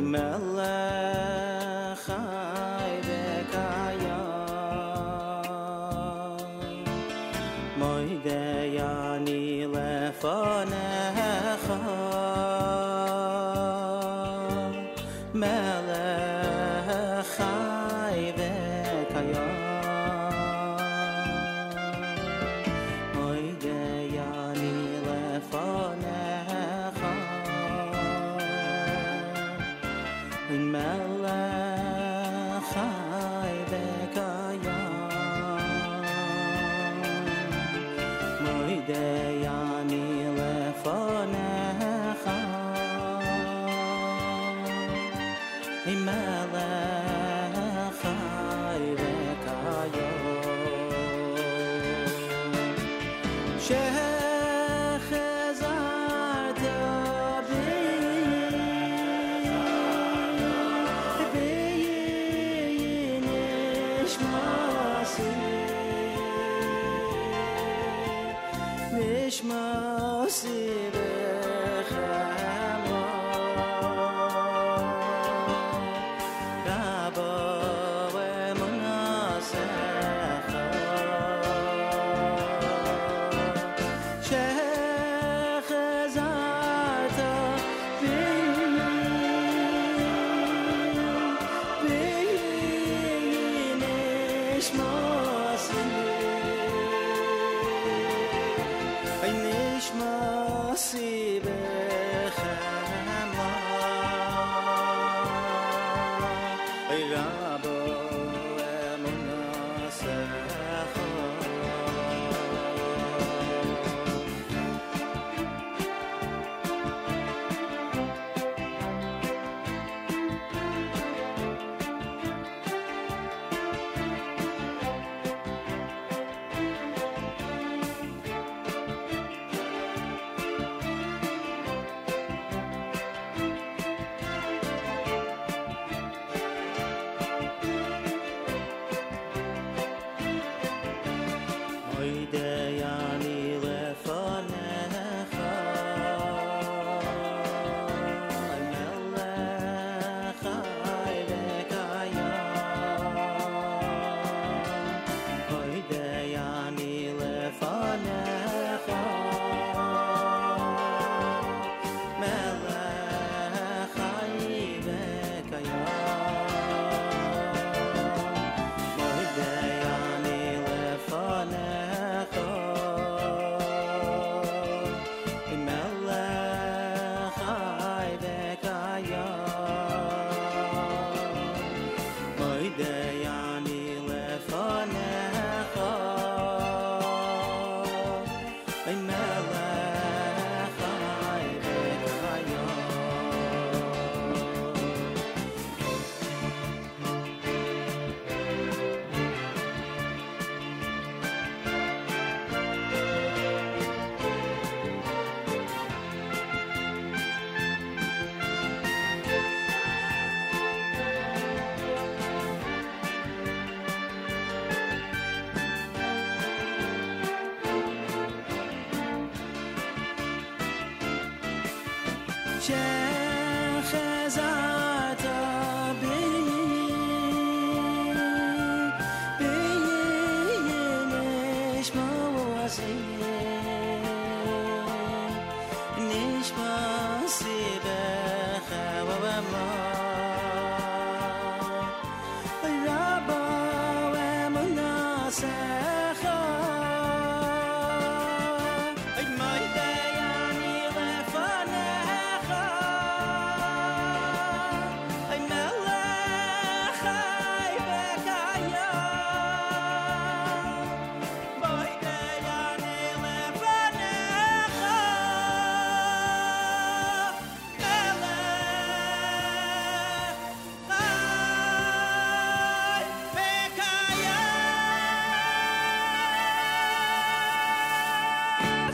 melech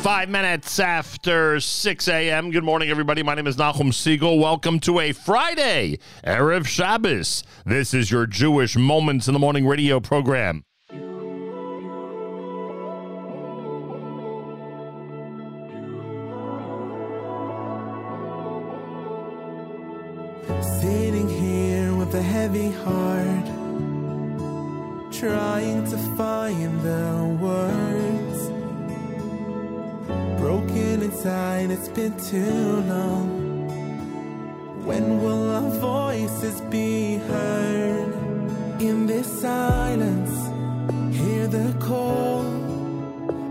Five minutes after 6 a.m. Good morning, everybody. My name is Nachum Segal. Welcome to a Friday, Erev Shabbos. This is your Jewish Moments in the Morning radio program. Sitting here with a heavy heart, trying to find the words inside, it's been too long. When will our voices be heard? In this silence, hear the call.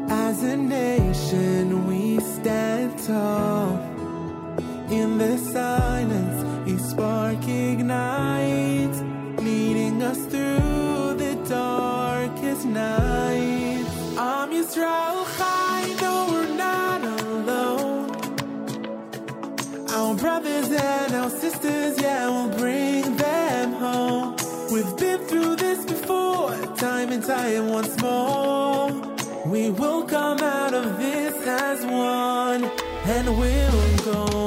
As a nation, we stand tall. time once more. We will come out of this as one, and we'll go.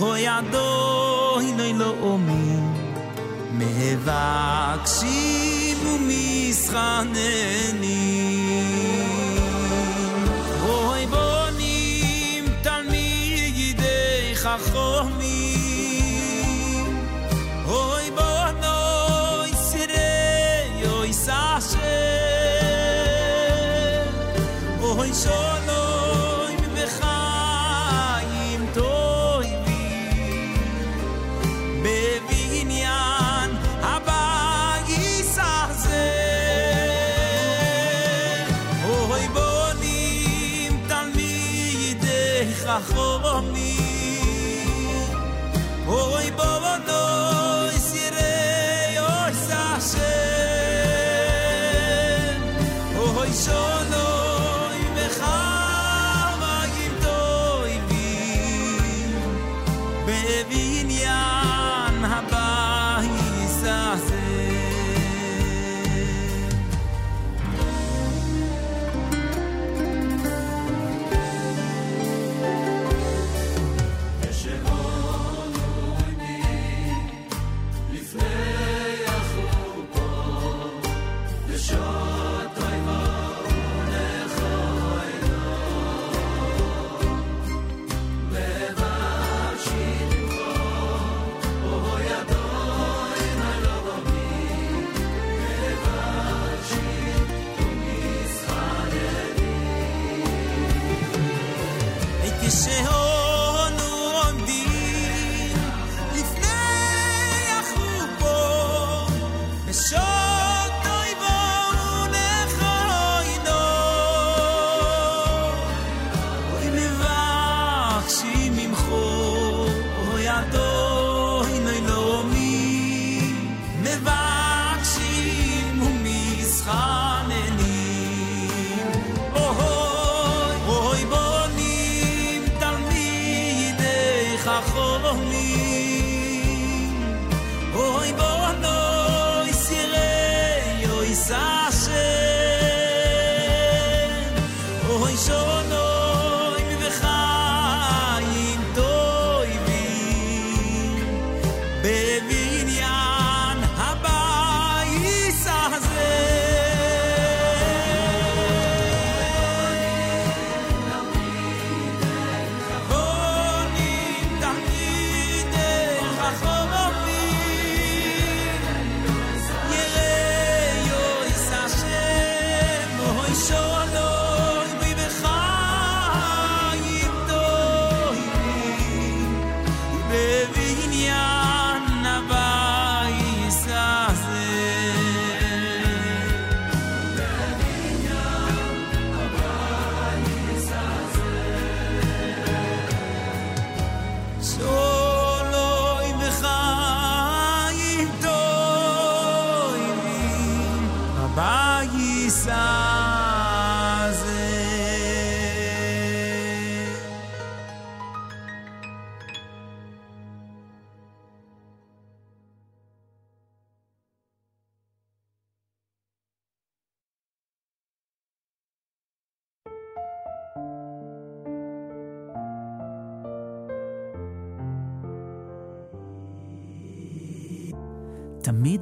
hoy ado in lo omi me vaksim u mischaneni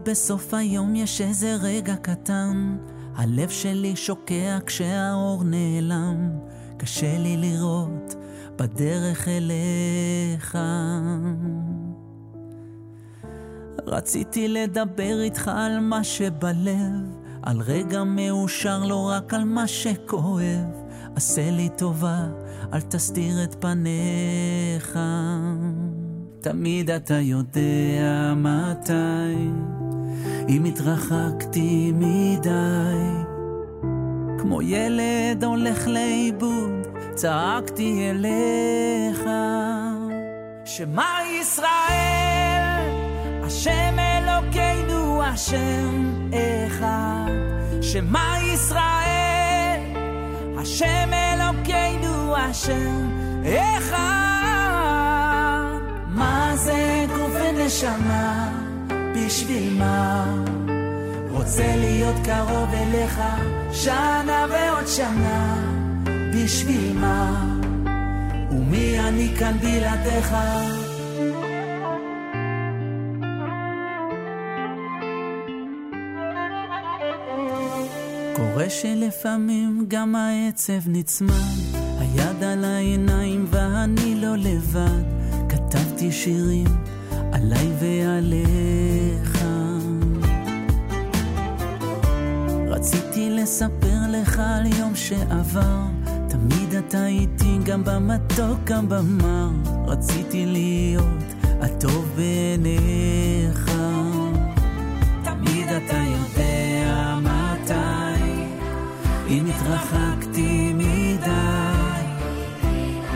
בסוף היום יש איזה רגע קטן, הלב שלי שוקע כשהאור נעלם, קשה לי לראות בדרך אליך. רציתי לדבר איתך על מה שבלב, על רגע מאושר, לא רק על מה שכואב. עשה לי טובה, אל תסתיר את פניך. תמיד אתה יודע מתי, אם התרחקתי מדי. כמו ילד הולך לאיבוד, צעקתי אליך. שמע ישראל, השם אלוקינו השם אחד. שמע ישראל, השם אלוקינו השם אחד. מה זה גוף ונשמה? בשביל מה? רוצה להיות קרוב אליך שנה ועוד שנה. בשביל מה? ומי אני כאן בלעדיך? קורה שלפעמים גם העצב נצמד, היד על העיניים ואני לא לבד. כתבתי שירים עליי ועליך. רציתי לספר לך על יום שעבר, תמיד אתה איתי גם במתוק גם במר. רציתי להיות הטוב בעיניך. תמיד אתה יודע מתי, אם התרחקתי מדי,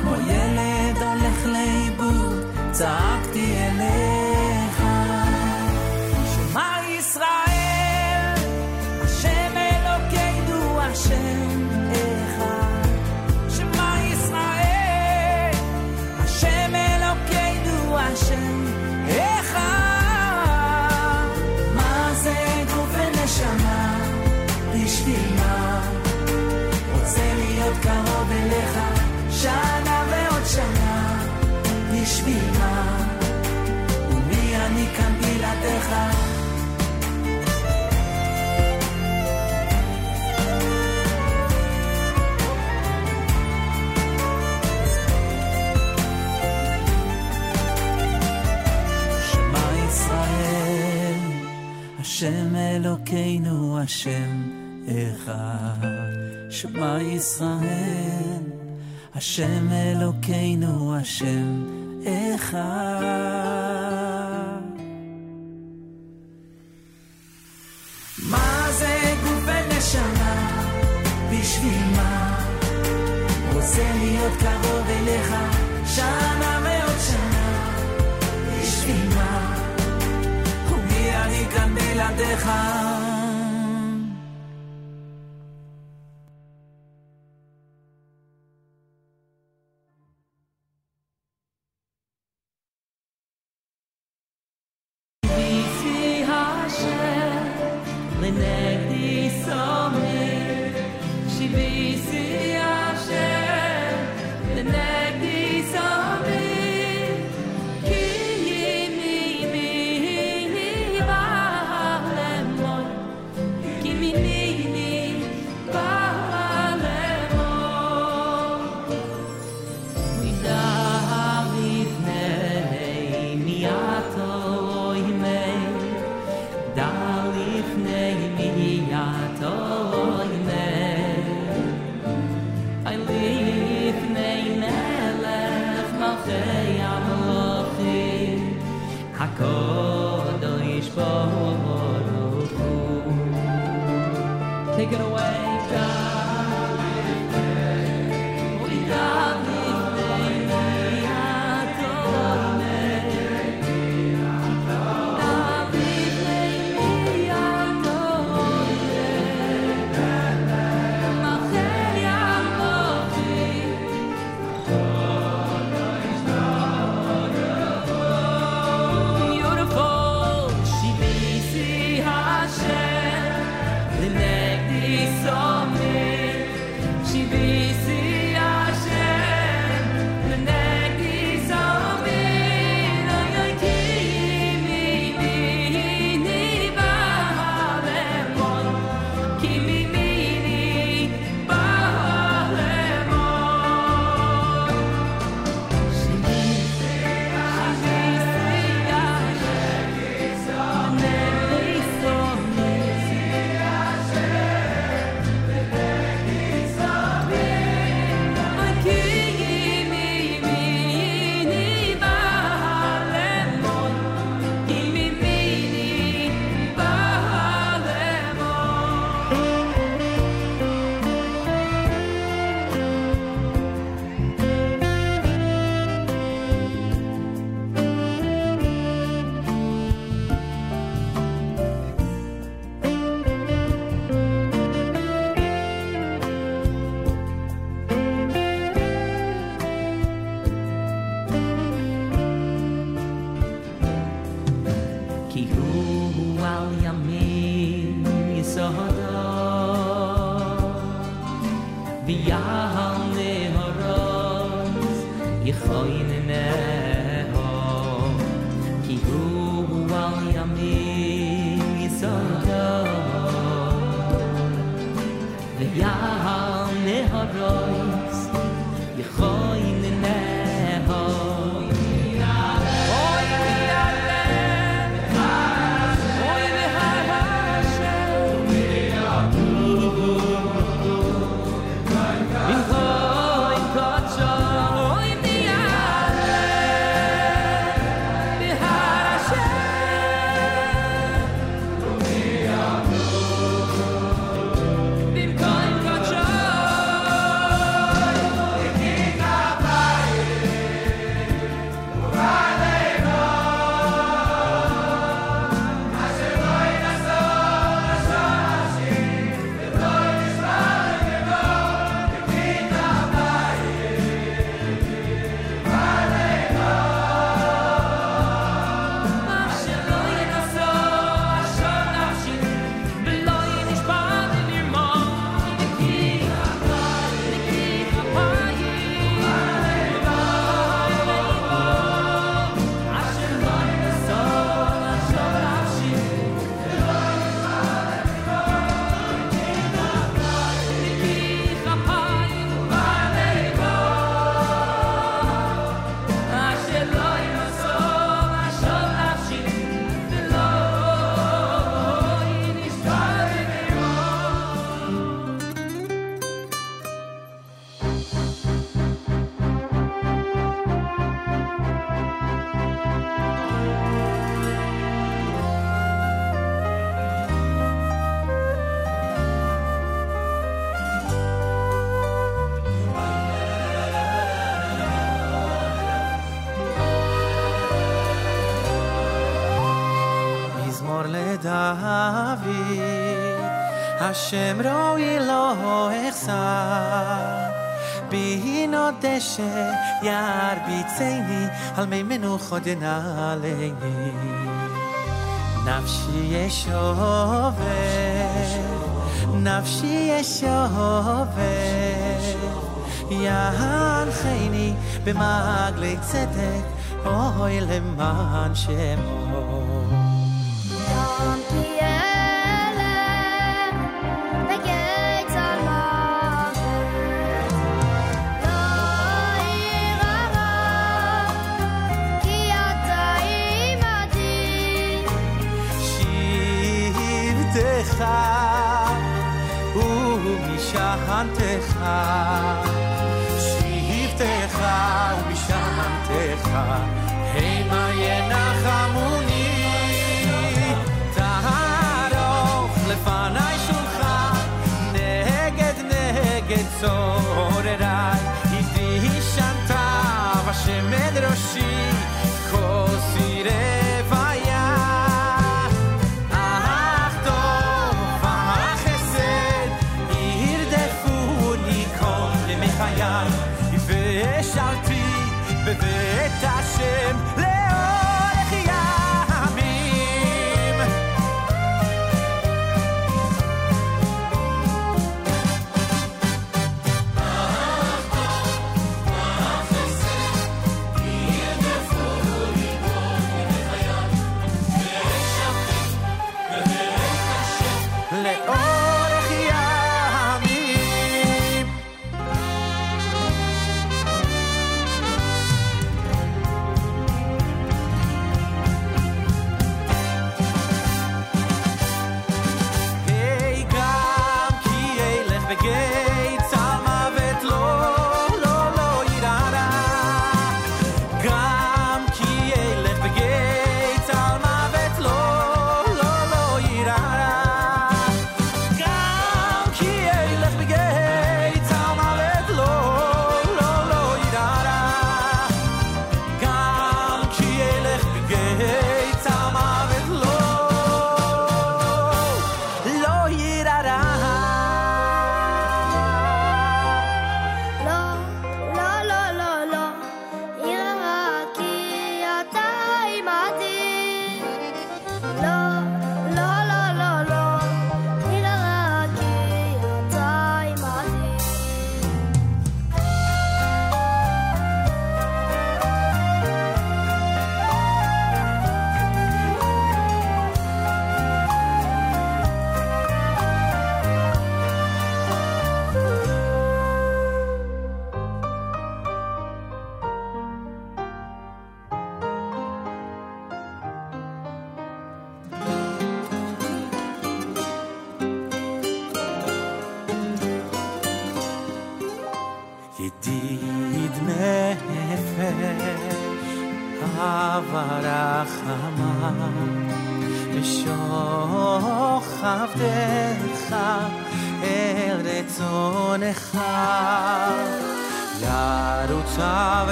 כמו ילד הולך לאיבוד, צעקתי השם אלוקינו השם אחד. שמע ישראל, השם אלוקינו השם אחד. מה זה גוף ונשמה? בשביל מה? רוצה להיות קרוב אליך, שמה בלעדיך Bisi Hashem, lenegdi somi. Nafshi nalení, Nafshi vši Yahan šové, na vši je šové. Ja hancheini be משענתך, שבטך ומשענתך, המה ינחמוני. תערוך לפניי שולחן, נגד נגד צוררה.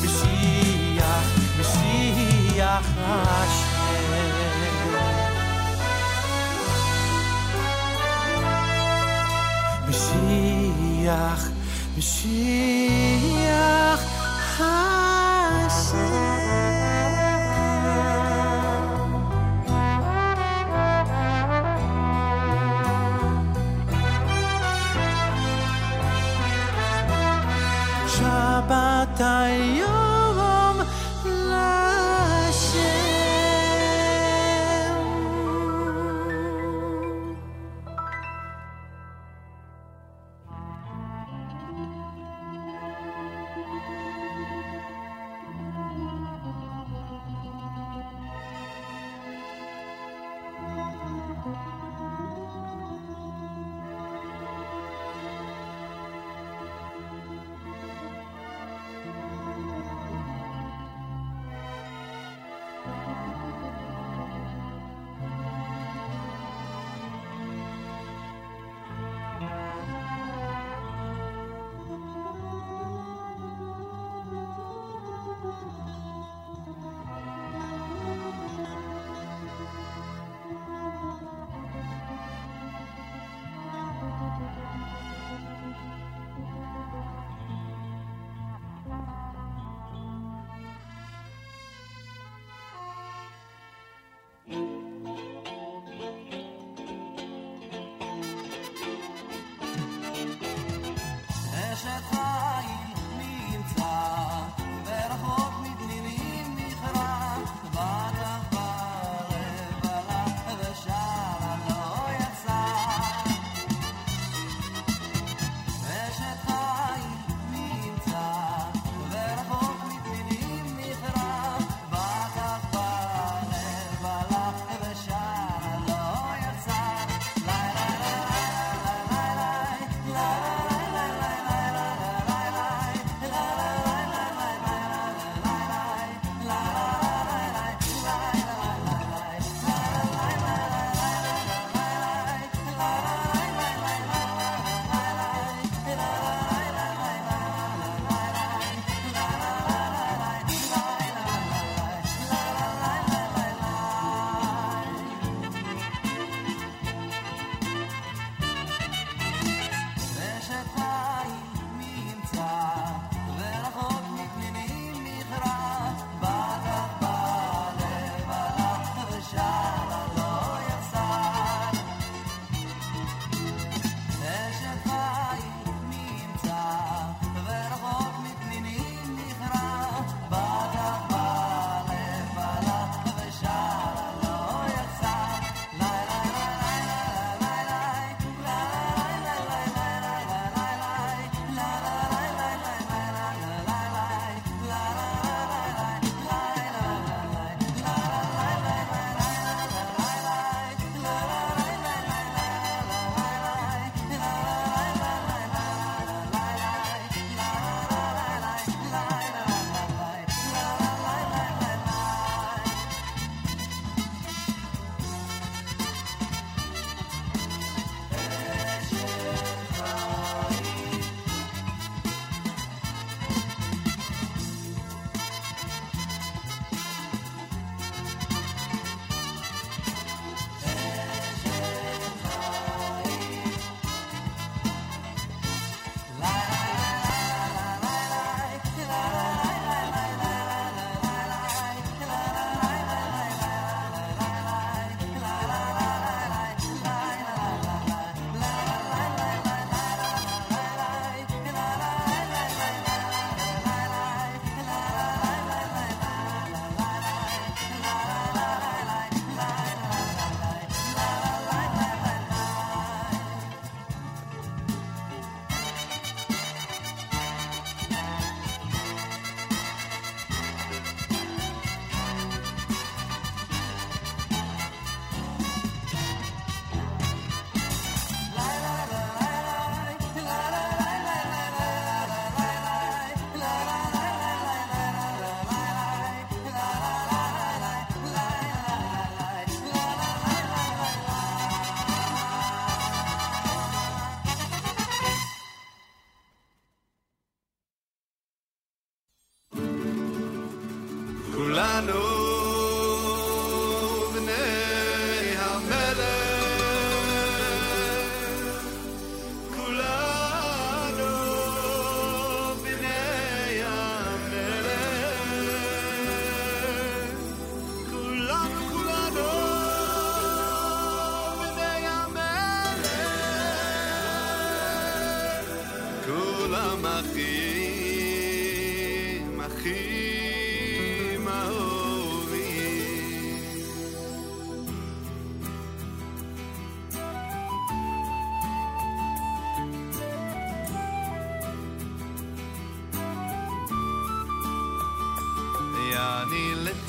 Mashiach, Mashiach Hashem. Mashiach, Mashiach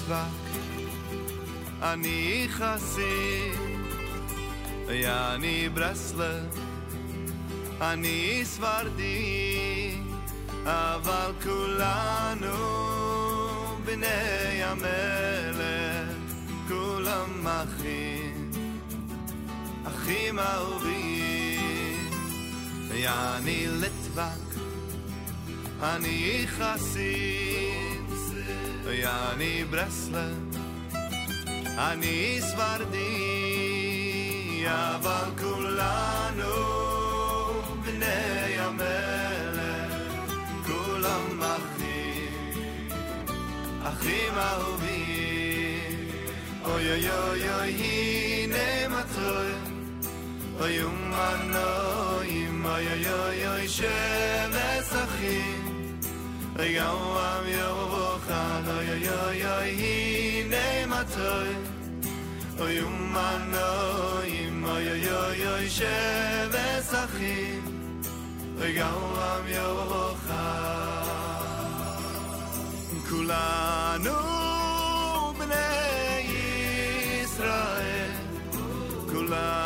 לטווק, אני חסיד, אני ברסלב, אני ספרדי, אבל כולנו בני המלך, כולם אחים, אחים אהובים. אני לטווק, אני חסיד, אני ברסלב, אני ספרדי, אבל כולנו בני המלך, כולם אחים, אחים אהובים. אוי אוי אוי אוי הנה מה טוב, אוי ומנועים, אוי אוי אוי אוי שמש אחים. ויום ועם אוי אוי אוי אוי, הנה מצוי. אוי ומנועים, אוי אוי אוי אוי, שבס אחי, ויום ועם כולנו בני ישראל, כולנו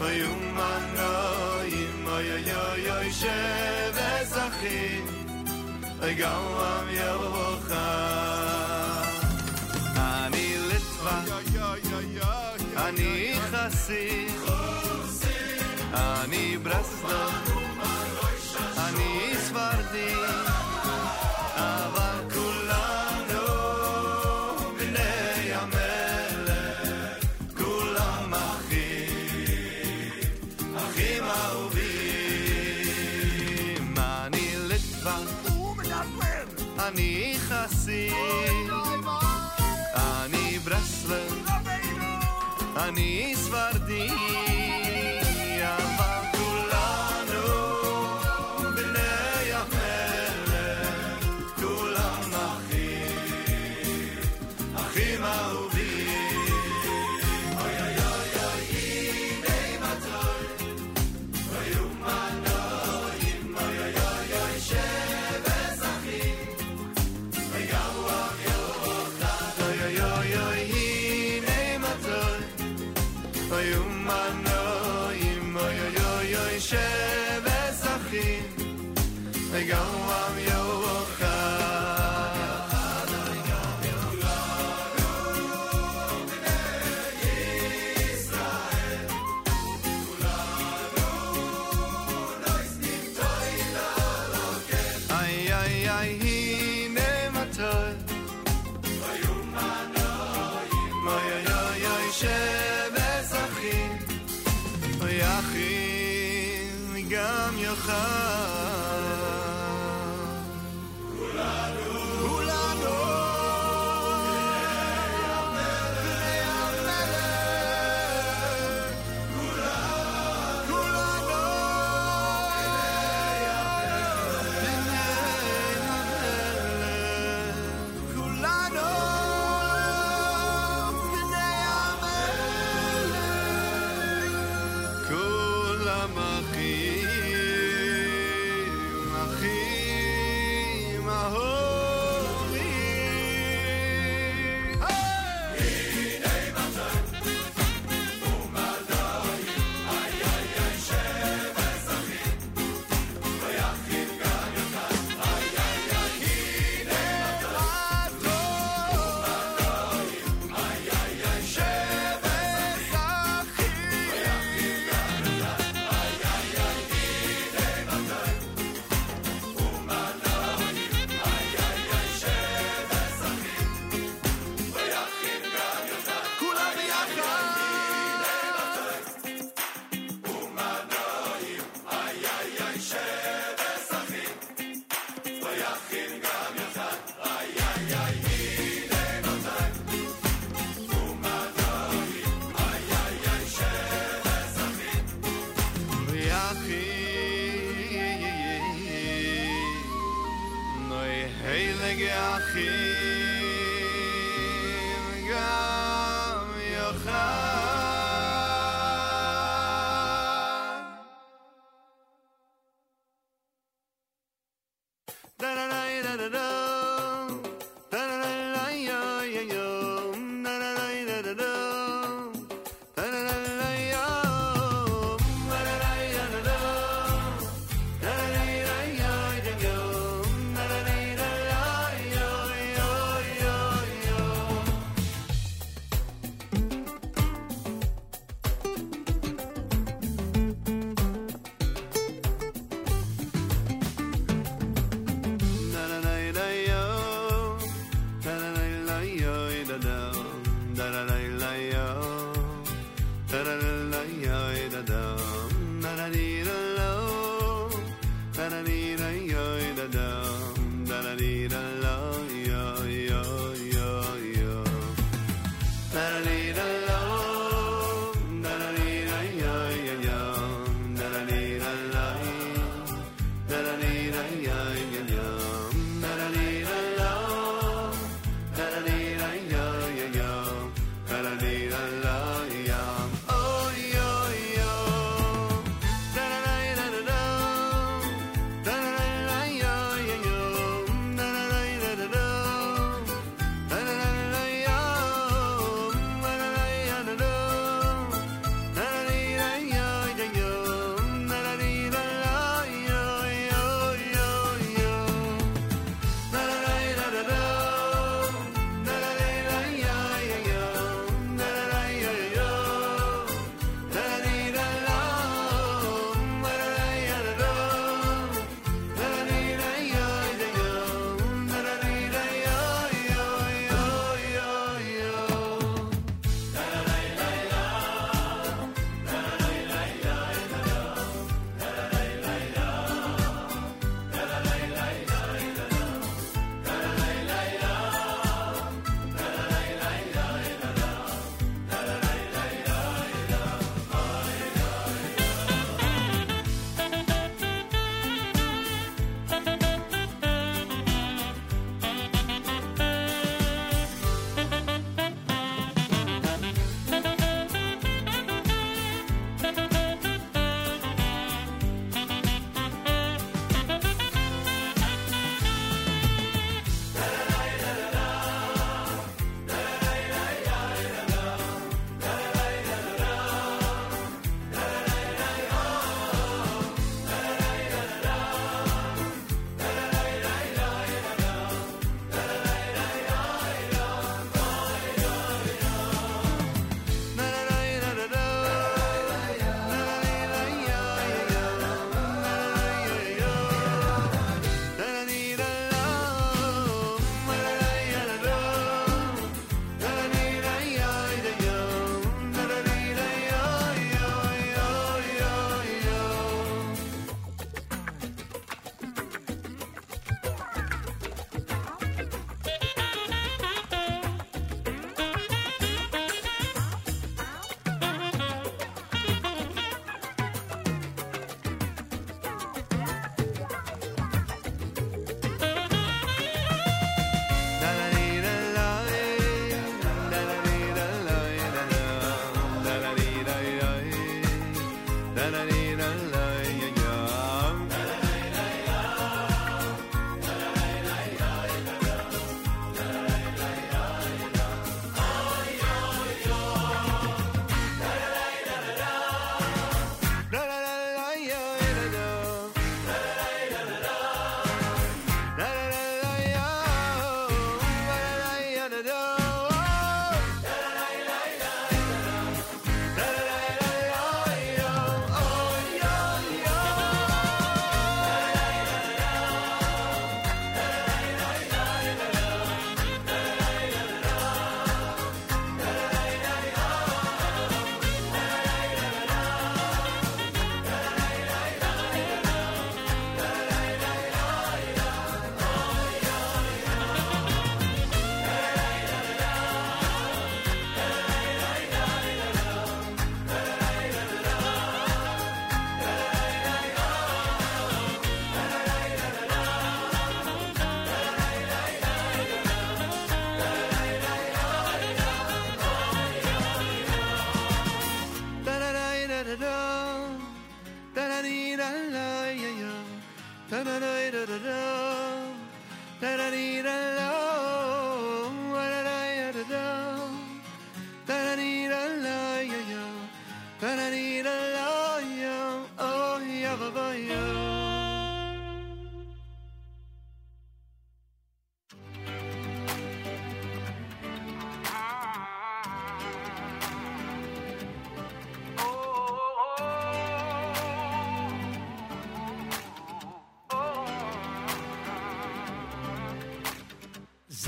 Bayumanayim oy oy oy oy shevezachim Gawam yavocha Ani Litva Ani Chassid Ani Breslau Ani Svardi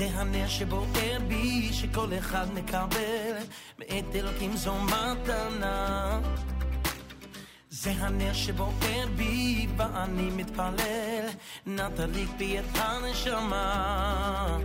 זה הנר שבוער בי, שכל אחד מקבל, מאת אלוקים זו מתנה. זה הנר שבוער בי, ואני מתפלל, נא תדליק בי את הנשמה.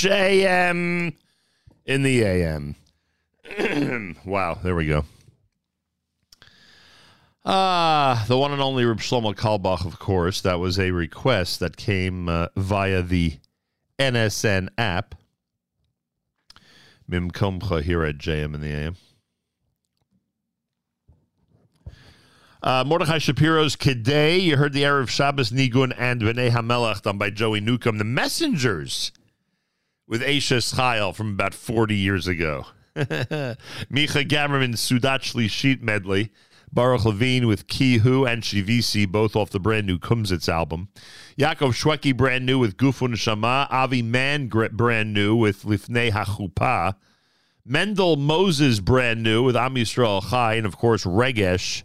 JM in the AM. wow, there we go. Ah, the one and only Reb Shlomo Carlebach, of course. That was a request that came uh, via the NSN app. Mim Komcha here at JM in the AM. Uh, Mordechai Shapiro's Kedei. You heard the Erev Shabbos Nigun and B'nai Hamelach done by Joey Newcomb. The Messengers with Ashes Chayil from about 40 years ago. Micha Gamerman Sudat Sheet medley. Baruch Levine with Kihu and Shivisi, both off the brand new Kumsitz album. Yaakov Shweki, brand new with Gufun Shama. Avi Man, gr- brand new with Lifnei HaChupa. Mendel Moses, brand new with Am Yisrael Chai. And of course, Regesh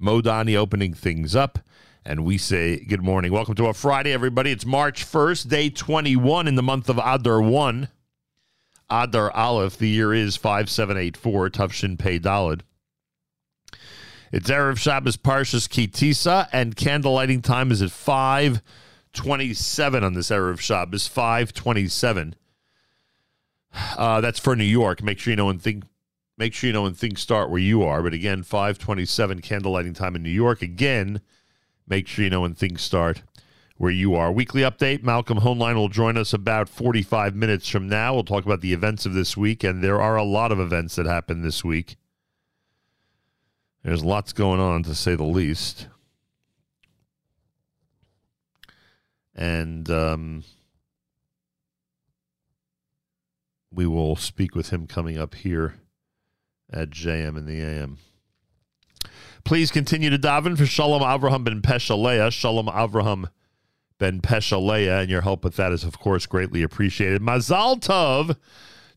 Modani opening things up. And we say good morning. Welcome to a Friday, everybody. It's March 1st, day 21 in the month of Adar 1. Adar Aleph. The year is 5784, Tufshin Pei Dalid. It's Erev Shabbos Parshas Kitisa, and candle lighting time is at 527 on this Erev Shabbos, 527. Uh, that's for New York. Make sure you know when thing, make sure you know when things start where you are. But again, 527 candle lighting time in New York. Again, make sure you know when things start where you are. Weekly update. Malcolm Hoenlein will join us about 45 minutes from now. We'll talk about the events of this week, and there are a lot of events that happened this week. There's lots going on, to say the least. And um, we will speak with him coming up here at JM in the AM. Please continue to daven for Shalom Avraham ben Peshalea. Shalom Avraham ben Peshalea, and your help with that is, of course, greatly appreciated. Mazal Tov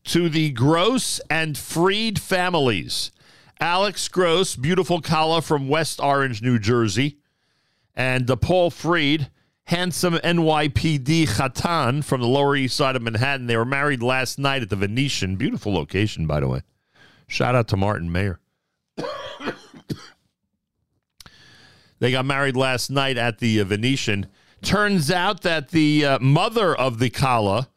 to the Gross and Freed families. Alex Gross, beautiful Kala from West Orange, New Jersey, And Paul Freed, handsome NYPD Khatan from the Lower East Side of Manhattan. They were married last night at the Venetian. Beautiful location, by the way. Shout out to Martin Mayer. They got married last night at the uh, Venetian. Turns out that the uh, mother of the Kala,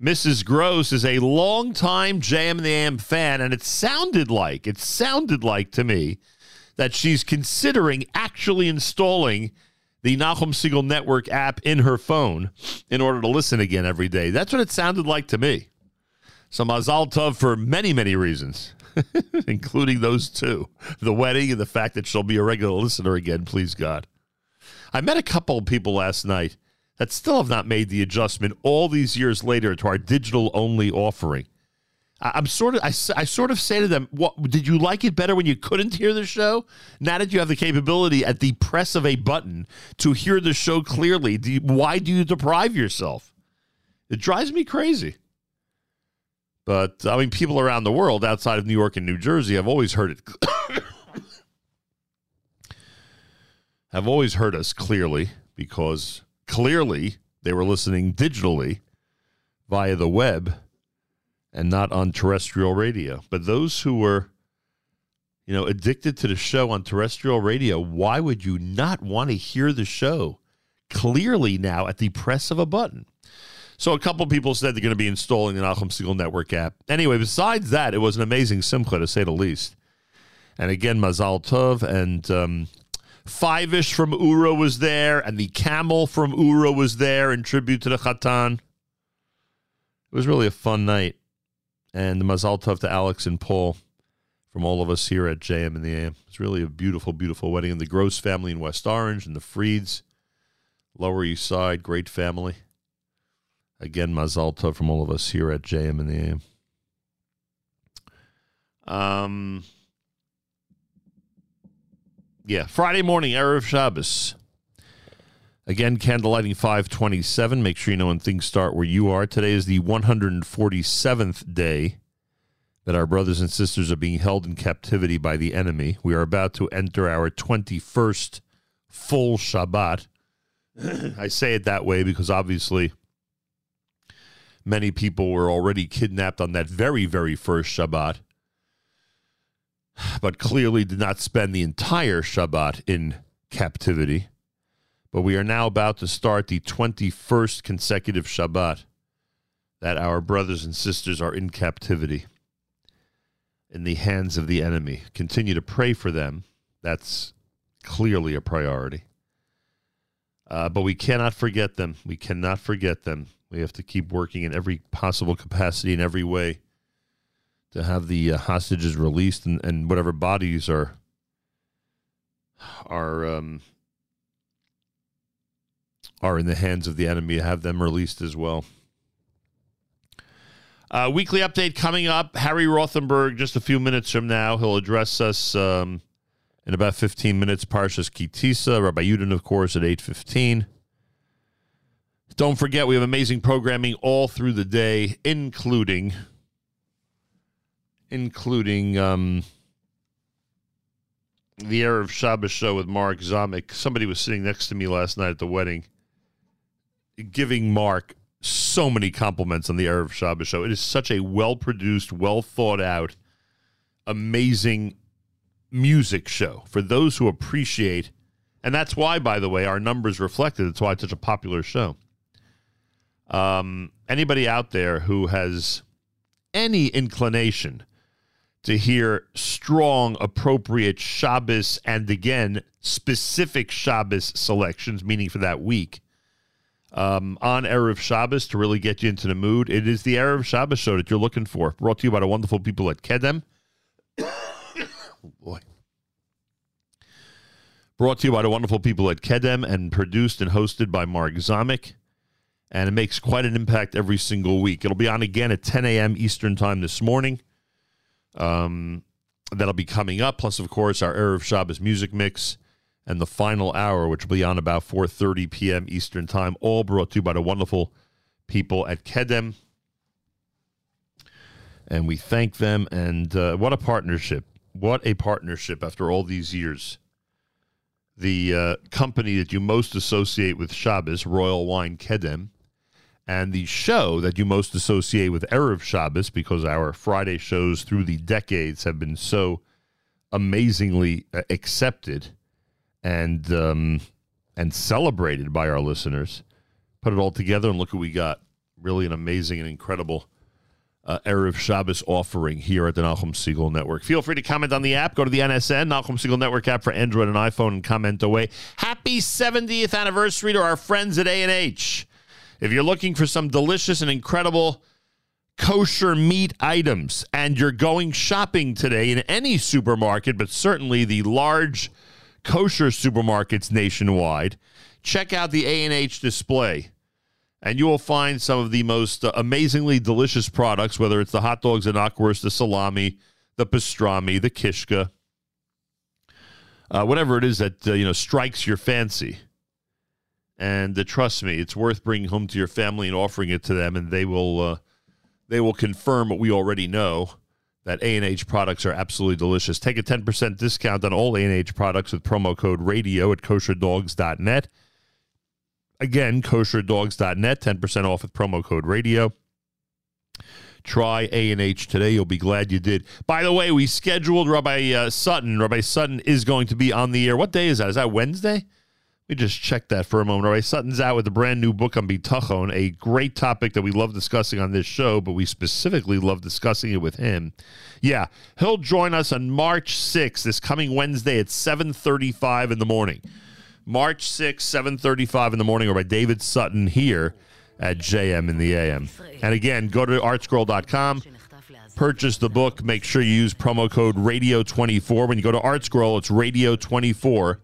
Mrs. Gross, is a longtime JM in the AM fan, and it sounded like, it sounded like to me that she's considering actually installing the Nachum Segal Network app in her phone in order to listen again every day. That's what it sounded like to me. So Mazal Tov for many, many reasons, including those two the wedding and the fact that she'll be a regular listener again, please God. I met a couple of people last night that still have not made the adjustment all these years later to our digital only offering. I- I'm sort of, I, I sort of say to them, "What did you like it better when you couldn't hear the show? Now that you have the capability at the press of a button to hear the show clearly, do you, why do you deprive yourself? It drives me crazy. But I mean, people around the world outside of New York and New Jersey have always heard it. have always heard us clearly because clearly they were listening digitally via the web and not on terrestrial radio. But those who were, you know, addicted to the show on terrestrial radio, why would you not want to hear the show clearly now at the press of a button? So a couple people said they're going to be installing the Nachum Segal Network app. Anyway, besides that, it was an amazing simcha to say the least. And again, Mazal Tov and um, Five-ish from Ura was there, and the camel from Ura was there in tribute to the Khatan. It was really a fun night. And Mazal Tov to Alex and Paul from all of us here at JM in the AM. It's really a beautiful, beautiful wedding. And the Gross family in West Orange and the Freeds, Lower East Side, great family. Again, Mazal Tov from all of us here at JM in the AM. Um, yeah, Friday morning, Erev Shabbos. Again, candlelighting 527. Make sure you know when things start where you are. Today is the 147th day that our brothers and sisters are being held in captivity by the enemy. We are about to enter our 21st full Shabbat. I say it that way because obviously many people were already kidnapped on that very, very first Shabbat, but clearly did not spend the entire Shabbat in captivity. But we are now about to start the 21st consecutive Shabbat that our brothers and sisters are in captivity in the hands of the enemy. Continue to pray for them. That's clearly a priority. Uh, but we cannot forget them. We cannot forget them. We have to keep working in every possible capacity, in every way, to have the uh, hostages released and, and whatever bodies are are um, are in the hands of the enemy, have them released as well. Uh, weekly update coming up. Harry Rothenberg, just a few minutes from now, he'll address us um, in about 15 minutes. Parshas Kitisa, Rabbi Yudin, of course, at 8.15. Don't forget, we have amazing programming all through the day, including including um, the Erev Shabbos show with Mark Zamek. Somebody was sitting next to me last night at the wedding, giving Mark so many compliments on the Erev Shabbos show. It is such a well produced, well thought out, amazing music show for those who appreciate. And that's why, by the way, our numbers reflected. It's why it's such a popular show. Um, anybody out there who has any inclination to hear strong, appropriate Shabbos and again specific Shabbos selections, meaning for that week, um, on Erev Shabbos to really get you into the mood. It is the Erev Shabbos show that you're looking for. Brought to you by the wonderful people at Kedem. Oh boy. Brought to you by the wonderful people at Kedem and produced and hosted by Mark Zamek. And it makes quite an impact every single week. It'll be on again at 10 a.m. Eastern Time this morning. Um, that'll be coming up. Plus, of course, our Erev Shabbos music mix and the final hour, which will be on about 4.30 p.m. Eastern Time, all brought to you by the wonderful people at Kedem. And we thank them. And uh, what a partnership. What a partnership after all these years. the uh, company that you most associate with Shabbos, Royal Wine Kedem, and the show that you most associate with Erev Shabbos, because our Friday shows through the decades have been so amazingly uh, accepted and um, and celebrated by our listeners. Put it all together and look what we got. Really an amazing and incredible uh, Erev Shabbos offering here at the Nachum Segal Network. Feel free to comment on the app. Go to the NSN, Nachum Segal Network app for Android and iPhone and comment away. Happy 70th anniversary to our friends at A&H. If you're looking for some delicious and incredible kosher meat items and you're going shopping today in any supermarket, but certainly the large kosher supermarkets nationwide, check out the A&H display and you will find some of the most uh, amazingly delicious products, whether it's the hot dogs and knockwurst, the salami, the pastrami, the kishka, uh, whatever it is that uh, you know strikes your fancy. And uh, trust me, it's worth bringing home to your family and offering it to them, and they will uh, they will confirm what we already know that A and H products are absolutely delicious. Take a ten percent discount on all A and H products with promo code Radio at kosherdogs.net. Again, kosherdogs.net, 10% off with promo code radio. Try A&H today. You'll be glad you did. By the way, we scheduled Rabbi uh, Sutton. Rabbi Sutton is going to be on the air. What day is that? Is that Wednesday? Let me just check that for a moment. Rabbi Sutton's out with a brand new book on Bitachon, a great topic that we love discussing on this show, but we specifically love discussing it with him. Yeah, he'll join us on March 6th, this coming Wednesday at 7.35 in the morning. March 6th, 7.35 in the morning, or by David Sutton here at JM in the AM. And again, go to artscroll.com, purchase the book. Make sure you use promo code RADIO24. When you go to ArtScroll, it's RADIO24.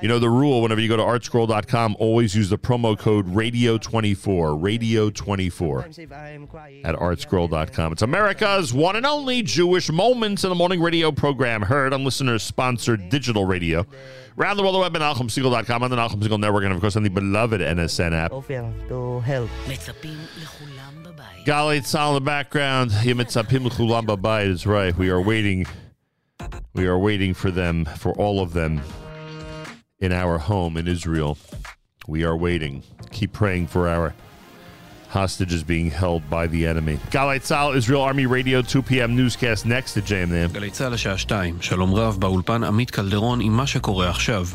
You know the rule whenever you go to artscroll.com, always use the promo code radio24, radio24 at artscroll.com. It's America's one and only Jewish Moments in the Morning radio program, heard on listeners sponsored digital radio. Around the world, the web at NachumSegal.com, and the Nahum Network, and of course on the beloved NSN app. Golly, it's all in the background. Yemitzapim Lechulamba is right. We are waiting. We are waiting for them, for all of them in our home in Israel. We are waiting. Keep praying for our hostages being held by the enemy. Galei Tzal, Israel Army Radio, 2 p.m. newscast next to JMN. גלי צה"ל השעה שתיים, שלום רב באולפן עמית קלדרון עם מה שקורה עכשיו.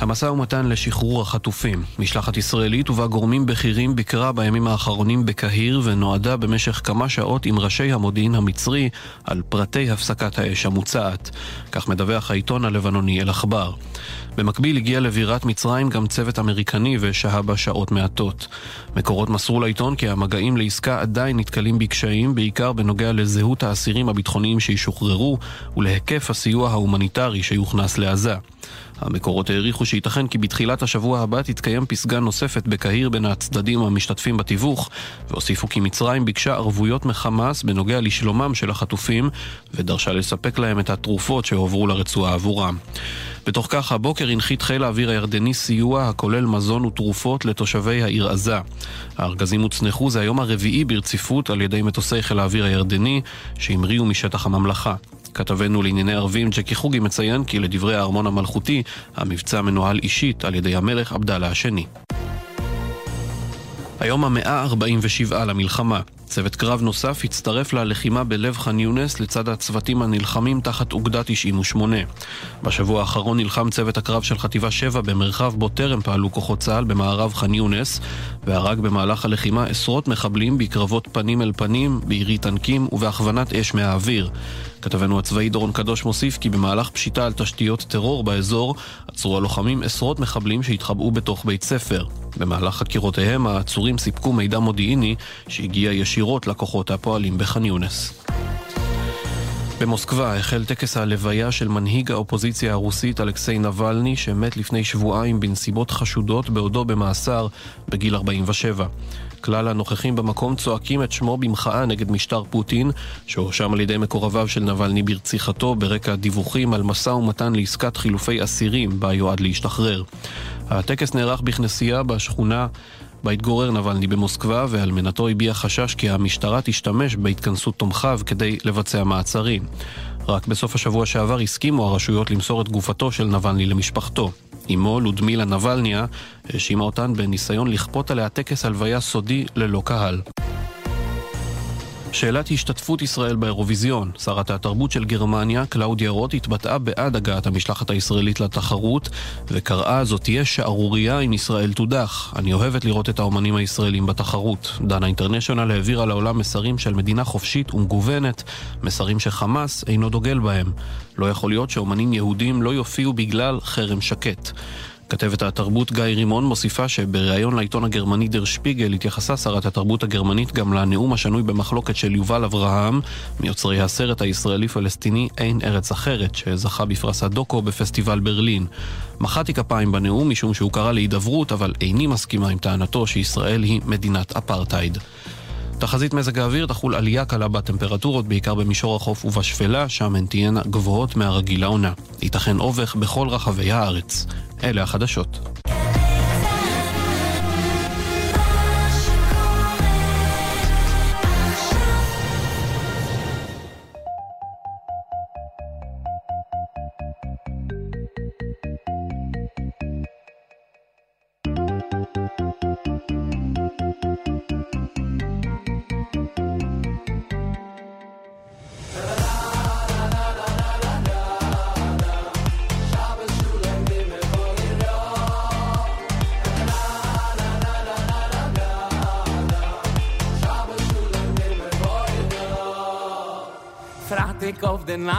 המשא ומתן לשחרור החטופים. משלחת ישראלית ובה גורמים בכירים ביקרה בימים האחרונים בקהיר ונועדה במשך כמה שעות עם ראשי המודיעין המצרי על פרטי הפסקת האש המוצעת. כך מדווח העיתון הלבנוני אל-עכבר. במקביל הגיע לבירת מצרים גם צוות אמריקני ושהה בה שעות מעטות. מקורות מסרו לעיתון כי המגעים לעסקה עדיין נתקלים בקשיים, בעיקר בנוגע לזהות האסירים הביטחוניים שישוחררו ולהיקף הסיוע ההומניטרי שיוכנס לעזה. המקורות העריכו שייתכן כי בתחילת השבוע הבא תתקיים פסגה נוספת בקהיר בין הצדדים המשתתפים בתיווך, והוסיפו כי מצרים ביקשה ערבויות מחמאס בנוגע לשלומם של החטופים, ודרשה לספק להם את התרופות שהועברו לרצועה עבורם. בתוך כך, הבוקר הנחית חיל האוויר הירדני סיוע הכולל מזון ותרופות לתושבי העיר עזה. הארגזים הוצנחו זה היום הרביעי ברציפות על ידי מטוסי חיל האוויר הירדני, שהמריאו משטח הממלכה. כתבנו לענייני ערבים ג'קי חוגי מציין כי לדברי הארמון המלכותי, המבצע מנוהל אישית על ידי המלך עבדאללה השני. היום המאה ה-47 למלחמה. צוות קרב נוסף הצטרף ללחימה בלב ח'אן יונס לצד הצוותים הנלחמים תחת אוגדה 98. בשבוע האחרון נלחם צוות הקרב של חטיבה 7 במרחב בו טרם פעלו כוחות צה"ל במערב ח'אן יונס, והרג במהלך הלחימה עשרות מחבלים בקרבות פנים אל פנים, בירי טנקים ובהכוונת אש מהאוויר. כתבנו הצבאי דורון קדוש מוסיף כי במהלך פשיטה על תשתיות טרור באזור עצרו הלוחמים עשרות מחבלים שהתחבאו בתוך בית ספר. במהלך חקירותיהם העצורים סיפקו מידע מודיעיני שהגיע ישירות לכוחות הפועלים בח'אן יונס. במוסקבה החל טקס הלוויה של מנהיג האופוזיציה הרוסית אלכסיי נבלני שמת לפני שבועיים בנסיבות חשודות בעודו במאסר בגיל 47. כלל הנוכחים במקום צועקים את שמו במחאה נגד משטר פוטין, שהואשם על ידי מקורביו של נבלני ברציחתו ברקע דיווחים על משא ומתן לעסקת חילופי אסירים בה יועד להשתחרר. הטקס נערך בכנסייה בשכונה בה התגורר נבלני במוסקבה, ואלמנתו הביע חשש כי המשטרה תשתמש בהתכנסות תומכיו כדי לבצע מעצרים. רק בסוף השבוע שעבר הסכימו הרשויות למסור את גופתו של נבלני למשפחתו. אמו, לודמילה נבלניה, האשימה אותן בניסיון לכפות עליה טקס הלוויה סודי ללא קהל. שאלת השתתפות ישראל באירוויזיון. שרת התרבות של גרמניה, קלאודיה רוט, התבטאה בעד הגעת המשלחת הישראלית לתחרות, וקראה זאת תהיה שערורייה אם ישראל תודח. אני אוהבת לראות את האומנים הישראלים בתחרות. דנה אינטרנשיונל העבירה לעולם מסרים של מדינה חופשית ומגוונת, מסרים שחמאס אינו דוגל בהם. לא יכול להיות שאומנים יהודים לא יופיעו בגלל חרם שקט. כתבת התרבות גיא רימון מוסיפה שבריאיון לעיתון הגרמני דר שפיגל התייחסה שרת התרבות הגרמנית גם לנאום השנוי במחלוקת של יובל אברהם, מיוצרי הסרט הישראלי-פלסטיני אין ארץ אחרת, שזכה בפרס הדוקו בפסטיבל ברלין. מחאתי כפיים בנאום משום שהוא קרא להידברות, אבל איני מסכימה עם טענתו שישראל היא מדינת אפרטהייד. תחזית מזג האוויר תחול עלייה קלה בטמפרטורות, בעיקר במישור החוף ובשפלה, שם הן תהיינה גבוהות מהרגיל לעונה. ייתכן אובך בכל רחבי הארץ. אלה החדשות.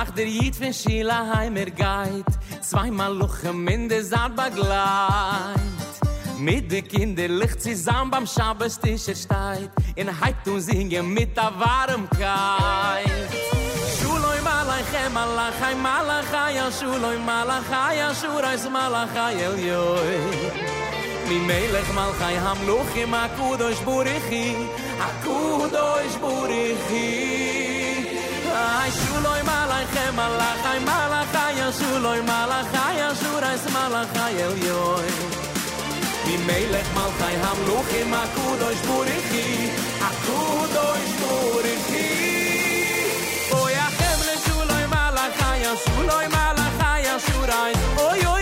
Auf der Jid von Sheila heimer geht. Zweimal Luchem in der Saat begleit. Mit den Kindern licht zusammen beim Schabbestisch er steht. In Heid und singen mit der Warmkeit. Shuloi malachai malachai malachai shuloi malachai shurais malachai el yoi. Mi melech malchai hamluchim akudosh burichi akudosh burichi Ay shuloi malachai malachai malachai shuloi malachai shurais malachai el yoi Mi melech malchai hamluchim akudosh burichi akudosh burichi Oy achem le shuloi malachai ya shuloi malachai ya shurais Oy oy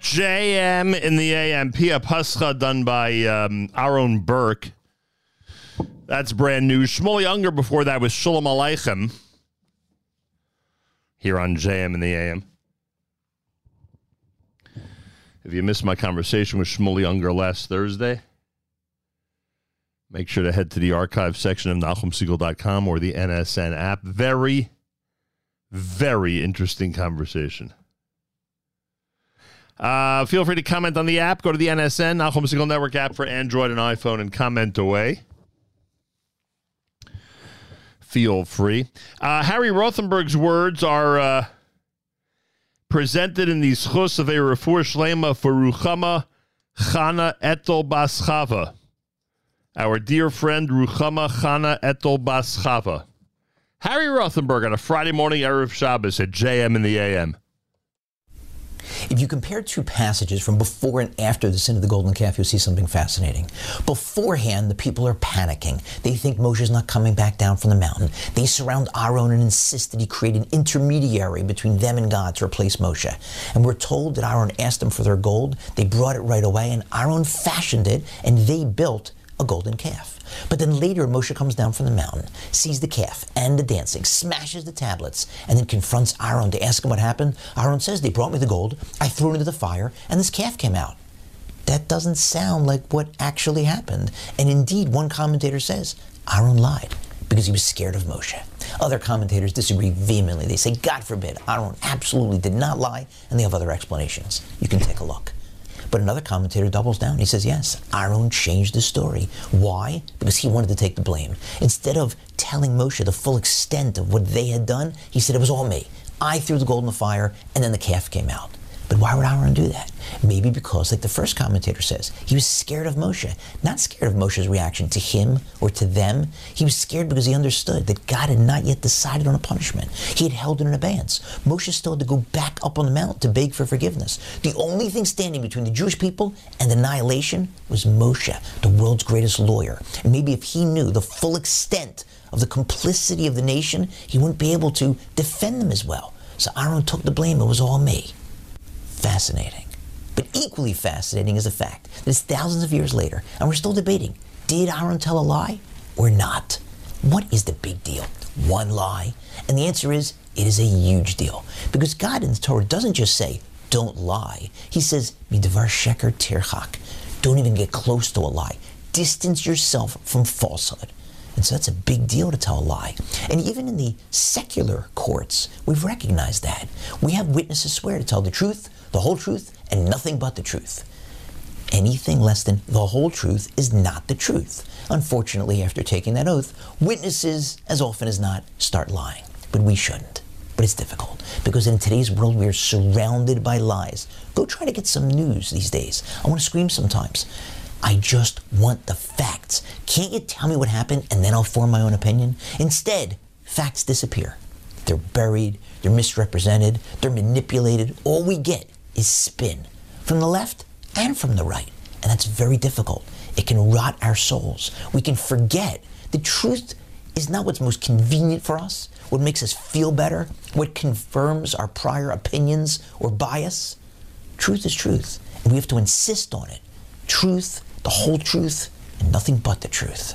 JM in the AM, Pia Pascha, done by um, Aaron Burke. That's brand new. Shmuel Ungar before that was Shalom Aleichem here on JM in the AM. If you missed my conversation with Shmuel Ungar last Thursday, make sure to head to the archive section of NachumSegal.com or the NSN app. Very, very interesting conversation. Uh, feel free to comment on the app. Go to the NSN, Nachum Segal Network app for Android and iPhone, and comment away. Feel free. Uh, Harry Rothenberg's words are uh, presented in the zechus of a Refuah Shlema for Ruchama Chana Etel Baschava, Our dear friend Ruchama Chana Etel Baschava. Harry Rothenberg on a Friday morning Erev Shabbos at JM in the AM. If you compare two passages from before and after the sin of the golden calf, you'll see something fascinating. Beforehand, the people are panicking. They think Moshe's not coming back down from the mountain. They surround Aaron and insist that he create an intermediary between them and God to replace Moshe. And we're told that Aaron asked them for their gold. They brought it right away, and Aaron fashioned it, and they built a golden calf. But then later, Moshe comes down from the mountain, sees the calf and the dancing, smashes the tablets, and then confronts Aaron to ask him what happened. Aaron says, They brought me the gold, I threw it into the fire, and this calf came out. That doesn't sound like what actually happened. And indeed, one commentator says, Aaron lied because he was scared of Moshe. Other commentators disagree vehemently. They say, God forbid, Aaron absolutely did not lie, and they have other explanations. You can take a look. But another commentator doubles down. He says, yes, Aaron changed the story. Why? Because he wanted to take the blame. Instead of telling Moshe the full extent of what they had done, he said, it was all me. I threw the gold in the fire, and then the calf came out. But why would Aaron do that? Maybe because, like the first commentator says, he was scared of Moshe. Not scared of Moshe's reaction to him or to them. He was scared because he understood that God had not yet decided on a punishment. He had held it in abeyance. Moshe still had to go back up on the mountain to beg for forgiveness. The only thing standing between the Jewish people and annihilation was Moshe, the world's greatest lawyer. And maybe if he knew the full extent of the complicity of the nation, he wouldn't be able to defend them as well. So Aaron took the blame. It was all me fascinating. But equally fascinating is the fact that it's thousands of years later, and we're still debating did Aaron tell a lie or not? What is the big deal? One lie? And the answer is it is a huge deal. Because God in the Torah doesn't just say, don't lie. He says, midavar sheker tirchak. Don't even get close to a lie. Distance yourself from falsehood. And so that's a big deal to tell a lie. And even in the secular courts, we've recognized that. We have witnesses swear to tell the truth, the whole truth, and nothing but the truth. Anything less than the whole truth is not the truth. Unfortunately, after taking that oath, witnesses, as often as not, start lying. But we shouldn't. But it's difficult because in today's world we are surrounded by lies. Go try to get some news these days. I want to scream sometimes. I just want the facts. Can't you tell me what happened and then I'll form my own opinion? Instead, facts disappear. They're buried, they're misrepresented, they're manipulated. All we get is spin from the left and from the right. And that's very difficult. It can rot our souls. We can forget the truth is not what's most convenient for us, what makes us feel better, what confirms our prior opinions or bias. Truth is truth, and we have to insist on it. Truth, the whole truth, and nothing but the truth.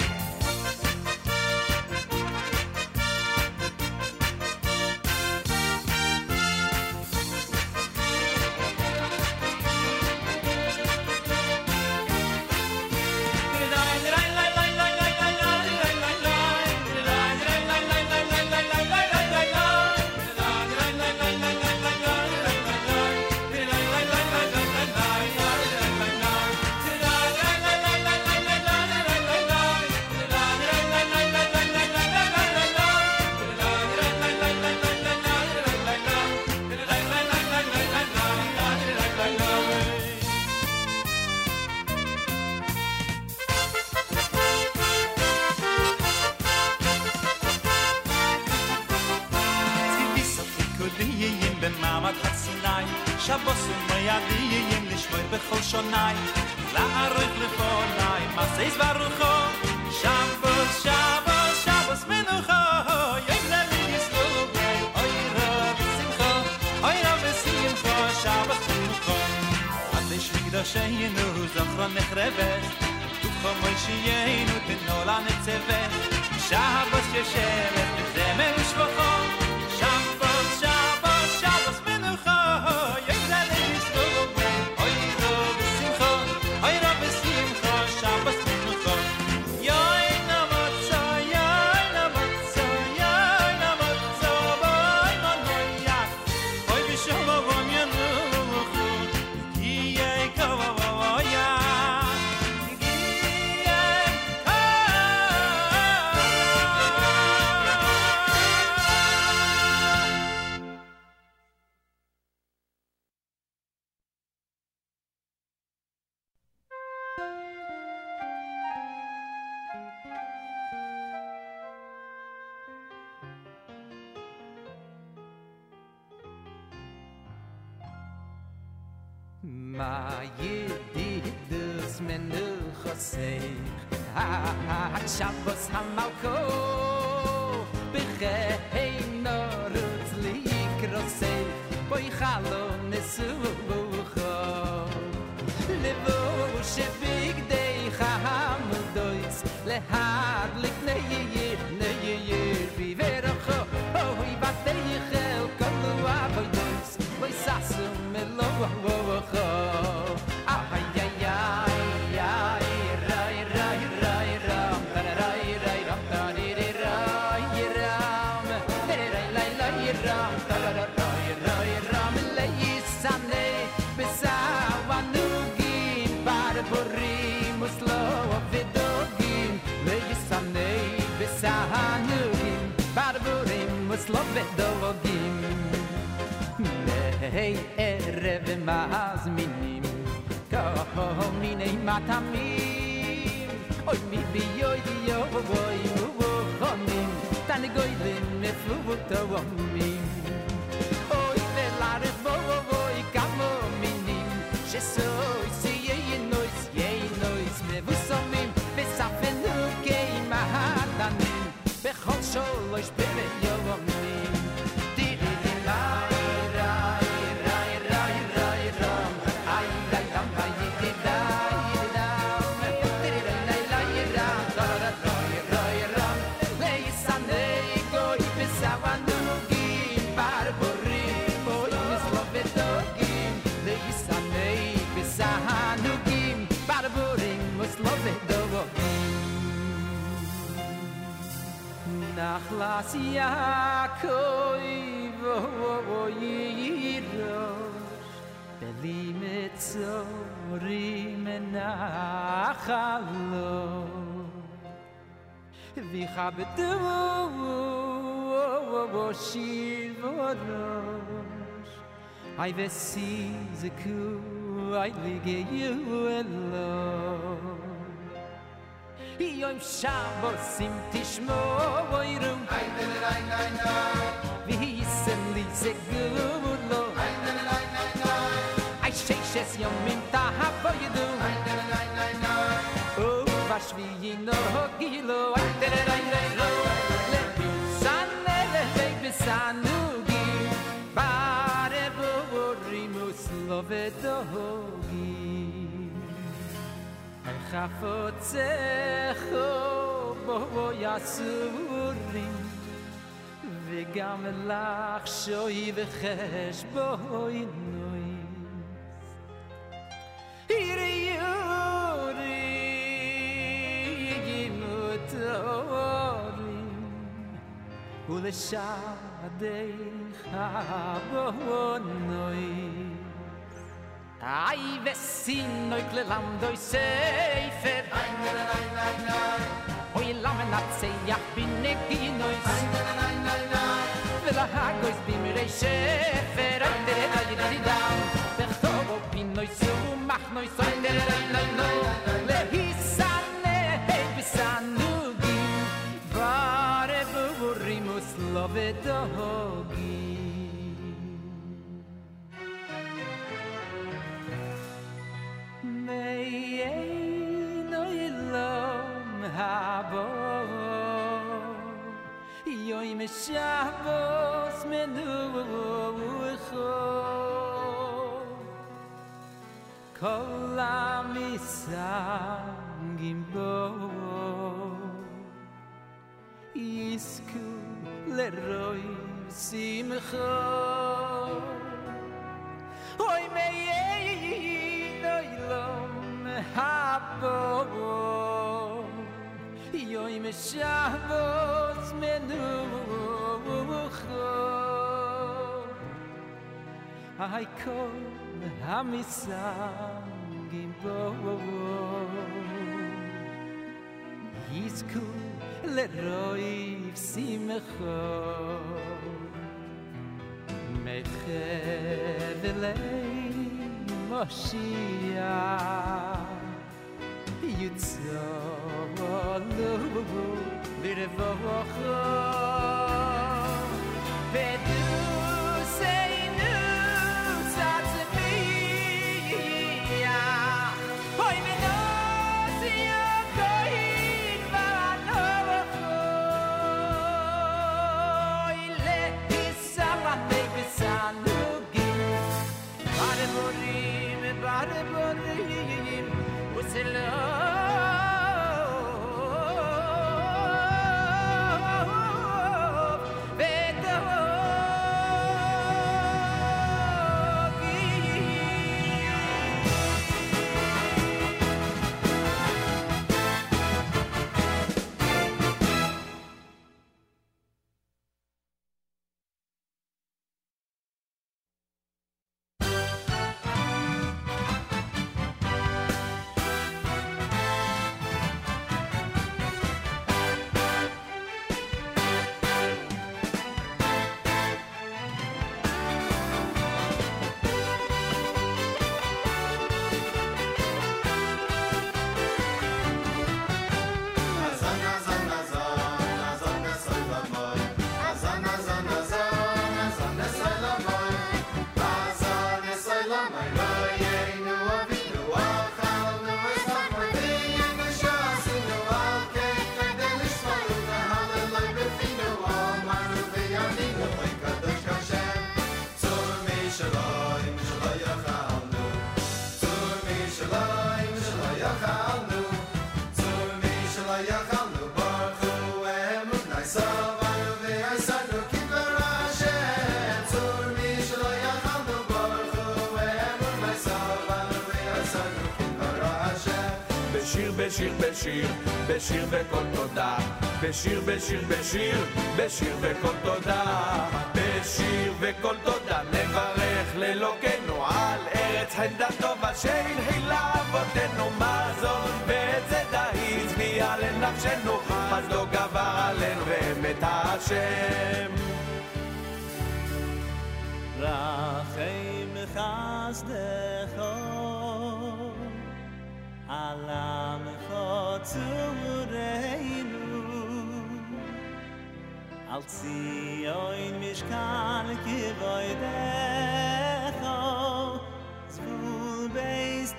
I ve si ze ku I ve ge yu I yo im shabo sim tishmo voirum vo i rum I ve le rai nai nai. Vi hi sen li ze gu mu lo. I ve le rai nai. I shay shes yo min ta ha vo i du I ve le rai O vash vi yi no ho gi lo I ve le rai nai Le bi le ve lo vet hogi ein kho bo bo yasuri ve gam lach shoy ve khash bo inoy hir yuri yigimut shadei Ay vesin noy klelam doy seifer Ay na na na na Oy lam na tsay bin ki noy Ay na na na na Vela hagoys bim re shefer Ay dere da di di da Vertov pin noy su mach noy so Ay na na na na Le hisane hey bisanu gi Bare bu rimus love the me shabos me nu wo wo so kol a mi sa gim bo is ku le roi si me kho oi me ye ye ye do habo yoy me מנוחו היי kho hay בו יזכו hamisang שמחו מחבלי מושיע יוצאו let kho Wir wollen wir wollen בשיר, בכל תודה. בשיר, בשיר, בשיר, בשיר בכל תודה. בשיר וכל תודה נברך לאלוקינו על ארץ חמדתו שהנחילה אבותינו מזון וצדה הצביע לנפשנו חסדו גבר עלינו ואמת השם. רחם חסדך על עמך צורנו על ציון משכן כבוידך זבול בייס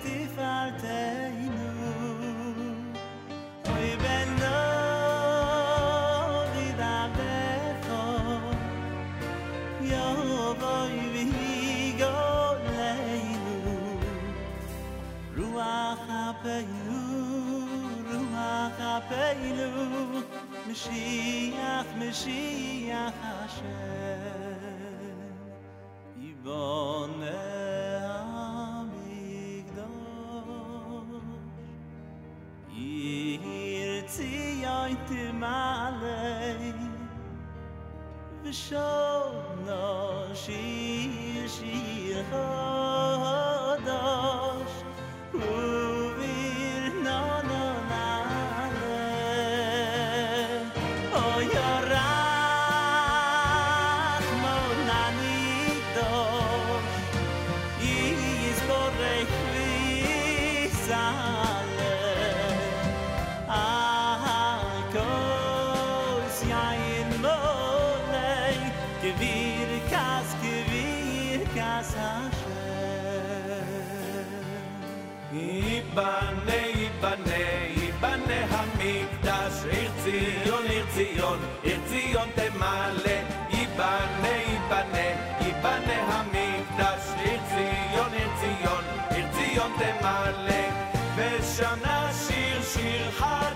רוח אפינו, רוח אפינו משיח, משיח השם יבונה המקדוש עיר ציון תמלא ושונה שיר שיר חדש פרס השם. ייבנה, ייבנה, ייבנה המקדש, עיר ציון, עיר ציון, עיר ציון תמלא. ייבנה, ייבנה, ייבנה המקדש, עיר ציון, עיר ציון, עיר ציון תמלא. ושם נשיר שיר חד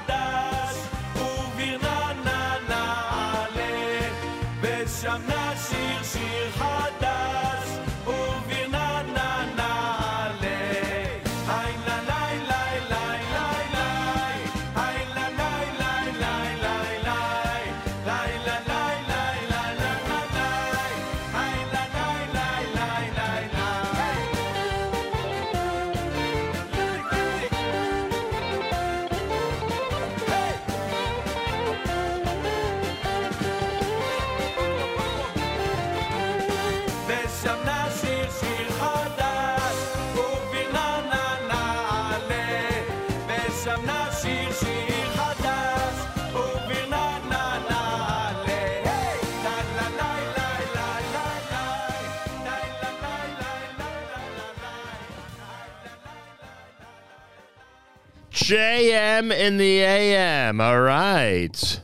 JM in the AM. All right.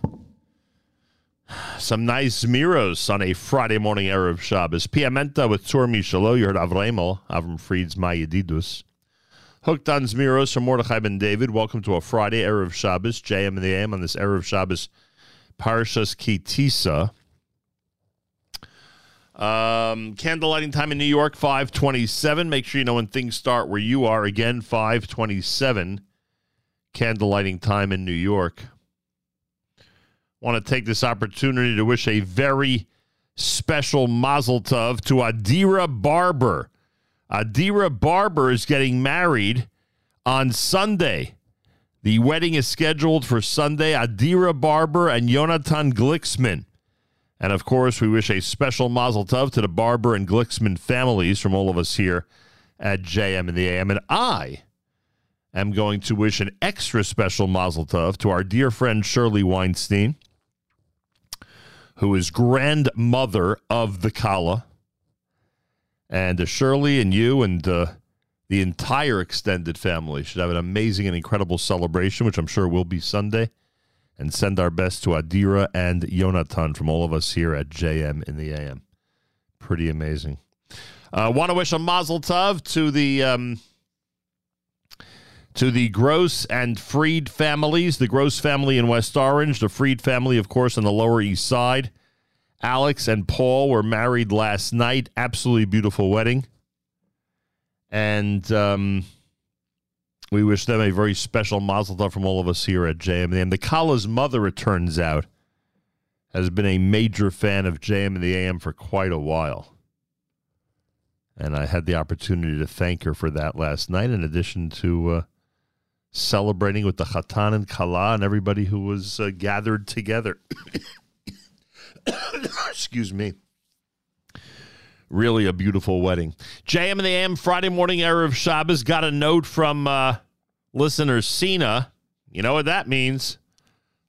Some nice Zmiros on a Friday morning Erev Shabbos. Piamenta with Tor Mishalo. You heard Avremel, Avram Fried's Mayedidus. Hooked on Zmiros from Mordechai Ben David. Welcome to a Friday Erev Shabbos. JM in the AM on this Erev Shabbos Parashas Ki Tisa. Um, candle lighting time in New York, 527. Make sure you know when things start where you are. Again, 527. Candle lighting time in New York. Want to take this opportunity to wish a very special mazel tov to Adira Barber. Adira Barber is getting married on Sunday. The wedding is scheduled for Sunday. Adira Barber and Jonathan Glicksman. And of course, we wish a special mazel tov to the Barber and Glicksman families from all of us here at JM in the AM. And I am going to wish an extra special mazel tov to our dear friend Shirley Weinstein, who is grandmother of the Kala. And uh, Shirley and you and uh, the entire extended family should have an amazing and incredible celebration, which I'm sure will be Sunday. And send our best to Adira and Yonatan from all of us here at JM in the AM. Pretty amazing. Uh, Want to wish a mazel tov to the um, to the Gross and Freed families, the Gross family in West Orange, the Freed family, of course, on the Lower East Side. Alex and Paul were married last night. Absolutely beautiful wedding. And um, we wish them a very special mazel tov from all of us here at JM. And the Kala's mother, it turns out, has been a major fan of JM in the AM for quite a while. And I had the opportunity to thank her for that last night, in addition to uh, celebrating with the Khatan and Kala and everybody who was uh, gathered together. Excuse me. Really a beautiful wedding. JM in the AM Friday morning Erev Shabbos got a note from uh, listener Cena. You know what that means?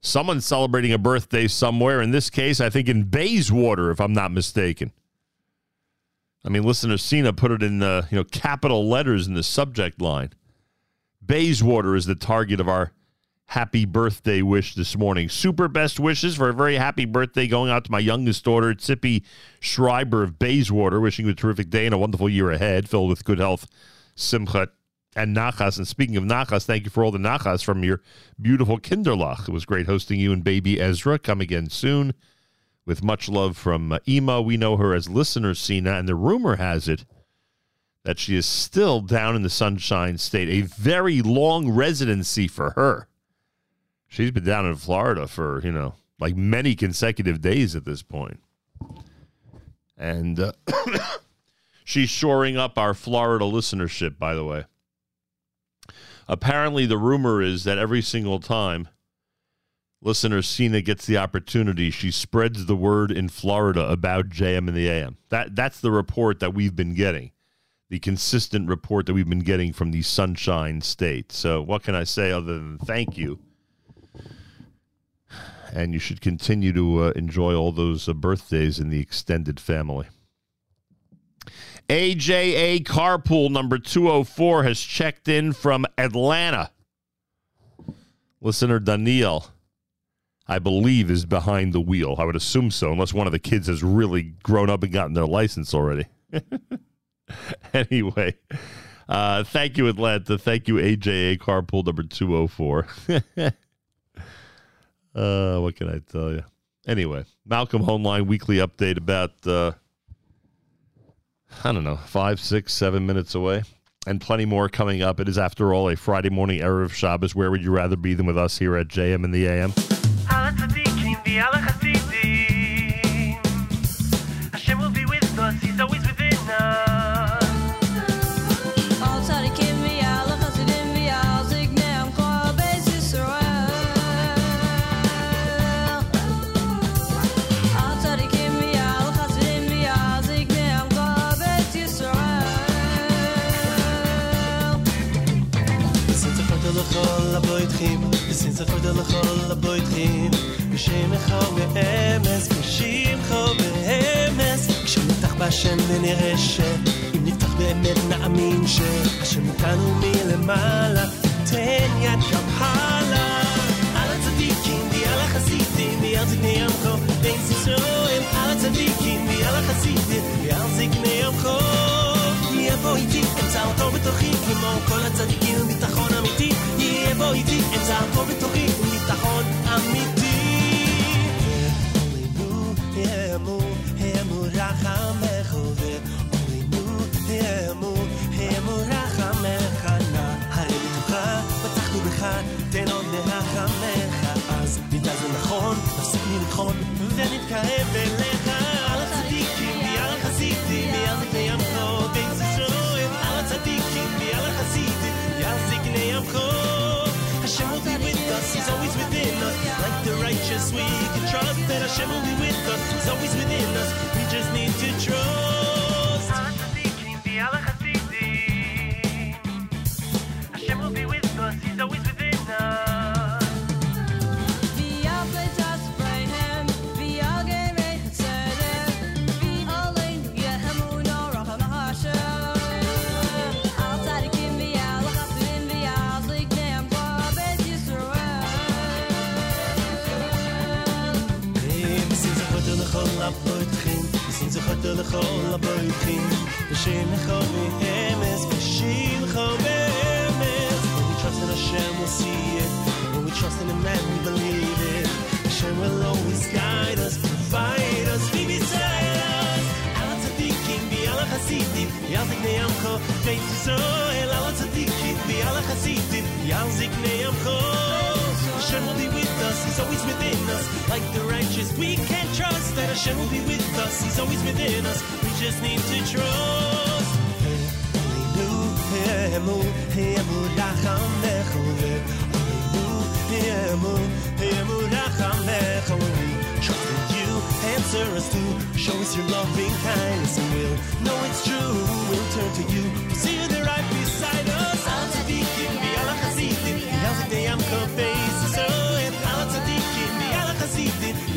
Someone's celebrating a birthday somewhere. In this case, I think in Bayswater, if I'm not mistaken. I mean, listener Cena put it in the you know capital letters in the subject line. Bayswater is the target of our happy birthday wish this morning. Super best wishes for a very happy birthday going out to my youngest daughter, Tzippi Schreiber of Bayswater, wishing you a terrific day and a wonderful year ahead, filled with good health, simchat, and nachas. And speaking of nachas, thank you for all the nachas from your beautiful kinderlach. It was great hosting you and baby Ezra. Come again soon. With much love from uh, Ema. We know her as listener Sina, and the rumor has it that she is still down in the Sunshine State. A very long residency for her. She's been down in Florida for, you know, like many consecutive days at this point. And uh, she's shoring up our Florida listenership, by the way. Apparently, the rumor is that every single time listener Cena gets the opportunity, she spreads the word in Florida about JM in the AM. That that's the report that we've been getting, the consistent report that we've been getting from the Sunshine State. So, what can I say other than thank you? And you should continue to uh, enjoy all those uh, birthdays in the extended family. AJA Carpool number 204 has checked in from Atlanta. Listener Daniel, I believe, is behind the wheel. I would assume so, unless one of the kids has really grown up and gotten their license already. anyway, uh, thank you, Atlanta. Thank you, AJA Carpool number 204. uh, what can I tell you? Anyway, Malcolm Hoenlein weekly update about uh, I don't know five, six, seven minutes away, and plenty more coming up. It is, after all, a Friday morning erev Shabbos. Where would you rather be than with us here at JM in the AM? listen to Chorta l'chol aboitchim. בשם אחד באמס, בשמך באמס. כשנפתח בהשם ונראה שאם נפתח באמת נאמין שהשם איתנו מלמעלה, תן יד גם הלאה. על הצדיקים ועל החסידים ועל זקני עמך, בין ישראל על הצדיקים ועל החסידים ועל זקני עמך. יבוא איתי, אמצא אותו בתוכי, כמו כל הצדיקים, ביטחון אמיתי. יבוא איתי, אמצא אותו בתוכי, נפסיק מלכון, ונתקרב אליך. על הצדיקים, ועל החסידים, ועל זקני עמך, בין ישראל, על הצדיקים, ועל החסידים, ועל זקני עמך. Hashem will be with us, He's always within us. Like the righteous, we can trust that Hashem will be with us, He's always within us. We just need to trust. Aboitchim, v'shem lecho be'emes, v'shim lecho be'emes. When we trust in Hashem, we'll see it. When we trust in a man, we believe it. Hashem will always guide us, provide us, be beside us. Yisrael. Al. Hashem will be with us, He's always within us. Like the righteous, we can trust that Hashem will be with us, He's always within us. We just need to trust. Trust in you, answer us too, show us your loving kindness, and we'll know it's true. We'll turn to you, see you there right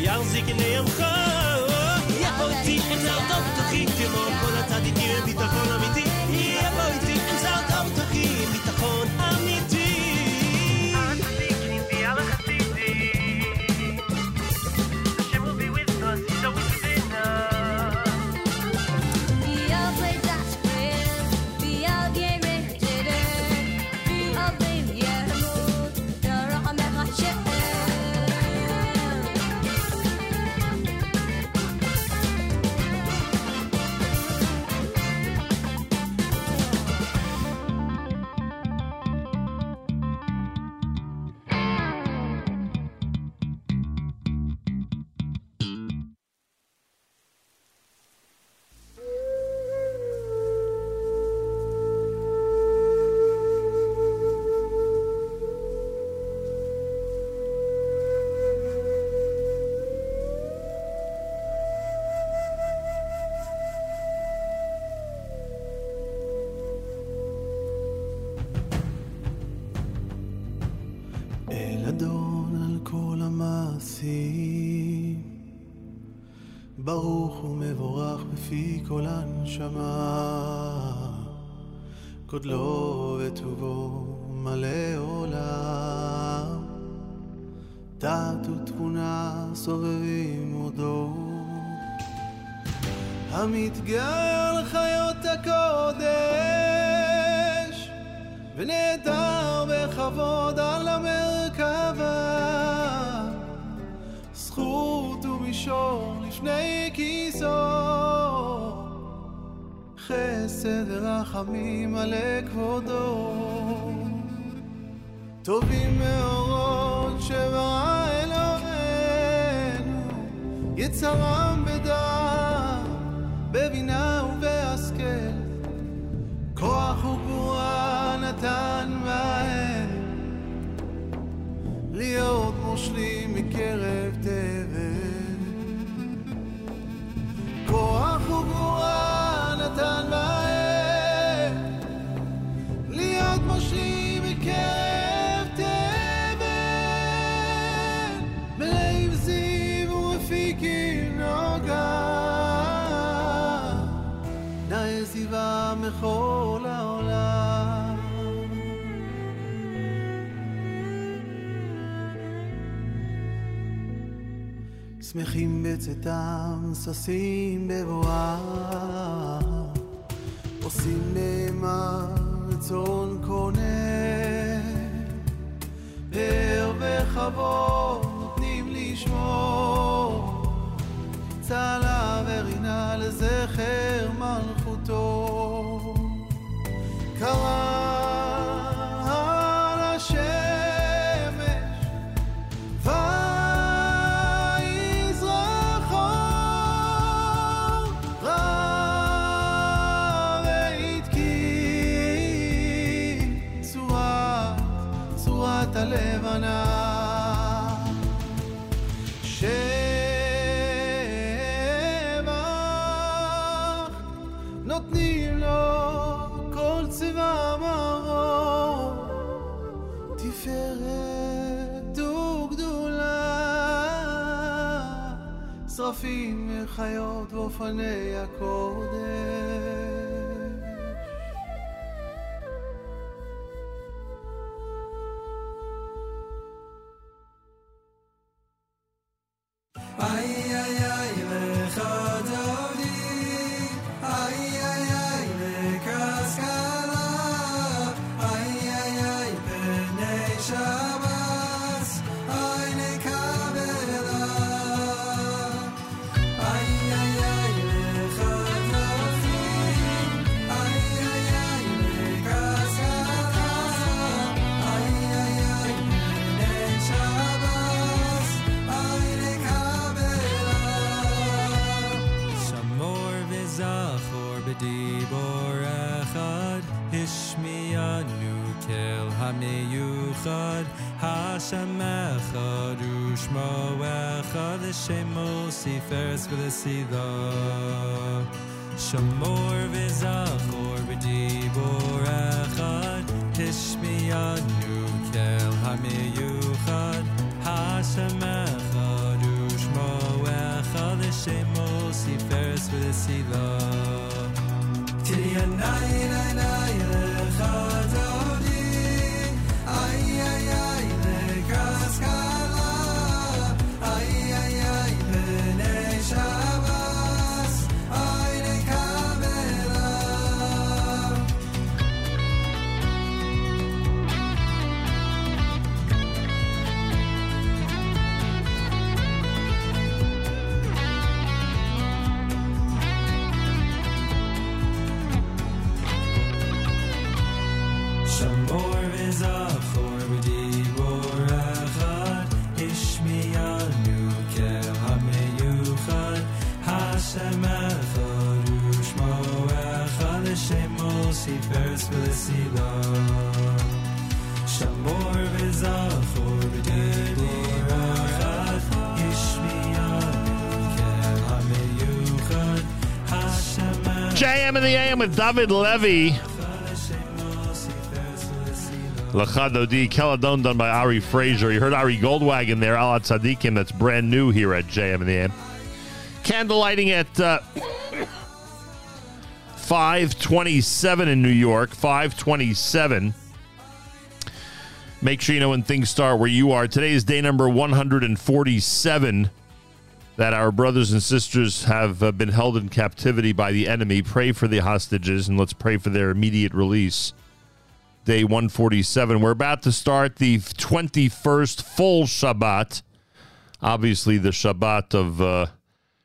Als ziek ik in heel. בפי כל הנשמה, גודלו וטובו מלא עולם, דת ותמונה סובבים עודו, המתגאה על חיות הקודש, ונעדר בכבוד על המרכבה. זכות ומ... שור לפני כיסו חסד ורחמים מלא כבודו. טובים מאורות שברא אלוהינו יצרם בדם בבינה ובהשכל. כוח וגבורה נתן בהם להיות מושלים מקרב תבל. כוח וגבורה מכל העולם. שמחים בצאתם, ששים בבואם, עושים נאמר רצון קונה, פאר וכבוד נותנים לשמור, צלה ורינה לזכר מלכותו. color. חיות ואופני יעקב echad, Hashem echad, Ushmo echad, Hashem Sifers v'lesila. Shamor v'zachor v'dibor echad, Tishmiyanu kel hamiyuchad, Hashem echad, Ushmo echad, Hashem Sifers v'lesila. Tiyanai, nai, a.m. in the a.m. with David Levy. Lachado D. Caledon done by Ari Fraser. You heard Ari Goldwagon there, Alat Sadikim, That's brand new here at JM in the AM. Candle lighting at uh, 527 in New York. 527. Make sure you know when things start where you are. Today is day number 147 that our brothers and sisters have uh, been held in captivity by the enemy. Pray for the hostages and let's pray for their immediate release. Day 147. We're about to start the 21st full Shabbat. Obviously, the Shabbat of uh,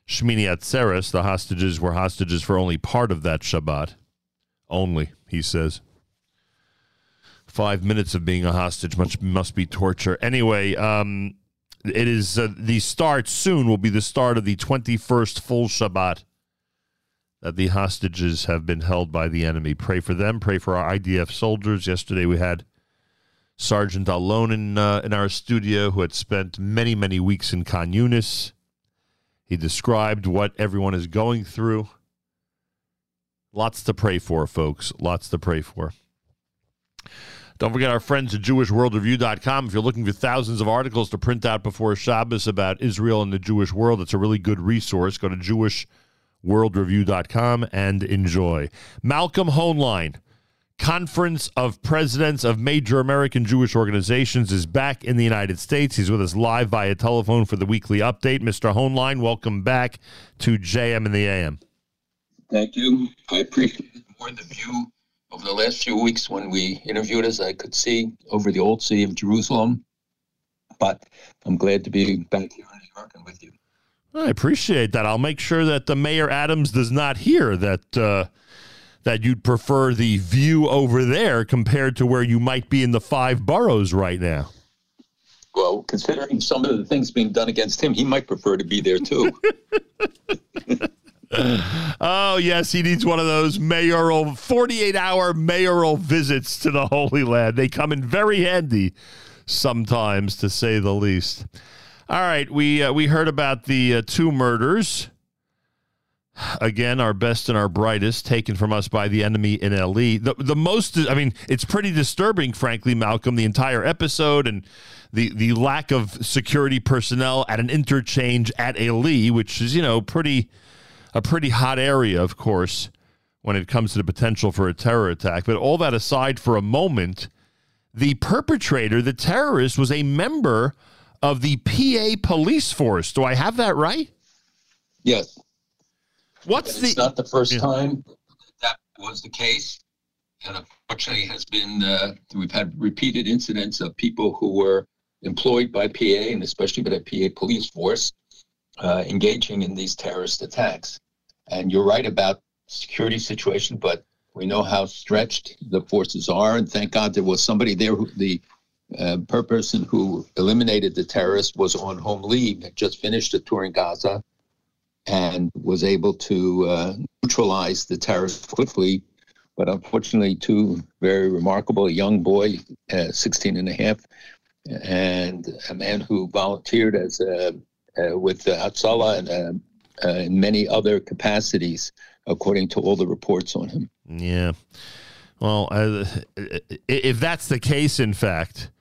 Shmini Atzeres, the hostages were hostages for only part of that Shabbat. Only, he says. Five minutes of being a hostage must, must be torture. Anyway, um, it is uh, the start soon will be the start of the 21st full Shabbat that the hostages have been held by the enemy. Pray for them. Pray for our IDF soldiers. Yesterday we had Sergeant Alone in, uh, in our studio who had spent many, many weeks in Khan Yunis. He described what everyone is going through. Lots to pray for, folks. Lots to pray for. Don't forget our friends at JewishWorldReview.com. If you're looking for thousands of articles to print out before Shabbos about Israel and the Jewish world, it's a really good resource. Go to JewishWorldReview.com and enjoy. Malcolm Hoenlein, Conference of Presidents of Major American Jewish Organizations, is back in the United States. He's with us live via telephone for the weekly update. Mr. Hoenlein, welcome back to JM in the AM. Thank you. I appreciate it more the view over the last few weeks when we interviewed us. I could see over the old city of Jerusalem, but I'm glad to be back here in New York and with you. I appreciate that. I'll make sure that the Mayor Adams does not hear that uh, that you'd prefer the view over there compared to where you might be in the five boroughs right now. Well, considering some of the things being done against him, he might prefer to be there too. oh yes, he needs one of those mayoral forty-eight hour mayoral visits to the Holy Land. They come in very handy sometimes, to say the least. All right, we uh, we heard about the uh, two murders. Again, our best and our brightest taken from us by the enemy in Eli. The the most I mean, it's pretty disturbing, frankly, Malcolm, the entire episode and the the lack of security personnel at an interchange at Eli, which is, you know, pretty a pretty hot area, of course, when it comes to the potential for a terror attack. But all that aside for a moment, the perpetrator, the terrorist, was a member of the PA police force. Do I have that right? Yes. What's the? it's not the first time that was the case, and unfortunately, has been uh, we've had repeated incidents of people who were employed by PA and especially by the PA police force uh, engaging in these terrorist attacks. And you're right about security situation, but we know how stretched the forces are, and thank God there was somebody there who the uh, per person who eliminated the terrorist was on home leave, had just finished a tour in Gaza, and was able to uh, neutralize the terrorist quickly. But unfortunately, two very remarkable, a young boy, uh, 16 and a half, and a man who volunteered as a, uh, with uh, Hatzalah and uh, in many other capacities, according to all the reports on him. Yeah. Well, if that's the case, in fact,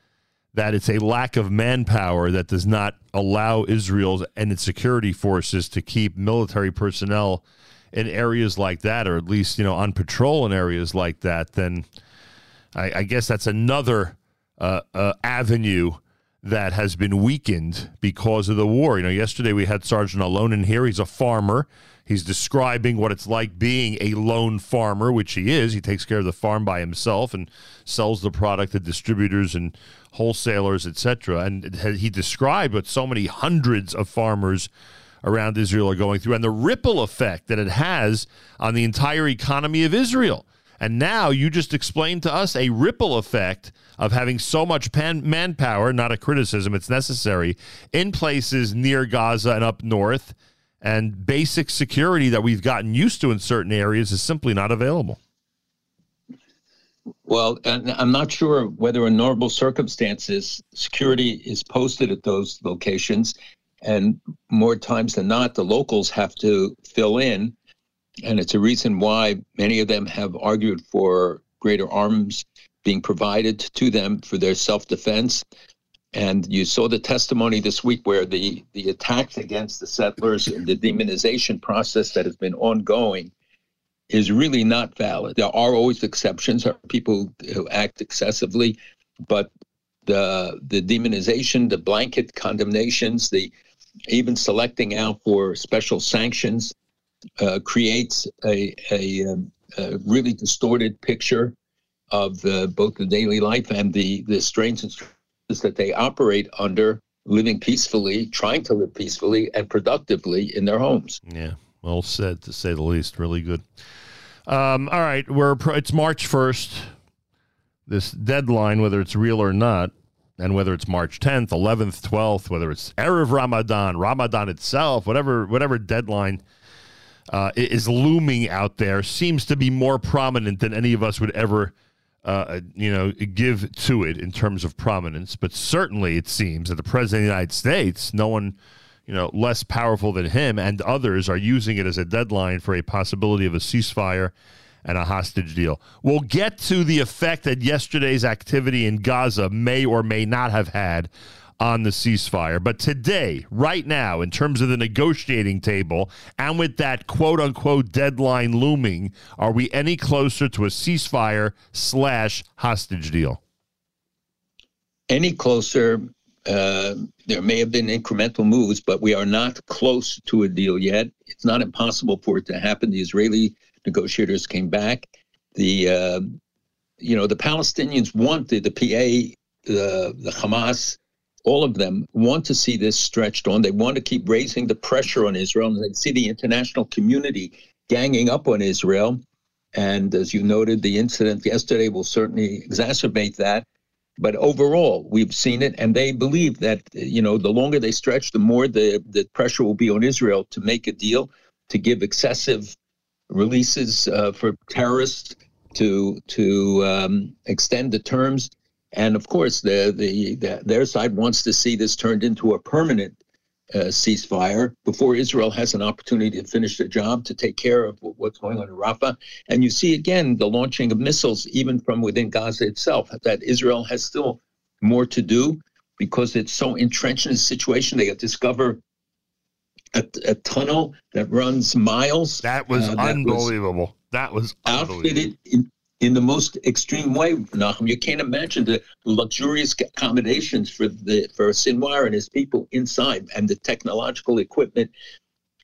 that it's a lack of manpower that does not allow Israel and its security forces to keep military personnel in areas like that, or at least you know on patrol in areas like that, then I, I guess that's another uh, uh, avenue that has been weakened because of the war. You know, yesterday we had Sergeant Alone in here. He's a farmer. He's describing what it's like being a lone farmer, which he is. He takes care of the farm by himself and sells the product to distributors and wholesalers, etc. And he described what so many hundreds of farmers around Israel are going through and the ripple effect that it has on the entire economy of Israel. And now you just explained to us a ripple effect of having so much pan- manpower, not a criticism, it's necessary, in places near Gaza and up north. And basic security that we've gotten used to in certain areas is simply not available. Well, I'm not sure whether in normal circumstances security is posted at those locations. And more times than not, the locals have to fill in. And it's a reason why many of them have argued for greater arms being provided to them for their self defense. And you saw the testimony this week where the, the attacks against the settlers and the demonization process that has been ongoing is really not valid. There are always exceptions, are people who act excessively, but the the demonization, the blanket condemnations, the even selecting out for special sanctions uh, creates a, a, um, a, really distorted picture of uh, both the daily life and the the strains and that they operate under living peacefully, trying to live peacefully and productively in their homes. Yeah, well said to say the least. Really good. Um, all right, we're it's March first. This deadline, whether it's real or not, and whether it's March 10th, 11th, 12th, whether it's erev Ramadan, Ramadan itself, whatever whatever deadline uh, is looming out there, seems to be more prominent than any of us would ever. Uh, you know, give to it in terms of prominence, but certainly it seems that the president of the United States, no one, you know, less powerful than him and others are using it as a deadline for a possibility of a ceasefire and a hostage deal. We'll get to the effect that yesterday's activity in Gaza may or may not have had on the ceasefire. But today, right now, in terms of the negotiating table and with that quote unquote deadline looming, are we any closer to a ceasefire slash hostage deal? Any closer, uh, there may have been incremental moves, but we are not close to a deal yet. It's not impossible for it to happen. The Israeli negotiators came back. The uh, you know the Palestinians wanted the PA, the the Hamas, all of them want to see this stretched on. They want to keep raising the pressure on Israel, and they see the international community ganging up on Israel. And as you noted, the incident yesterday will certainly exacerbate that. But overall, we've seen it, and they believe that you know the longer they stretch, the more the the pressure will be on Israel to make a deal, to give excessive releases uh, for terrorists, to to um, extend the terms, and of course, the, the the their side wants to see this turned into a permanent uh, ceasefire before Israel has an opportunity to finish the job, to take care of what's going on in Rafah. And you see again the launching of missiles, even from within Gaza itself, that Israel has still more to do because it's so entrenched in a situation. They discover a, a tunnel that runs miles. That was uh, unbelievable. That was unbelievable. outfitted in, in the most extreme way, Nachum. You can't imagine the luxurious accommodations for the for Sinwar and his people inside, and the technological equipment.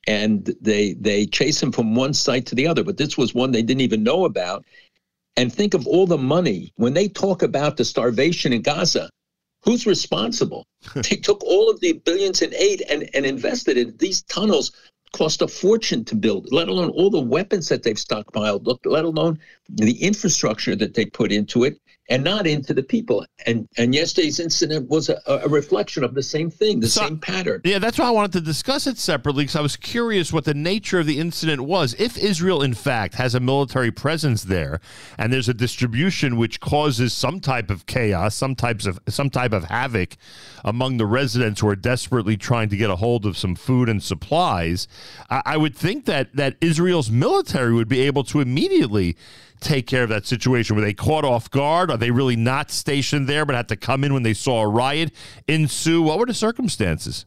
And they they chase him from one site to the other. But this was one they didn't even know about. And think of all the money when they talk about the starvation in Gaza. Who's responsible? they took all of the billions in aid and, and invested in these tunnels cost a fortune to build, let alone all the weapons that they've stockpiled, let alone the infrastructure that they put into it and not into the people. And and yesterday's incident was a, a reflection of the same thing, the same pattern. Yeah, that's why I wanted to discuss it separately because I was curious what the nature of the incident was. If Israel, in fact, has a military presence there, and there's a distribution which causes some type of chaos, some types of some type of havoc among the residents who are desperately trying to get a hold of some food and supplies, I, I would think that that Israel's military would be able to immediately take care of that situation? Were they caught off guard? Are they really not stationed there but had to come in when they saw a riot ensue? What were the circumstances?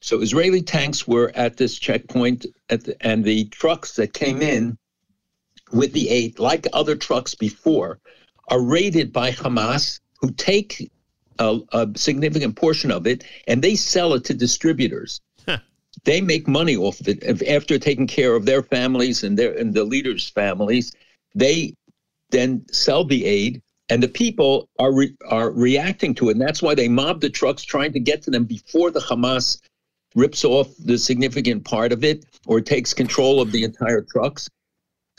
So Israeli tanks were at this checkpoint, at the, and the trucks that came in with the aid, like other trucks before, are raided by Hamas, who take a, a significant portion of it and they sell it to distributors. They make money off of it If- after taking care of their families and their and the leaders' families. They then sell the aid, and the people are re, are reacting to it, and that's why they mob the trucks, trying to get to them before the Hamas rips off the significant part of it or takes control of the entire trucks.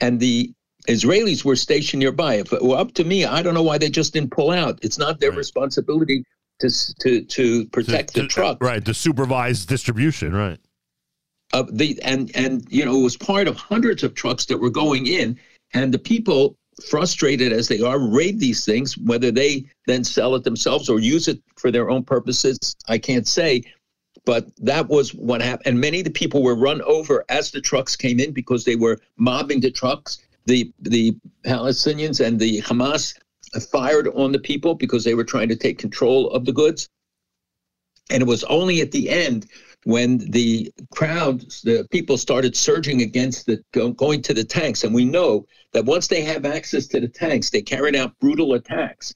And the Israelis were stationed nearby. If it were up to me, I don't know why they just didn't pull out. It's not their responsibility to to to protect the truck. Right, the supervised distribution, right. Uh, the and and you know it was part of hundreds of trucks that were going in, and the people frustrated as they are raid these things. Whether they then sell it themselves or use it for their own purposes, I can't say. But that was what happened, and many of the people were run over as the trucks came in because they were mobbing the trucks. The the Palestinians and the Hamas fired on the people because they were trying to take control of the goods. And it was only at the end when the crowds, the people started surging against the going to the tanks. And we know that once they have access to the tanks, they carried out brutal attacks.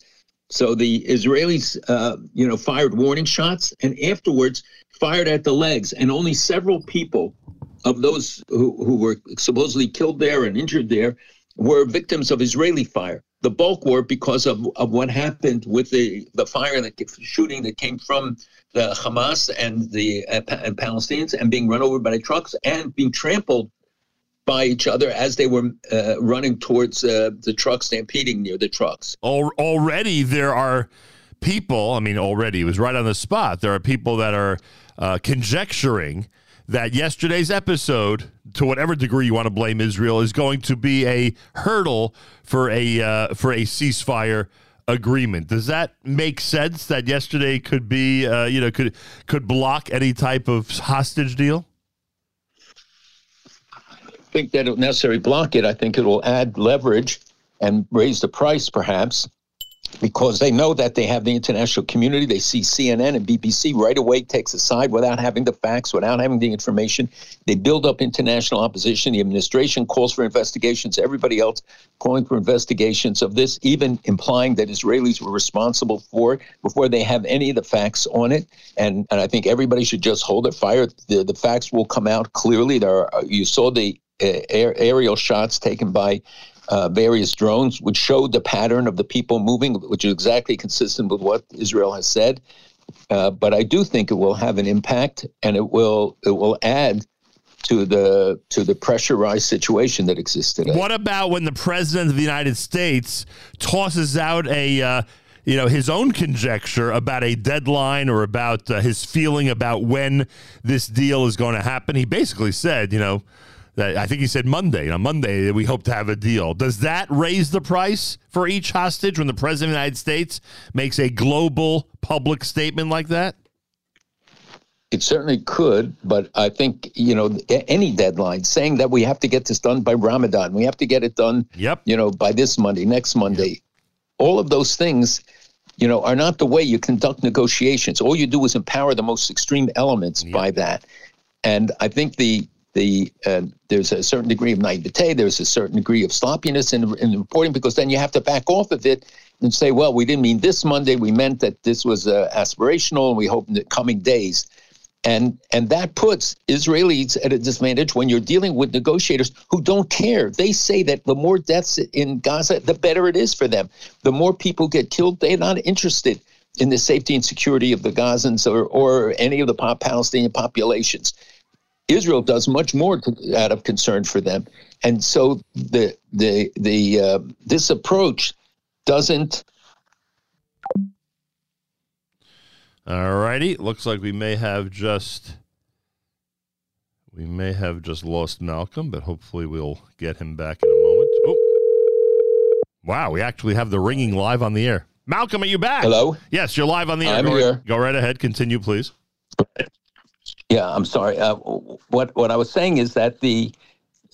So the Israelis, uh, you know, fired warning shots and afterwards fired at the legs. And only several people of those who, who were supposedly killed there and injured there were victims of Israeli fire. the bulk were because of, of what happened with the, the fire, the shooting that came from the Hamas and the uh, and Palestinians and being run over by trucks and being trampled by each other as they were uh, running towards uh, the trucks, stampeding near the trucks. Al- already there are people, I mean, already, it was right on the spot. There are people that are uh, conjecturing that yesterday's episode, to whatever degree you want to blame Israel, is going to be a hurdle for a uh, for a ceasefire agreement. Does that make sense? That yesterday could be, uh, you know, could could block any type of hostage deal? I think that it will necessarily block it. I think it will add leverage and raise the price, perhaps, because they know that they have the international community. They see CNN and BBC right away takes a side without having the facts, without having the information. They build up international opposition. The administration calls for investigations. Everybody else calling for investigations of this, even implying that Israelis were responsible for it before they have any of the facts on it. And and I think everybody should just hold their fire. The the facts will come out clearly. There are, you saw the uh, aerial shots taken by uh, various drones, which showed the pattern of the people moving, which is exactly consistent with what Israel has said. Uh, but I do think it will have an impact, and it will it will add to the to the pressurized situation that exists today. What about when the president of the United States tosses out a, uh, you know, his own conjecture about a deadline or about uh, his feeling about when this deal is going to happen? He basically said, you know, I think he said Monday. On Monday, we hope to have a deal. Does that raise the price for each hostage when the president of the United States makes a global public statement like that? It certainly could, but I think you know any deadline saying that we have to get this done by Ramadan, we have to get it done, yep. you know, by this Monday, next Monday. All of those things, you know, are not the way you conduct negotiations. All you do is empower the most extreme elements by that, and I think the the uh, there's a certain degree of naivete, there's a certain degree of sloppiness in, in reporting because then you have to back off of it and say, well, we didn't mean this Monday, we meant that this was uh, aspirational, and we hope in the coming days. And and that puts Israelis at a disadvantage when you're dealing with negotiators who don't care. They say that the more deaths in Gaza, the better it is for them. The more people get killed, they're not interested in the safety and security of the Gazans or, or any of the Palestinian populations. Israel does much more to, out of concern for them, and so the the the uh, this approach doesn't All righty. Looks like we may have just we may have just lost Malcolm, but hopefully we'll get him back in a moment. Oh. Wow, we actually have the ringing live on the air. Malcolm, are you back? Hello? Yes, you're live on the air. I'm go, here. Right, go right ahead. Continue, please. Yeah, I'm sorry. Uh, what what I was saying is that the,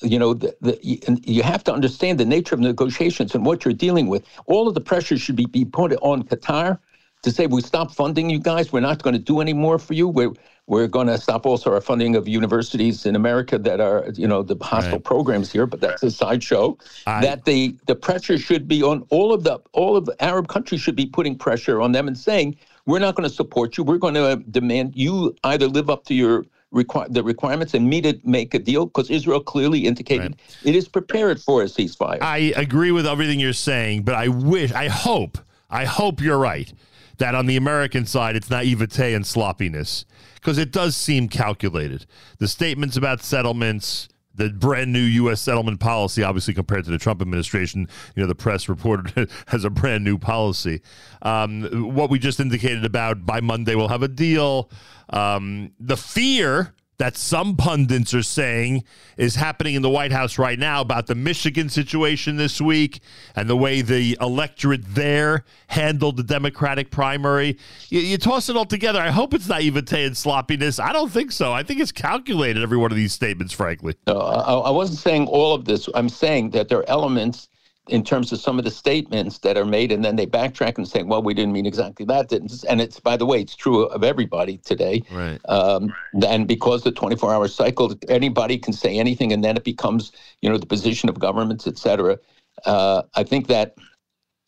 you know, the, the you, you have to understand the nature of negotiations and what you're dealing with. All of the pressure should be, be put on Qatar to say we stop funding you guys. We're not going to do any more for you. We're we're going to stop also our funding of universities in America that are you know the hostile programs here. But that's a sideshow. that the the pressure should be on all of the all of the Arab countries should be putting pressure on them and saying we're not going to support you. We're going to demand you either live up to your require the requirements and meet it, make a deal because Israel clearly indicated it is prepared for a ceasefire. I agree with everything you're saying, but I wish, I hope, I hope you're right that on the American side it's naivete and sloppiness because it does seem calculated. The statements about settlements, the brand new U.S. settlement policy, obviously compared to the Trump administration, you know, the press reported it as a brand new policy. Um, what we just indicated about by Monday we'll have a deal. Um, the fear that some pundits are saying is happening in the White House right now about the Michigan situation this week and the way the electorate there handled the Democratic primary. You, you toss it all together. I hope it's naivete and sloppiness. I don't think so. I think it's calculated, every one of these statements, frankly. No, I, I wasn't saying all of this. I'm saying that there are elements in terms of some of the statements that are made, and then they backtrack and say, "Well, we didn't mean exactly that." Didn't. And it's by the way, it's true of everybody today. Right. Um, And because the 24-hour cycle, anybody can say anything, and then it becomes, you know, the position of governments, et cetera. Uh, I think that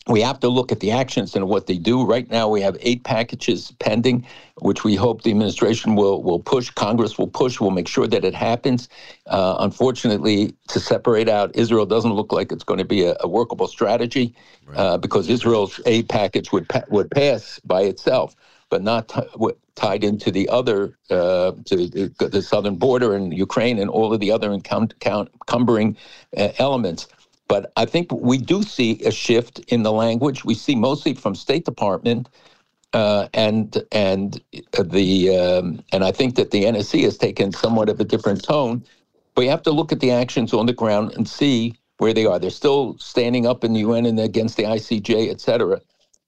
we have to look at the actions and what they do. Right now, we have eight packages pending, which we hope the administration will will push. Congress will push. We'll make sure that it happens. Uh, unfortunately, to separate out Israel doesn't look like it's going to be a, a workable strategy uh, because Israel's aid package would pa- would pass by itself, but not t- w- tied into the other uh, to the, the southern border and Ukraine and all of the other encumbering uh, elements. But I think we do see a shift in the language. We see mostly from State Department, uh, and and the um, and I think that the NSC has taken somewhat of a different tone. But you have to look at the actions on the ground and see where they are. They're still standing up in the UN and against the ICJ, et cetera.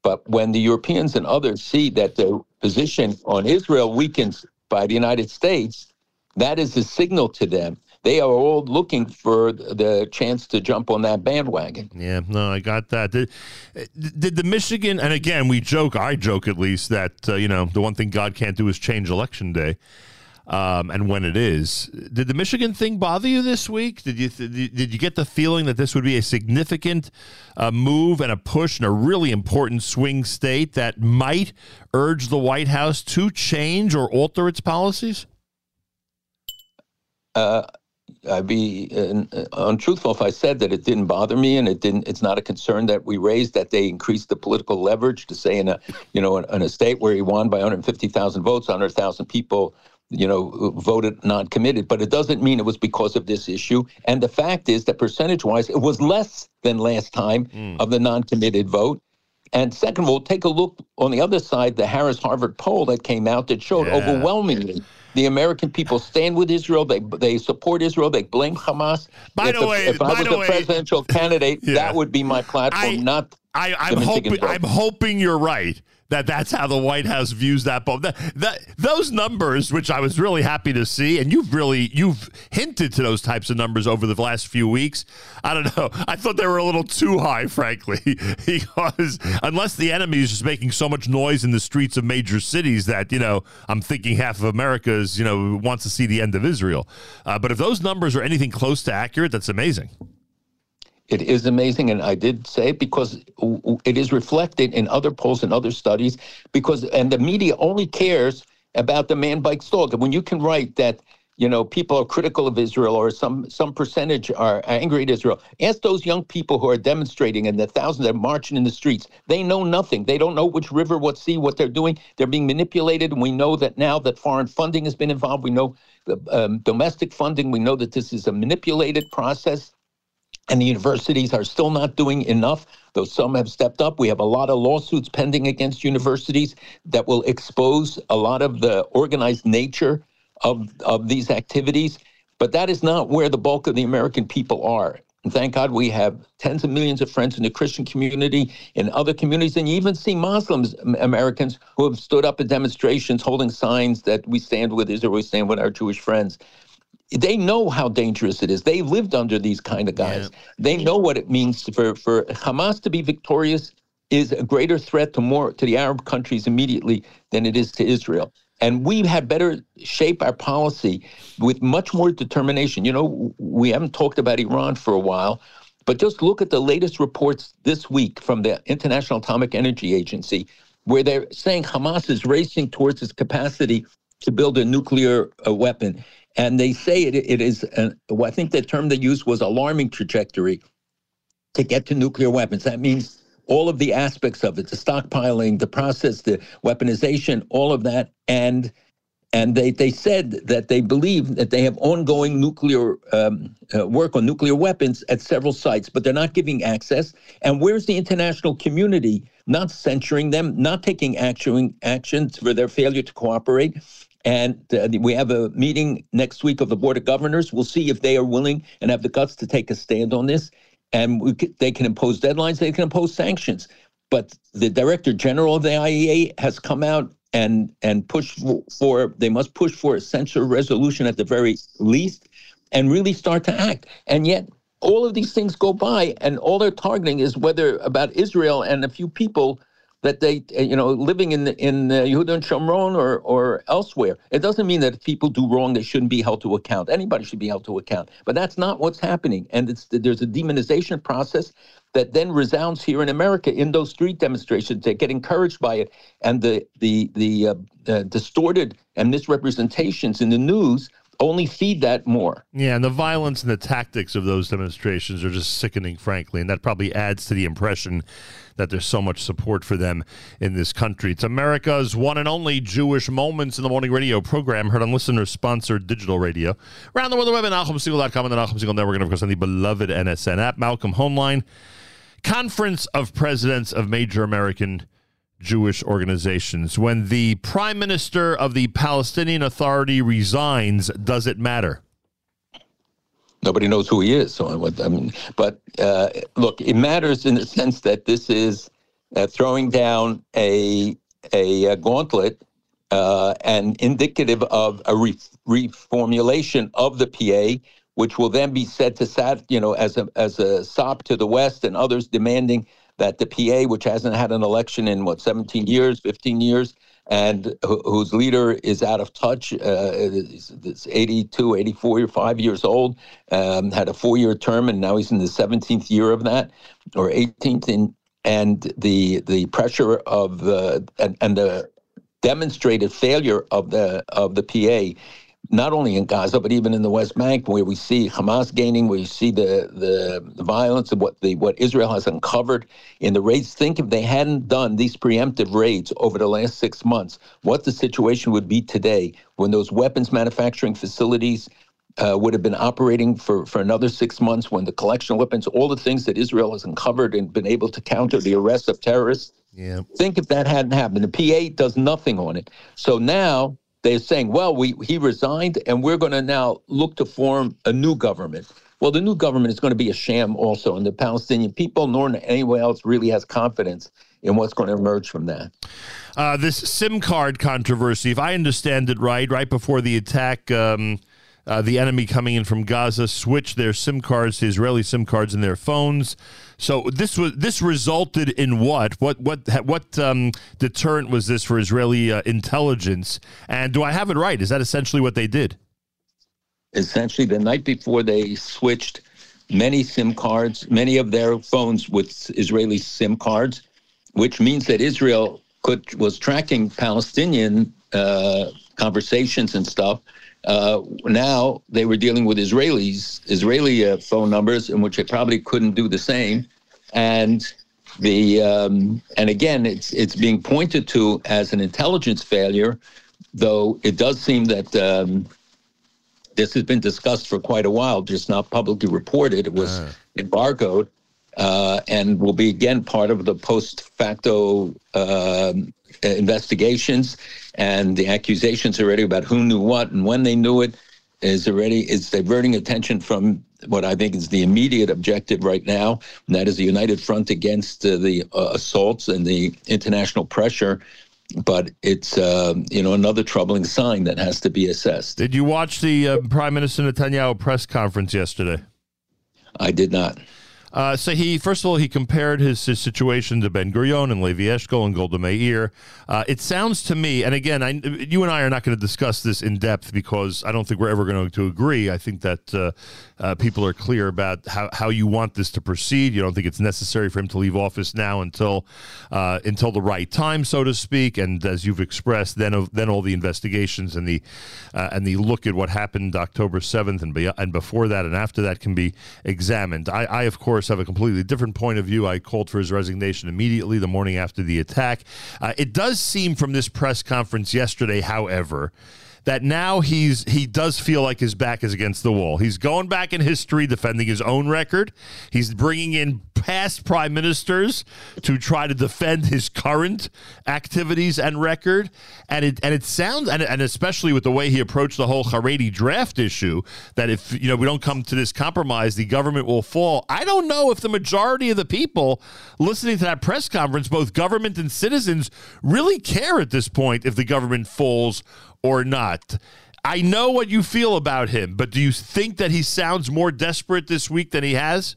But when the Europeans and others see that the position on Israel weakens by the United States, that is a signal to them. They are all looking for the chance to jump on that bandwagon. Yeah, no, I got that. Did, did the Michigan, and again, we joke, I joke at least, that, uh, you know, the one thing God can't do is change election day. Um, and when it is, did the Michigan thing bother you this week? Did you did you get the feeling that this would be a significant uh, move and a push in a really important swing state that might urge the White House to change or alter its policies? Uh, I'd be uh, untruthful if I said that it didn't bother me and it didn't. It's not a concern that we raised that they increased the political leverage to say in a you know in, in a state where he won by 150,000 votes, 100,000 people you know voted non-committed. But it doesn't mean it was because of this issue. And the fact is that percentage-wise, it was less than last time of the non-committed vote. And second of all, take a look on the other side, the Harris Harvard poll that came out that showed Yeah. overwhelmingly the American people stand with Israel. They they support Israel. They blame Hamas. By if the way- if by I was the a way- presidential candidate, Yeah. that would be my platform. not I, I'm hoping. I'm hoping you're right that that's how the White House views that poll. That, that those numbers, which I was really happy to see, and you've really you've hinted to those types of numbers over the last few weeks. I don't know. I thought they were a little too high, frankly, because unless the enemy is just making so much noise in the streets of major cities that you know, I'm thinking half of America is you know wants to see the end of Israel. Uh, but if those numbers are anything close to accurate, that's amazing. It is amazing, and I did say it because it is reflected in other polls and other studies. Because and the media only cares about the man bites dog. And when you can write that, you know, people are critical of Israel or some some percentage are angry at Israel. Ask those young people who are demonstrating and the thousands that are marching in the streets. They know nothing. They don't know which river, what sea, what they're doing. They're being manipulated, and we know that now that foreign funding has been involved. We know the um, domestic funding. We know that this is a manipulated process and the universities are still not doing enough, though some have stepped up. We have a lot of lawsuits pending against universities that will expose a lot of the organized nature of, of these activities. But that is not where the bulk of the American people are. And thank God we have tens of millions of friends in the Christian community, in other communities, and you even see Muslims, Americans, who have stood up at demonstrations holding signs that we stand with Israel, we stand with our Jewish friends they know how dangerous it is. They lived under these kind of guys. They know what it means for, for Hamas to be victorious is a greater threat to more to the Arab countries immediately than it is to Israel. And we had better shape our policy with much more determination. You know, we haven't talked about Iran for a while, but just look at the latest reports this week from the International Atomic Energy Agency, where they're saying Hamas is racing towards its capacity to build a nuclear uh, weapon. And they say it, it is, an, I think the term they used was alarming trajectory to get to nuclear weapons. That means all of the aspects of it, the stockpiling, the process, the weaponization, all of that. And and they, they said that they believe that they have ongoing nuclear um, uh, work on nuclear weapons at several sites, but they're not giving access. And where's the international community not censuring them, not taking action, actions for their failure to cooperate? And uh, we have a meeting next week of the Board of Governors. We'll see if they are willing and have the guts to take a stand on this. And could, they can impose deadlines, they can impose sanctions. But the Director General of the IEA has come out and and push for they must push for a censure resolution at the very least and really start to act. And yet all of these things go by and all they're targeting is whether about Israel and a few people that they uh, you know living in the, in uh, Yehuda and Shomron or or elsewhere. It doesn't mean that if people do wrong they shouldn't be held to account. Anybody should be held to account. But that's not what's happening and it's there's a demonization process that then resounds here in America in those street demonstrations. They get encouraged by it, and the the the uh, uh, distorted and misrepresentations in the news only feed that more. Yeah, and the violence and the tactics of those demonstrations are just sickening, frankly, and that probably adds to the impression that there's so much support for them in this country. It's America's one and only Jewish Moments in the Morning radio program, heard on listener-sponsored digital radio. Around the world, the web at NachumSegal.com and the Nachum Segal Network, and of course on the beloved NSN app. Malcolm Hoenlein, Conference of Presidents of Major American Jewish organizations. When the Prime Minister of the Palestinian Authority resigns, does it matter? Nobody knows who he is. So I mean, but uh, look, it matters in the sense that this is uh, throwing down a a, uh gauntlet uh, and indicative of a re- reformulation of the PA, which will then be said to sat, you know, as a as a sop to the West and others demanding that the PA, which hasn't had an election in what 17 years, 15 years, and who, whose leader is out of touch, uh, is, is 82, 84, or five years old, um, had a four-year term, and now he's in the 17th year of that, or 18th. In, and the the pressure of the and, and the demonstrated failure of the of the PA, not only in Gaza but even in the West Bank, where we see Hamas gaining, where you see the the, the violence of what the what Israel has uncovered in the raids. Think if they hadn't done these preemptive raids over the last six months, what the situation would be today when those weapons manufacturing facilities. Uh, would have been operating for, for another six months when the collection of weapons, all the things that Israel has uncovered and been able to counter the arrest of terrorists, Yeah. Think if that hadn't happened. The PA does nothing on it. So now they're saying, well, we he resigned and we're going to now look to form a new government. Well, the new government is going to be a sham also, and the Palestinian people, nor anyone else, really has confidence in what's going to emerge from that. Uh, this SIM card controversy, if I understand it right, right before the attack, um, uh, the enemy coming in from Gaza switched their SIM cards to Israeli SIM cards in their phones. So this was this resulted in what? What what what um, deterrent was this for Israeli uh, intelligence? And do I have it right? Is that essentially what they did? Essentially, the night before they switched many SIM cards, many of their phones with Israeli SIM cards, which means that Israel could was tracking Palestinian uh, conversations and stuff. Uh, now they were dealing with Israelis, Israeli uh, phone numbers, in which they probably couldn't do the same. And the um, and again, it's it's being pointed to as an intelligence failure, though it does seem that um, this has been discussed for quite a while, just not publicly reported. It was embargoed, uh, and will be again part of the post facto um, investigations. And the accusations already about who knew what and when they knew it is already is diverting attention from what I think is the immediate objective right now, and that is the united front against uh, the uh, assaults and the international pressure. But it's uh, you know another troubling sign that has to be assessed. Did you watch the uh, Prime Minister Netanyahu press conference yesterday? I did not. Uh, so he, first of all, he compared his, his situation to Ben Gurion and Levi Eshkol and Golda Meir. Uh, it sounds to me, and again, I, you and I are not going to discuss this in depth because I don't think we're ever going to agree. I think that uh, uh, people are clear about how, how you want this to proceed. You don't think it's necessary for him to leave office now until uh, until the right time, so to speak. And as you've expressed, then then all the investigations and the uh, and the look at what happened October seventh and be, and before that and after that can be examined. I, I of course have a completely different point of view. I called for his resignation immediately the morning after the attack. Uh, it does seem from this press conference yesterday, however, that now he's he does feel like his back is against the wall. He's going back in history defending his own record. He's bringing in past prime ministers to try to defend his current activities and record. And it and it sounds and, and especially with the way he approached the whole Haredi draft issue that if you know we don't come to this compromise, the government will fall. I don't know if the majority of the people listening to that press conference, both government and citizens, really care at this point if the government falls or not. I know what you feel about him, but do you think that he sounds more desperate this week than he has?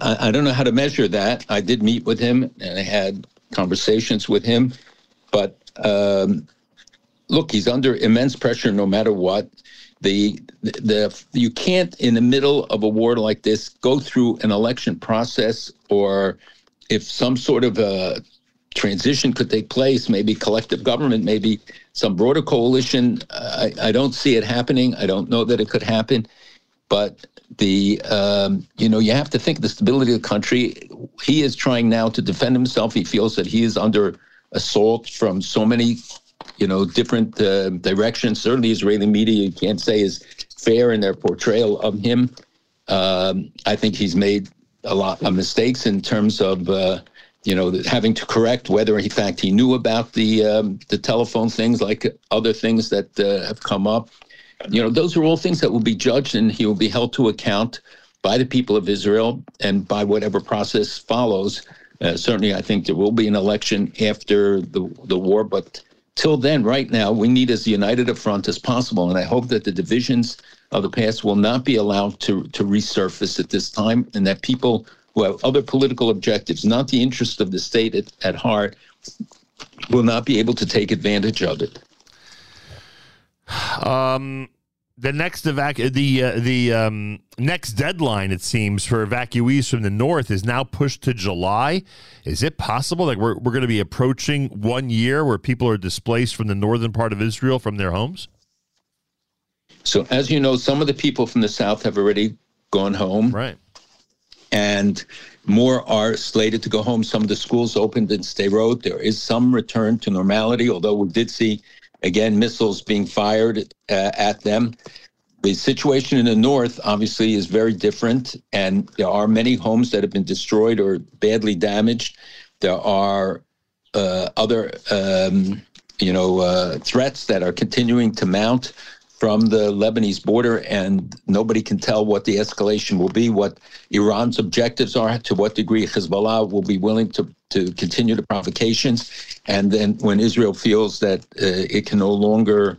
I, I don't know how to measure that. I did meet with him and I had conversations with him, but um, look, he's under immense pressure no matter what. the the you can't in the middle of a war like this go through an election process or if some sort of a transition could take place maybe collective government maybe some broader coalition. I, I don't see it happening. I don't know that it could happen. But the um, you know you have to think the stability of the country. He is trying now to defend himself. He feels that he is under assault from so many you know, different uh, directions. Certainly, Israeli media you can't say is fair in their portrayal of him. Um, I think he's made a lot of mistakes in terms of, uh, you know, having to correct whether, in fact, he knew about the um, the telephone things, like other things that uh, have come up. You know, those are all things that will be judged, and he will be held to account by the people of Israel and by whatever process follows. Uh, certainly, I think there will be an election after the the war, but till then, right now, we need as united a front as possible. And I hope that the divisions of the past will not be allowed to, to resurface at this time, and that people who have other political objectives, not the interest of the state at, at heart, will not be able to take advantage of it. Um, the next evac the uh, the um, next deadline it seems for evacuees from the north is now pushed to July. Is it possible that we're we're going to be approaching one year where people are displaced from the northern part of Israel from their homes? So, as you know, some of the people from the south have already gone home. Right. And more are slated to go home. Some of the schools opened in Sderot. There is some return to normality, although we did see, again, missiles being fired uh, at them. The situation in the north obviously is very different, and there are many homes that have been destroyed or badly damaged. There are uh, other, um, you know, uh, threats that are continuing to mount from the Lebanese border, and nobody can tell what the escalation will be, what Iran's objectives are, to what degree Hezbollah will be willing to, to continue the provocations. And then when Israel feels that uh, it can no longer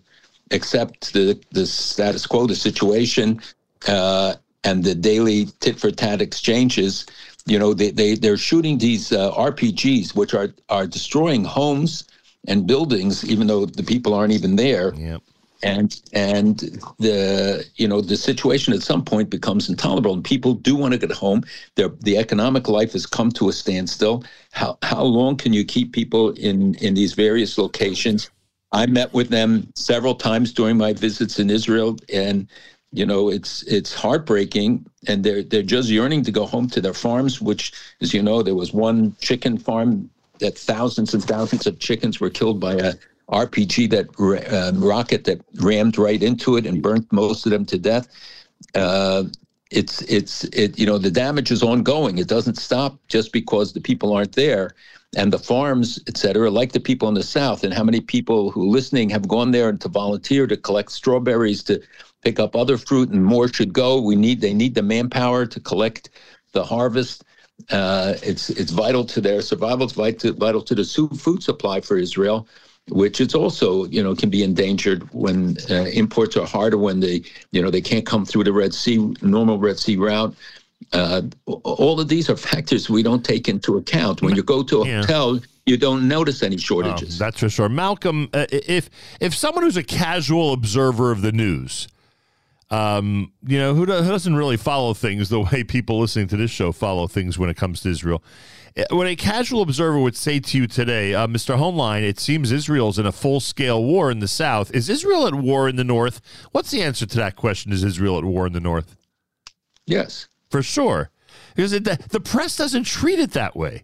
accept the, the status quo, the situation, uh, and the daily tit for tat exchanges, you know, they, they, they're shooting these uh, RPGs, which are, are destroying homes and buildings, even though the people aren't even there. Yep and and the you know the situation at some point becomes intolerable and people do want to get home. Their, the economic life has come to a standstill. How how long can you keep people in in these various locations? I met with them several times during my visits in israel and you know it's it's heartbreaking. And they're they're just yearning to go home to their farms which as you know there was one chicken farm that thousands and thousands of chickens were killed by a RPG that uh, rocket that rammed right into it and burnt most of them to death. Uh, it's it's it you know the damage is ongoing. It doesn't stop just because the people aren't there, and the farms, et cetera, like the people in the south. And how many people who listening have gone there to volunteer to collect strawberries to pick up other fruit, and more should go. We need they need the manpower to collect the harvest. Uh, it's it's vital to their survival. It's vital vital to the food supply for Israel which it's also you know can be endangered when uh, imports are harder when they you know they can't come through the Red Sea normal Red Sea route. Uh, all of these are factors we don't take into account when you go to a Yeah. hotel. You don't notice any shortages. Um, that's for sure. Malcolm, uh, if if someone who's a casual observer of the news, um, you know, who, do, who doesn't really follow things the way people listening to this show follow things when it comes to Israel, what a casual observer would say to you today, uh, Mr. Hoenlein, it seems Israel's in a full scale war in the south. Is Israel at war in the north? What's the answer to that question? Is Israel at war in the north? Yes. For sure. Because it, the, the press doesn't treat it that way.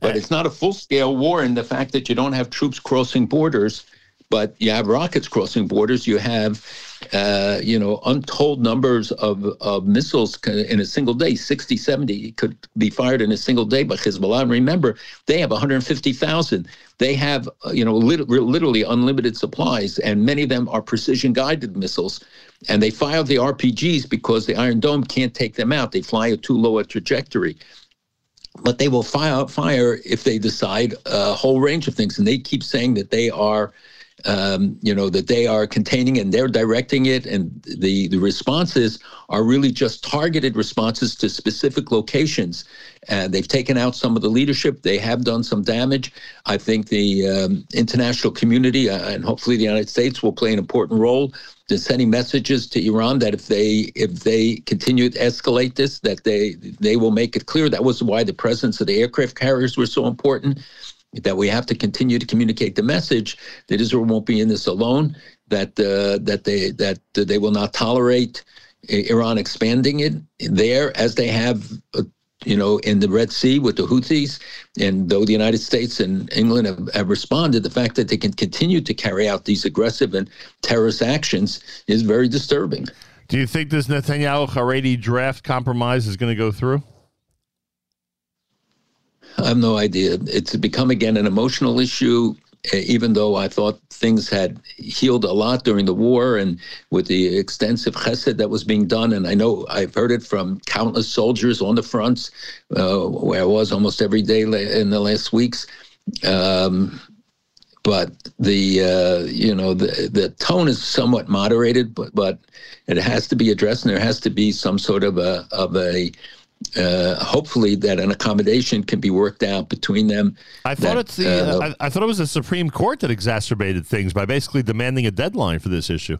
But it's not a full scale war in the fact that you don't have troops crossing borders, but you have rockets crossing borders. You have, uh, you know, untold numbers of, of missiles in a single day. 60, 70 could be fired in a single day by Hezbollah. And remember, they have 150,000. They have, uh, you know, lit- literally unlimited supplies, and many of them are precision guided missiles. And they fire the RPGs because the Iron Dome can't take them out. They fly at too low a trajectory but they will fire fire if they decide a whole range of things and they keep saying that they are um, you know that they are containing and they're directing it and the the responses are really just targeted responses to specific locations and they've taken out some of the leadership they have done some damage i think the um, international community uh, and hopefully the united states will play an important role they're sending messages to Iran that if they if they continue to escalate this, that they they will make it clear. That was why the presence of the aircraft carriers were so important. That we have to continue to communicate the message that Israel won't be in this alone. That uh, that they that they will not tolerate Iran expanding it there as they have. Uh, you know, in the Red Sea with the Houthis, and though the United States and England have, have responded, the fact that they can continue to carry out these aggressive and terrorist actions is very disturbing. Do you think this Netanyahu Haredi draft compromise is going to go through? I have no idea. It's become again an emotional issue, even though I thought things had healed a lot during the war and with the extensive chesed that was being done. And I know I've heard it from countless soldiers on the fronts, uh, where I was almost every day in the last weeks. Um, but the uh, you know the the tone is somewhat moderated, but but it has to be addressed, and there has to be some sort of a of a uh, hopefully that an accommodation can be worked out between them. I thought that, it's the. uh, I, I thought it was the Supreme Court that exacerbated things by basically demanding a deadline for this issue.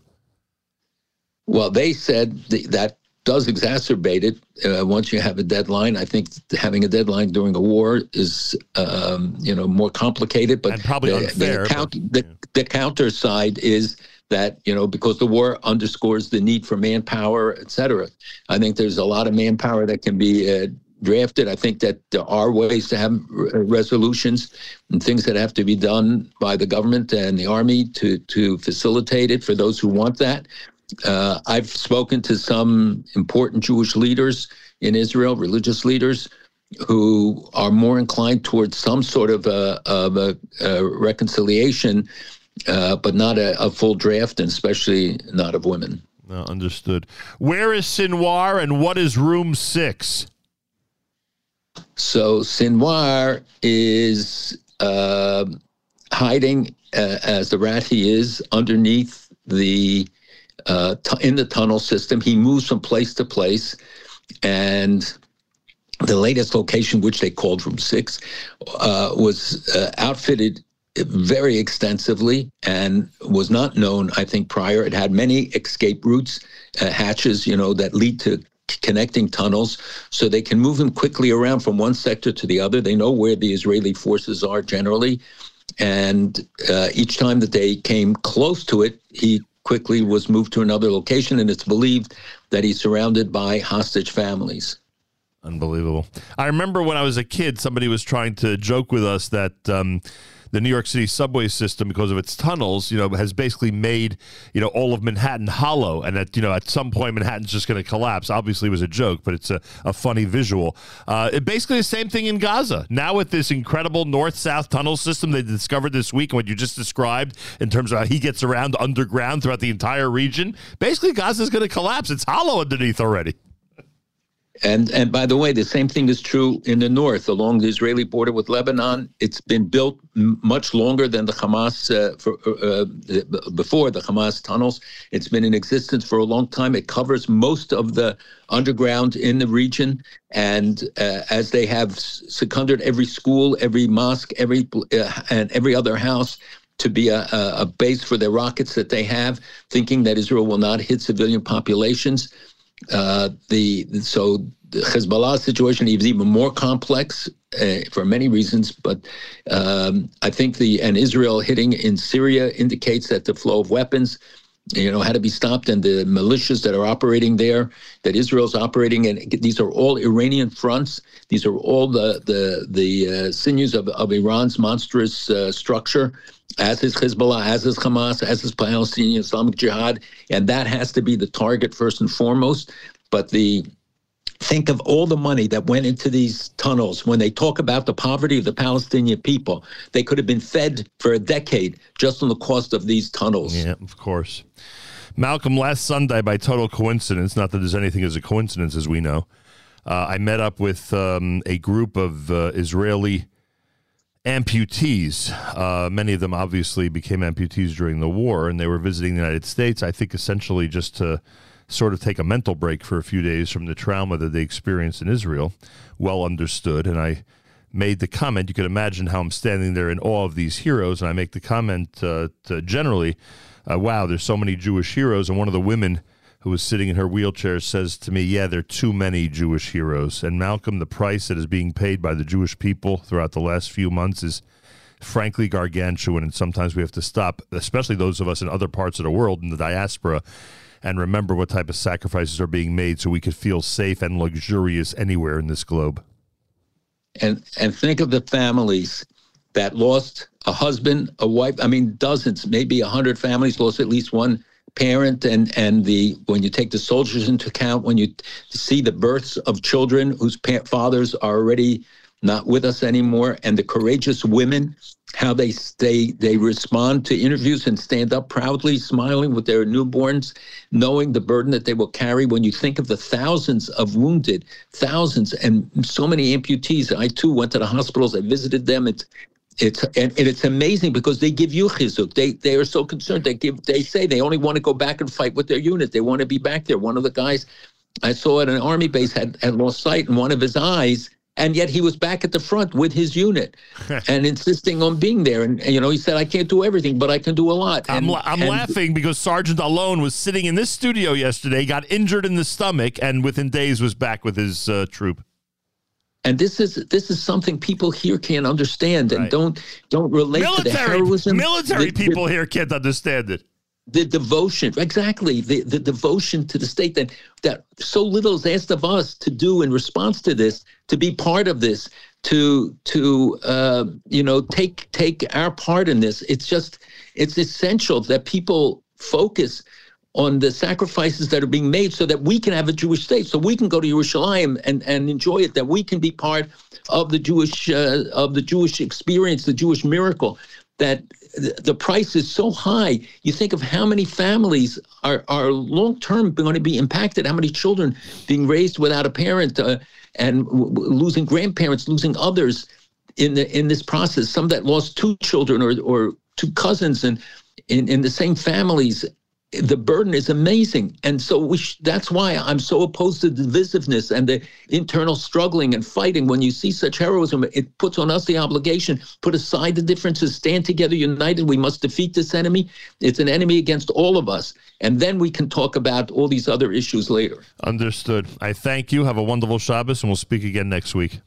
Well, they said th- that does exacerbate it uh, once you have a deadline. I think having a deadline during a war is, um, you know, more complicated. But probably the, unfair, The, count, the, the counter side is that you know because the war underscores the need for manpower, et cetera. I think there's a lot of manpower that can be. Uh, drafted i think that there are ways to have r- resolutions and things that have to be done by the government and the army to to facilitate it for those who want that uh, I've spoken to some important Jewish leaders in Israel, religious leaders, who are more inclined towards some sort of a, of a, a reconciliation, uh, but not a, a full draft, and especially not of women. No, understood. Where is Sinwar and what is Room Six? So Sinwar is uh, hiding uh, as the rat he is underneath the uh, t- in the tunnel system. He moves from place to place, and the latest location, which they called Room Six, uh, was uh, outfitted very extensively and was not known, I think, prior. It had many escape routes, uh, hatches, you know, that lead to connecting tunnels, so they can move him quickly around from one sector to the other. They know where the Israeli forces are generally, and uh, each time that they came close to it, he quickly was moved to another location, and it's believed that he's surrounded by hostage families. Unbelievable. I remember when I was a kid, somebody was trying to joke with us that um, the New York City subway system, because of its tunnels, you know, has basically made you know all of Manhattan hollow, and that you know at some point Manhattan's just going to collapse. Obviously, it was a joke, but it's a, a funny visual. Uh, it basically the same thing in Gaza now with this incredible north-south tunnel system they discovered this week, and what you just described in terms of how he gets around underground throughout the entire region. Basically, Gaza's going to collapse. It's hollow underneath already. And and by the way, the same thing is true in the north, along the Israeli border with Lebanon. It's been built m- much longer than the Hamas uh, for, uh, uh, before the Hamas tunnels. It's been in existence for a long time. It covers most of the underground in the region, and uh, as they have s- seconded every school, every mosque, every uh, and every other house to be a, a base for their rockets that they have, thinking that Israel will not hit civilian populations. Uh, the so the Hezbollah situation is even more complex uh, for many reasons, but um, I think the and Israel hitting in Syria indicates that the flow of weapons, you know, had to be stopped, and the militias that are operating there, that Israel's operating, and these are all Iranian fronts. These are all the the the uh, sinews of, of Iran's monstrous uh, structure as is Hezbollah, as is Hamas, as is Palestinian Islamic Jihad, and that has to be the target first and foremost. But the think of all the money that went into these tunnels when they talk about the poverty of the Palestinian people. They could have been fed for a decade just on the cost of these tunnels. Yeah, of course. Malcolm, last Sunday, by total coincidence, not that there's anything as a coincidence as we know, uh, I met up with um, a group of uh, Israeli amputees. Uh, many of them obviously became amputees during the war, and they were visiting the United States, I think, essentially just to sort of take a mental break for a few days from the trauma that they experienced in Israel. Well understood. And I made the comment. You can imagine how I'm standing there in awe of these heroes, and I make the comment uh, to generally, uh, "Wow, there's so many Jewish heroes." And one of the women who was sitting in her wheelchair says to me, "Yeah, there are too many Jewish heroes." And Malcolm, the price that is being paid by the Jewish people throughout the last few months is frankly gargantuan, and sometimes we have to stop, especially those of us in other parts of the world in the diaspora, and remember what type of sacrifices are being made so we could feel safe and luxurious anywhere in this globe. and and think of the families that lost a husband, a wife. I mean, dozens, maybe a hundred families lost at least one parent. And and the when you take the soldiers into account, when you see the births of children whose pa- fathers are already not with us anymore, and the courageous women, how they stay, they respond to interviews and stand up proudly, smiling with their newborns, knowing the burden that they will carry. When you think of the thousands of wounded, thousands, and so many amputees, I too went to the hospitals. I visited them. It's it's and, and it's amazing because they give you chizuk. They they are so concerned. They give they say they only want to go back and fight with their unit. They want to be back there. One of the guys I saw at an army base had, had lost sight in one of his eyes, and yet he was back at the front with his unit and insisting on being there. And, and, you know, he said, "I can't do everything, but I can do a lot." I'm, la- I'm and- laughing because Sergeant Alone was sitting in this studio yesterday, got injured in the stomach, and within days was back with his uh, troop. And this is this is something people here can't understand and don't don't relate to the Military, heroism. military the- the- people here can't understand it. the devotion exactly the, the devotion to the state that that so little is asked of us to do in response to this to be part of this to to uh, you know take take our part in this it's just it's essential that people focus on the sacrifices that are being made so that we can have a Jewish state, so we can go to Yerushalayim and, and enjoy it, that we can be part of the Jewish uh, of the Jewish experience, the Jewish miracle. That the, price is so high. You think of how many families are are long term going to be impacted. How many children being raised without a parent uh, and w- losing grandparents, losing others in the in this process. Some that lost two children or or two cousins and in, in the same families the burden is amazing and so we sh- that's why i'm so opposed to divisiveness and the internal struggling and fighting when you see such heroism it puts on us the obligation put aside the differences stand together united we must defeat this enemy it's an enemy against all of us and then we can talk about all these other issues later Understood. I thank you. Have a wonderful Shabbos, and we'll speak again next week.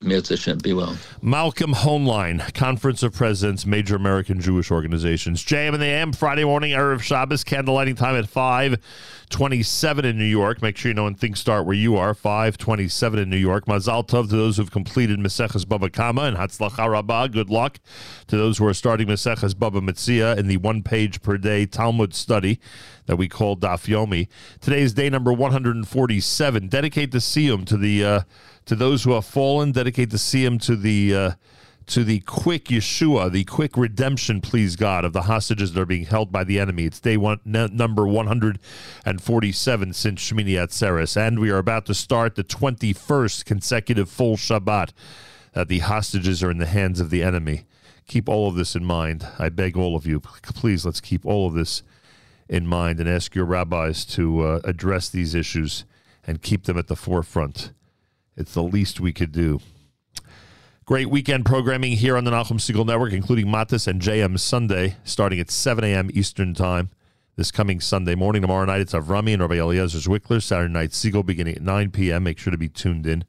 Hashem, be well. Malcolm Hoenlein, Conference of Presidents, major American Jewish organizations. JM in the AM, Friday morning, Erev Shabbos, candlelighting time at 527 in New York. Make sure you know when things start where you are, 527 in New York. Mazal Tov to those who've completed Maseches Baba Kama and Hatzlacha Rabbah. Good luck to those who are starting Maseches Baba Metzia in the one page per day Talmud study that we call Daf Yomi. Today is day number 147. Dedicate the Siyum to the uh, to those who have fallen. Dedicate the Siyum to the uh, to the quick Yeshua, the quick redemption, please God, of the hostages that are being held by the enemy. It's day one, n- number 147 since Shemini Atzeres, and we are about to start the 21st consecutive full Shabbat that the hostages are in the hands of the enemy. Keep all of this in mind. I beg all of you, please, let's keep all of this in mind and ask your rabbis to uh, address these issues and keep them at the forefront. It's the least we could do. Great weekend programming here on the Nachum Segal Network, including Matis and JM Sunday, starting at 7 a.m. Eastern Time this coming Sunday morning. Tomorrow night, it's Avrami and Rabbi Eliezer Zwickler. Saturday night, Siegel beginning at 9 p.m. Make sure to be tuned in.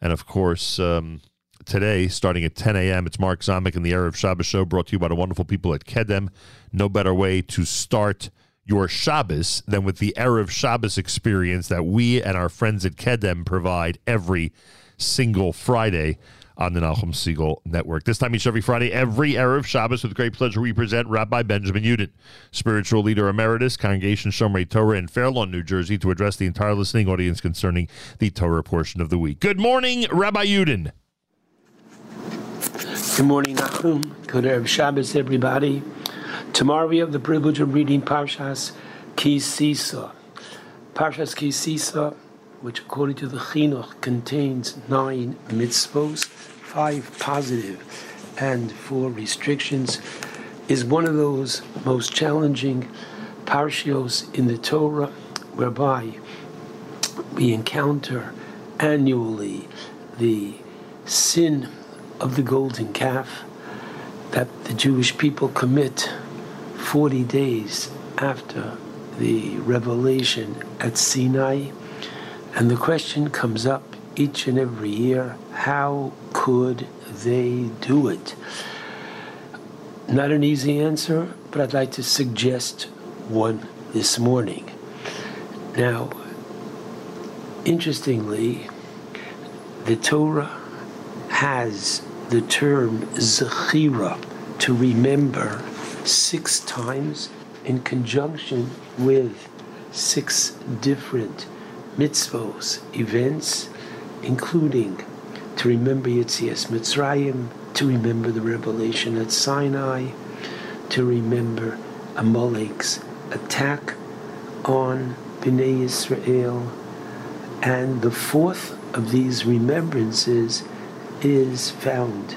And of course, um, today, starting at 10 a.m., it's Mark Zamek and the Erev Shabbos Show, brought to you by the wonderful people at Kedem. No better way to start your Shabbos than with the Erev Shabbos experience that we and our friends at Kedem provide every single Friday on the Nachum Segal Network. This time each every Friday, every Erev Shabbos, with great pleasure, we present Rabbi Benjamin Yudin, spiritual leader emeritus, Congregation Shomrei Torah in Fair Lawn, New Jersey, to address the entire listening audience concerning the Torah portion of the week. Good morning, Rabbi Yudin. Good morning, Nachum. Good Erev Shabbos, everybody. Tomorrow we have the privilege of reading Parshas Ki Sisa. Parshas Ki Sisa, which according to the Chinuch contains nine mitzvos, five positive and four restrictions, is one of those most challenging parshios in the Torah whereby we encounter annually the sin of the golden calf that the Jewish people commit 40 days after the revelation at Sinai. And the question comes up each and every year how could they do it? Not an easy answer, but I'd like to suggest one this morning. Now, interestingly, the Torah has the term zechira to remember six times in conjunction with six different mitzvos, events, including to remember Yetzias Mitzrayim, to remember the revelation at Sinai, to remember Amalek's attack on Bnei Israel, and the fourth of these remembrances is found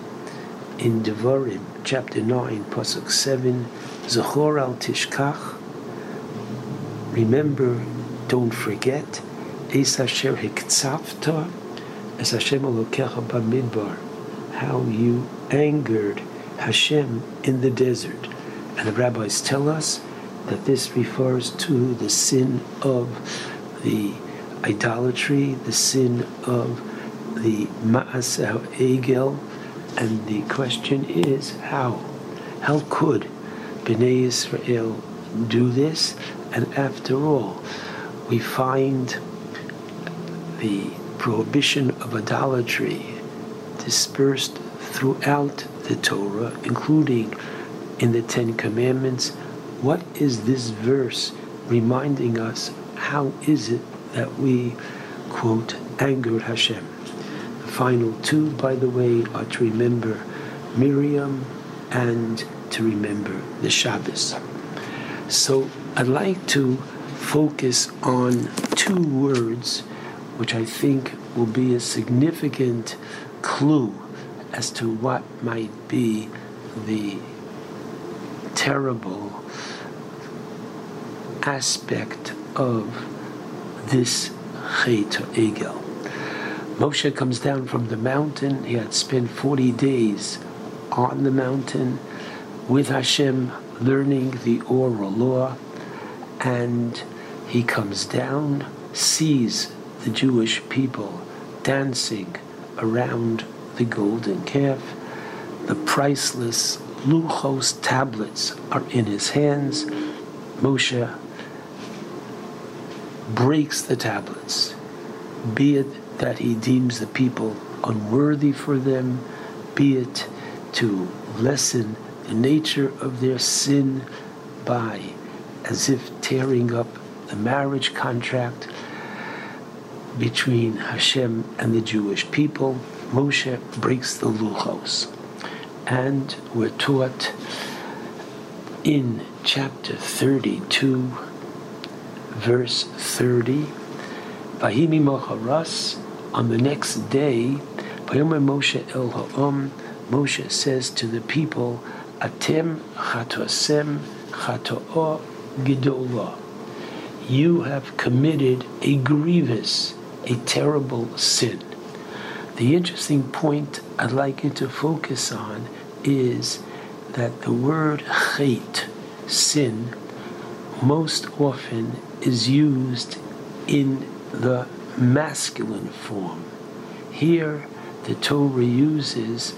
in Devarim, chapter 9, pasuk 7, Zachor al tishkach, remember, don't forget, Es asher hiktzavta, es Hashem Elokecha bamidbar, how you angered Hashem in the desert. And the rabbis tell us that this refers to the sin of the idolatry, the sin of the Ma'aseh Egel, and the question is how? How could Bnei Israel do this? And after all, we find the prohibition of idolatry dispersed throughout the Torah, including in the Ten Commandments. What is this verse reminding us? How is it that we, quote, angered Hashem? Final two, by the way, are to remember Miriam and to remember the Shabbos. So I'd like to focus on two words which I think will be a significant clue as to what might be the terrible aspect of this Chet Egel. Moshe comes down from the mountain. He had spent 40 days on the mountain with Hashem, learning the oral law, and he comes down, sees the Jewish people dancing around the golden calf. The priceless Luchos tablets are in his hands. Moshe breaks the tablets, be it that he deems the people unworthy for them, be it to lessen the nature of their sin by as if tearing up the marriage contract between Hashem and the Jewish people. Moshe breaks the luchos. And we're taught in chapter 32, verse 30, Vayehi Mimocharas, on the next day, Moshe El Ha'om, Moshe says to the people, Atem chatosem chato'o gidolah. You have committed a grievous, a terrible sin. The interesting point I'd like you to focus on is that the word chet, sin, most often is used in the masculine form. Here, the Torah uses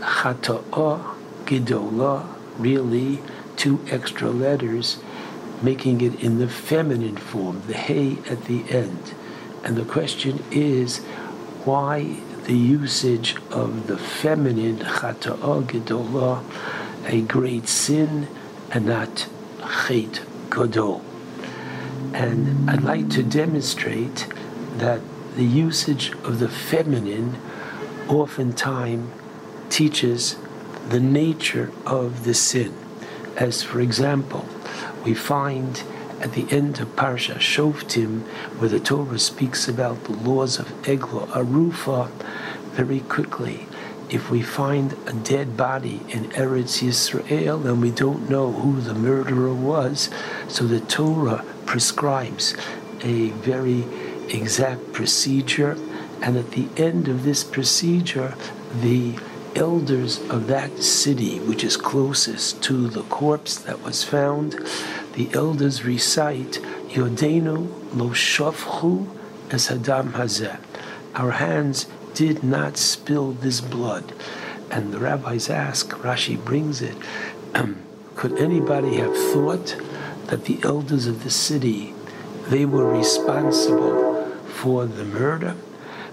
chata'ah, gidolah, really two extra letters, making it in the feminine form, the hey at the end. And the question is, why the usage of the feminine chata'ah gedolah, a great sin, and not chet gadol? And I'd like to demonstrate that the usage of the feminine oftentimes teaches the nature of the sin. As for example, we find at the end of Parsha Shoftim, where the Torah speaks about the laws of Eglo Arufa, very quickly, if we find a dead body in Eretz Yisrael and we don't know who the murderer was, so the Torah prescribes a very exact procedure And at the end of this procedure, the elders of that city, which is closest to the corpse that was found, the elders recite Yodenu lo shofchu es hadam hazeh. Our hands did not spill this blood. And the rabbis ask, Rashi brings it, um, could anybody have thought that the elders of the city, they were responsible for the murder?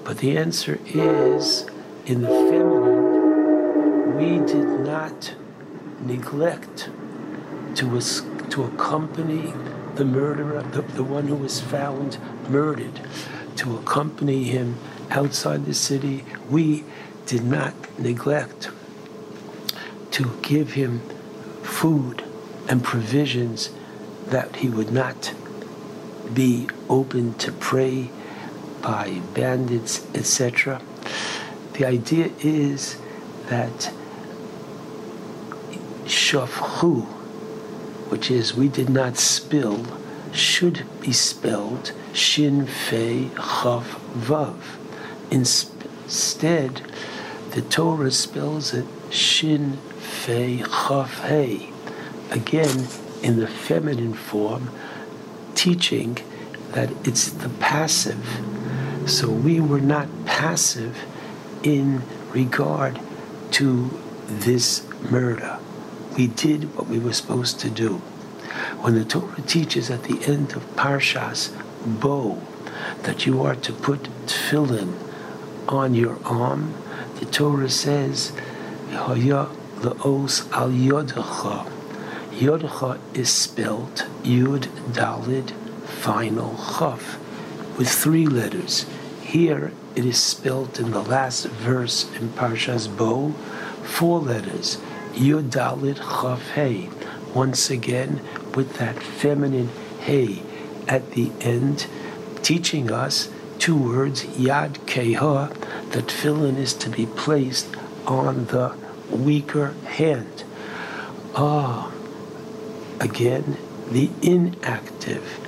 But the answer is, in the feminine, we did not neglect to, to accompany the murderer, the, the one who was found murdered, to accompany him outside the city. We did not neglect to give him food and provisions that he would not be open to prey by bandits, etc. The idea is that shafhu, which is we did not spill, should be spelled shin fei chav vav. Instead, the Torah spells it shin fei chav hey. Again, in the feminine form, teaching that it's the passive. So we were not passive in regard to this murder. We did what we were supposed to do. When the Torah teaches at the end of Parshas Bo that you are to put tefillin on your arm, the Torah says, "Haya le'os al yodecha." Yodecha is spelled Yud Dalid final Chaf with three letters. Here it is spelt in the last verse in Parshas Bo, four letters. Yud Dalid Chaf Hey. Once again with that feminine Hey at the end, teaching us two words Yad Keha, that tefillin is to be placed on the weaker hand. Ah, again, the inactive.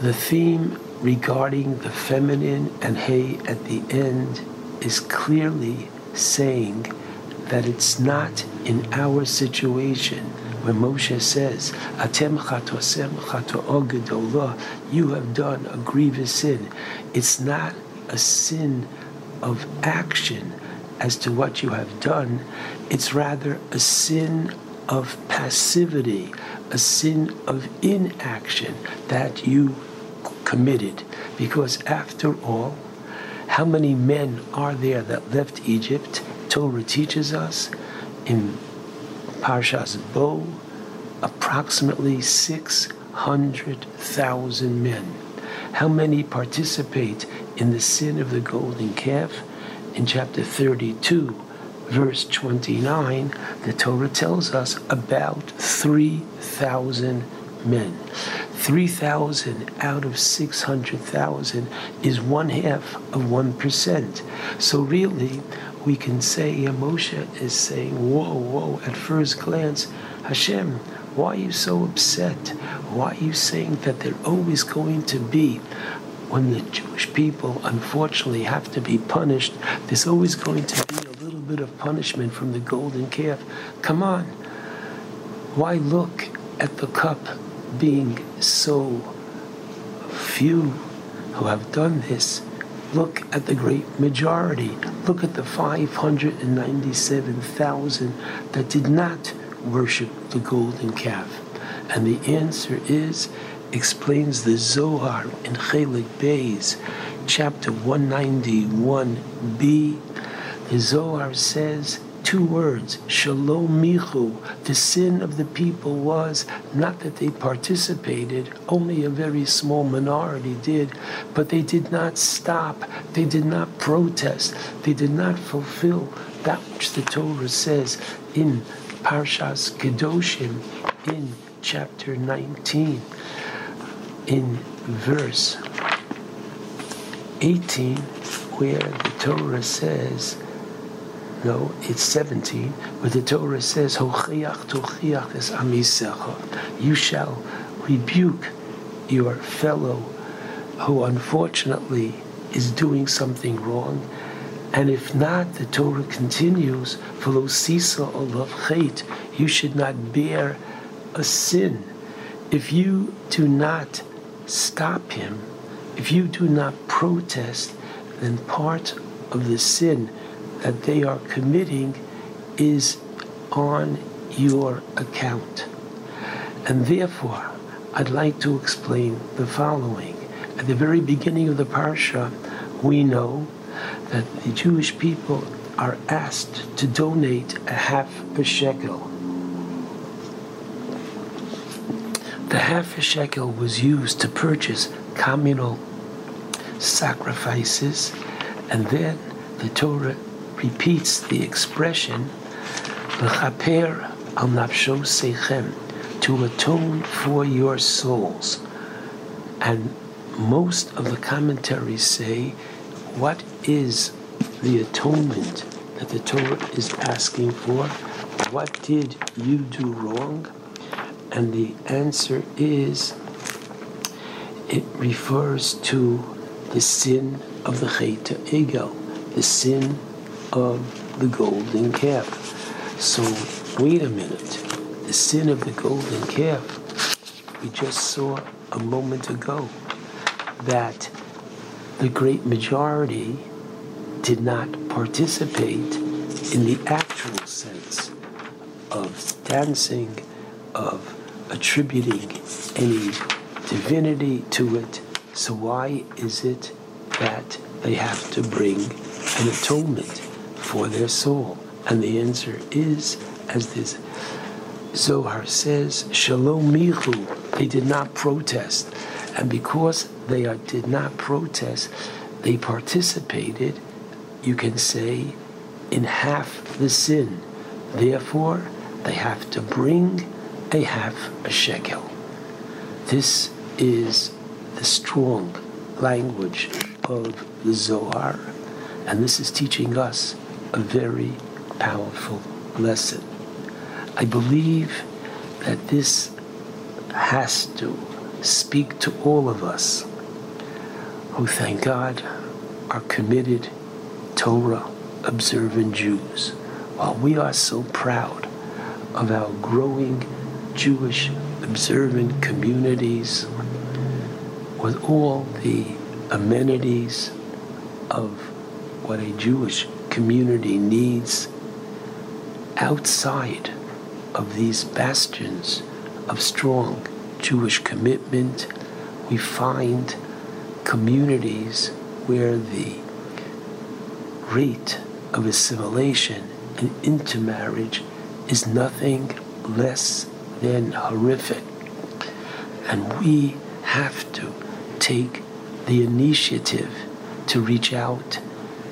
The theme regarding the feminine and hay at the end is clearly saying that it's not in our situation when Moshe says, Atem chatosem chato'o gedolah, you have done a grievous sin. It's not a sin of action as to what you have done. It's rather a sin of passivity, a sin of inaction that you committed. Because after all, how many men are there that left Egypt? Torah teaches us in Parshas Bo, approximately 600,000 men. How many participate in the sin of the golden calf? In chapter 32, verse 29, the Torah tells us about 3,000 men. 3,000 out of 600,000 is one half of 1%. So really, we can say Moshe is saying, whoa, whoa, at first glance, Hashem, why are you so upset? Why are you saying that they're always going to be, when the Jewish people unfortunately have to be punished, there's always going to be a little bit of punishment from the golden calf? Come on. Why look at the cup being so few who have done this? Look at the great majority. Look at the 597,000 that did not worship the golden calf. And the answer is, explains the Zohar in Chelik Beis, chapter 191b. The Zohar says two words, Shalom Michu. The sin of the people was not that they participated, only a very small minority did, but they did not stop, they did not protest, they did not fulfill that which the Torah says in Parshas Kedoshim in chapter 19, in verse 18, where the Torah says, no, it's 17, where the Torah says, "Hochiach tochiach es amisecha." You shall rebuke your fellow who unfortunately is doing something wrong. And if not, the Torah continues, "V'lo sisa olav chait," you should not bear a sin. If you do not stop him, if you do not protest, then part of the sin that they are committing is on your account. And therefore, I'd like to explain the following. At the very beginning of the parsha, we know that the Jewish people are asked to donate a half a shekel. The half a shekel was used to purchase communal sacrifices, and then the Torah repeats the expression "L'chaper al nafsho seichem," to atone for your souls. And most of the commentaries say, what is the atonement that the Torah is asking for? What did you do wrong? And the answer is it refers to the sin of the Cheta Egel, the sin of the golden calf. So, wait a minute. The sin of the golden calf, we just saw a moment ago that the great majority did not participate in the actual sense of dancing, of attributing any divinity to it. So, why is it that they have to bring an atonement for their soul? And the answer is, as this Zohar says, Shalom Mihu, they did not protest. And because they are, did not protest, they participated, you can say, in half the sin. Therefore, they have to bring a half a shekel. This is the strong language of the Zohar, and this is teaching us a very powerful lesson. I believe that this has to speak to all of us who, thank God, are committed Torah observant Jews. While we are so proud of our growing Jewish observant communities with all the amenities of what a Jewish community needs outside of these bastions of strong Jewish commitment, we find communities where the rate of assimilation and intermarriage is nothing less than horrific. And we have to take the initiative to reach out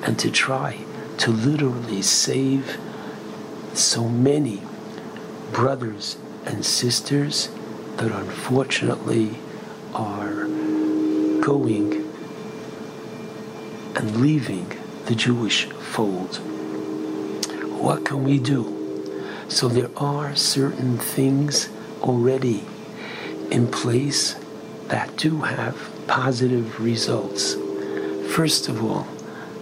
and to try to literally save so many brothers and sisters that unfortunately are going and leaving the Jewish fold. What can we do? So there are certain things already in place that do have positive results. First of all,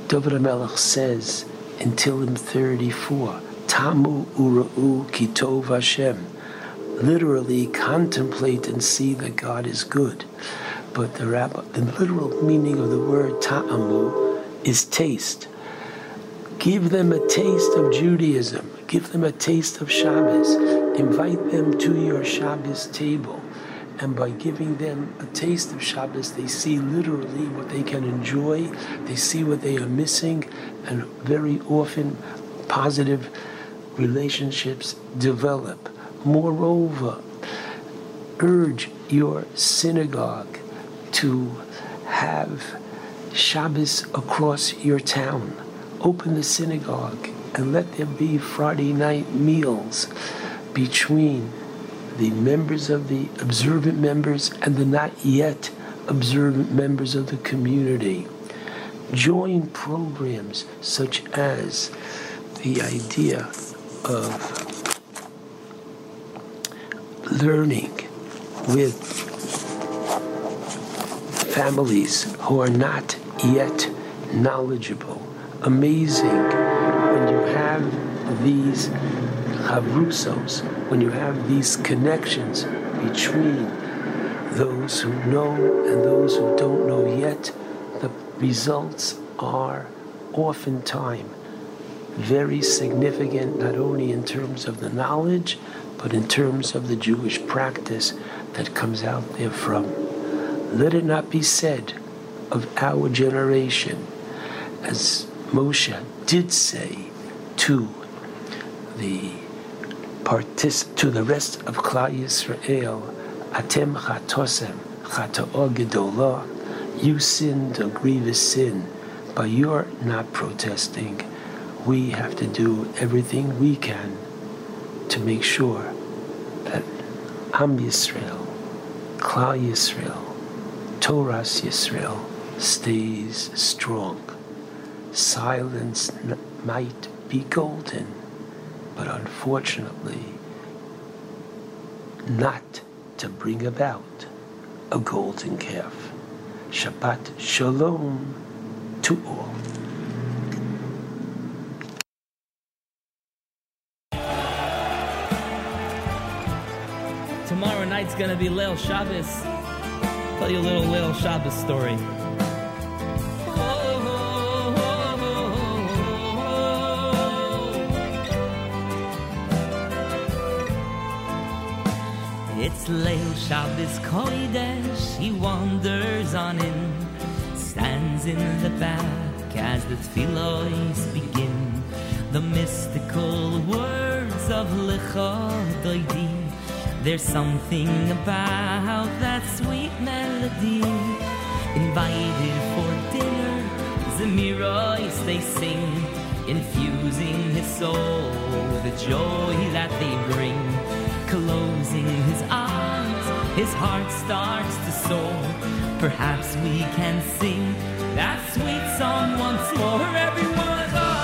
David HaMelech says in Tehillim 34, Tamu ura'u kitov Hashem. Literally contemplate and see that God is good. But the, rabbi, the literal meaning of the word ta'amu is taste. Give them a taste of Judaism. Give them a taste of Shabbos. Invite them to your Shabbos table. And by giving them a taste of Shabbos, they see literally what they can enjoy. They see what they are missing. And very often, positive relationships develop. Moreover, urge your synagogue to have Shabbos across your town. Open the synagogue and let there be Friday night meals between the members of the observant members and the not yet observant members of the community. Join programs such as the idea of learning with families who are not yet knowledgeable. Amazing when you have these havrusos, when you have these connections between those who know and those who don't know yet, the results are oftentimes very significant, not only in terms of the knowledge, but in terms of the Jewish practice that comes out therefrom. Let it not be said of our generation, as Moshe did say to the partic- to the rest of Klal Yisrael, Atem chatosem chata'o gedolah, you sinned a grievous sin, but you're not protesting. We have to do everything we can to make sure that Am Yisrael, Klal Yisrael, Toras Yisrael stays strong. Silence might be golden, but unfortunately, not to bring about a golden calf. Shabbat Shalom to all. Tomorrow night's gonna be Leil Shabbos. Tell you a little Leil Shabbos story. It's Leil Shabbos Kodesh, he wanders on in, stands in the back as the tefillos begin. The mystical words of Lecha Doidi, there's something about that sweet melody. Invited for dinner, Zemiros they sing, infusing his soul with the joy that they bring. Closing his eyes, his heart starts to soar. Perhaps we can sing that sweet song once more. Everyone,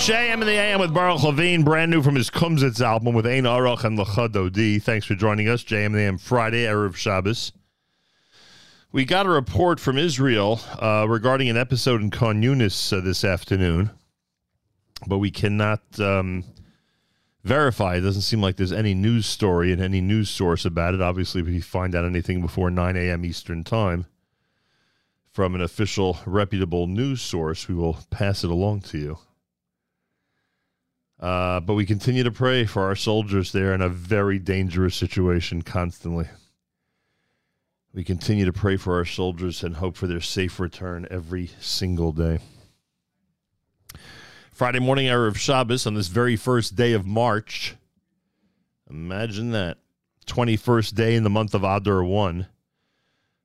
JM in the AM with Baruch Levine, brand new from his Kumsitz album with Ein Aroch and Lecha Dodi. Thanks for joining us, JM in the AM Friday, Erev Shabbos. We got a report from Israel uh, regarding an episode in Khan Yunis uh, this afternoon, but we cannot um, verify. It doesn't seem like there's any news story and any news source about it. Obviously, if we find out anything before 9 a.m. Eastern Time from an official, reputable news source, we will pass it along to you. Uh, but we continue to pray for our soldiers there in a very dangerous situation constantly. We continue to pray for our soldiers and hope for their safe return every single day. Friday morning, hour of Shabbos on this very first day of March. Imagine that. 21st day in the month of Adar 1.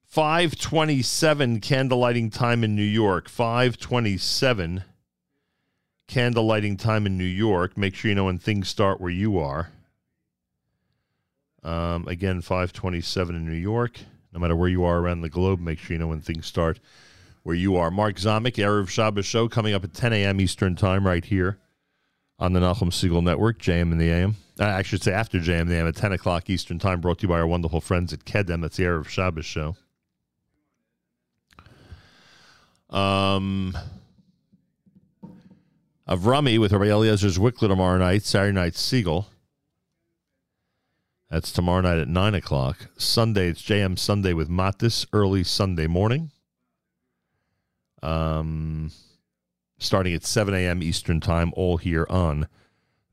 527 candlelighting time in New York. 527 candlelighting time in New York. Make sure you know when things start where you are. Um, again, 527 in New York. No matter where you are around the globe, make sure you know when things start where you are. Mark Zamek, Erev Shabbos show coming up at 10 a.m. Eastern Time right here on the Nachum Segal Network, JM in the AM. Uh, I should say after JM in the AM at 10 o'clock Eastern Time, brought to you by our wonderful friends at Kedem. That's the Erev Shabbos show. Um, Avrami with Rabbi Eliezer Wickler tomorrow night, Saturday night Segal. That's tomorrow night at 9 o'clock. Sunday, it's JM Sunday with Matis, early Sunday morning. Um, starting at 7 a.m. Eastern Time, all here on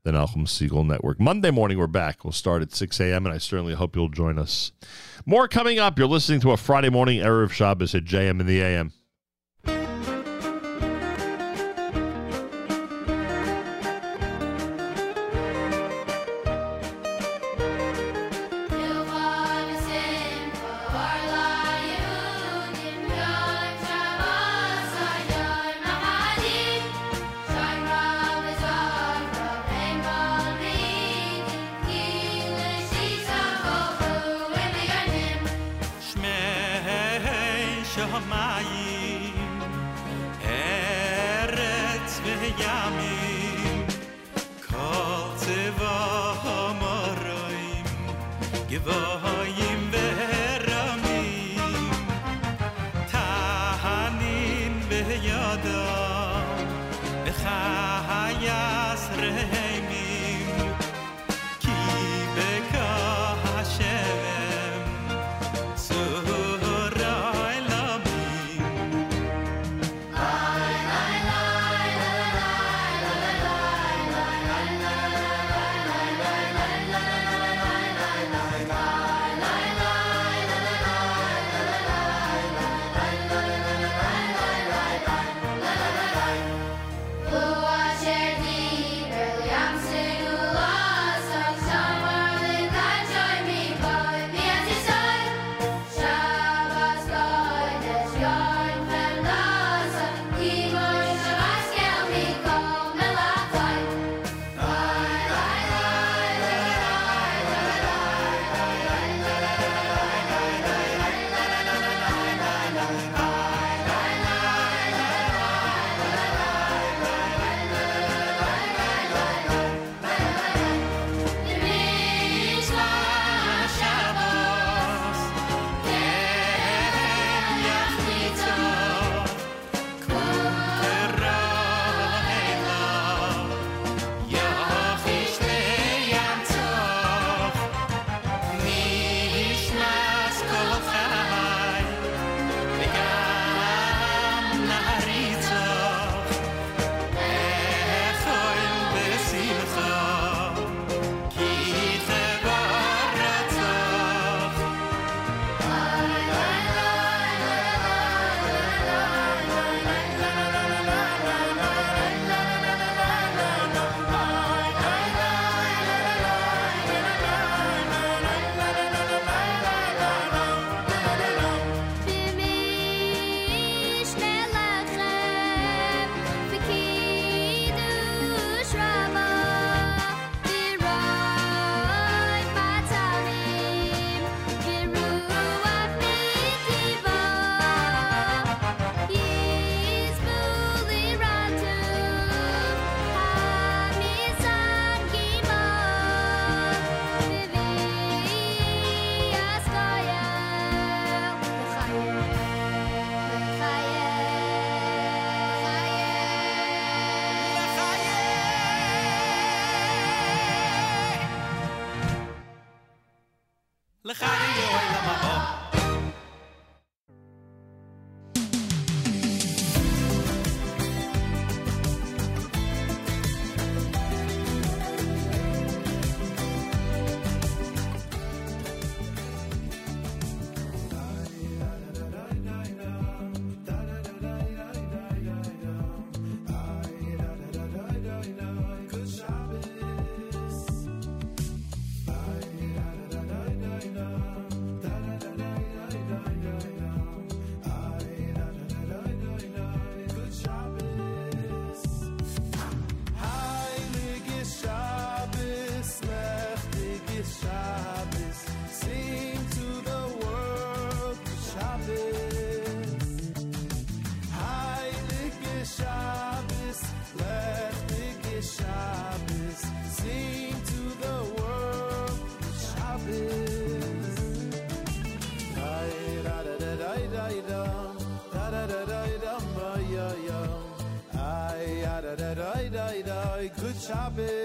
the Nachum Segal Network. Monday morning, we're back. We'll start at 6 a.m., and I certainly hope you'll join us. More coming up. You're listening to a Friday morning Erev Shabbos at JM in the AM. Da.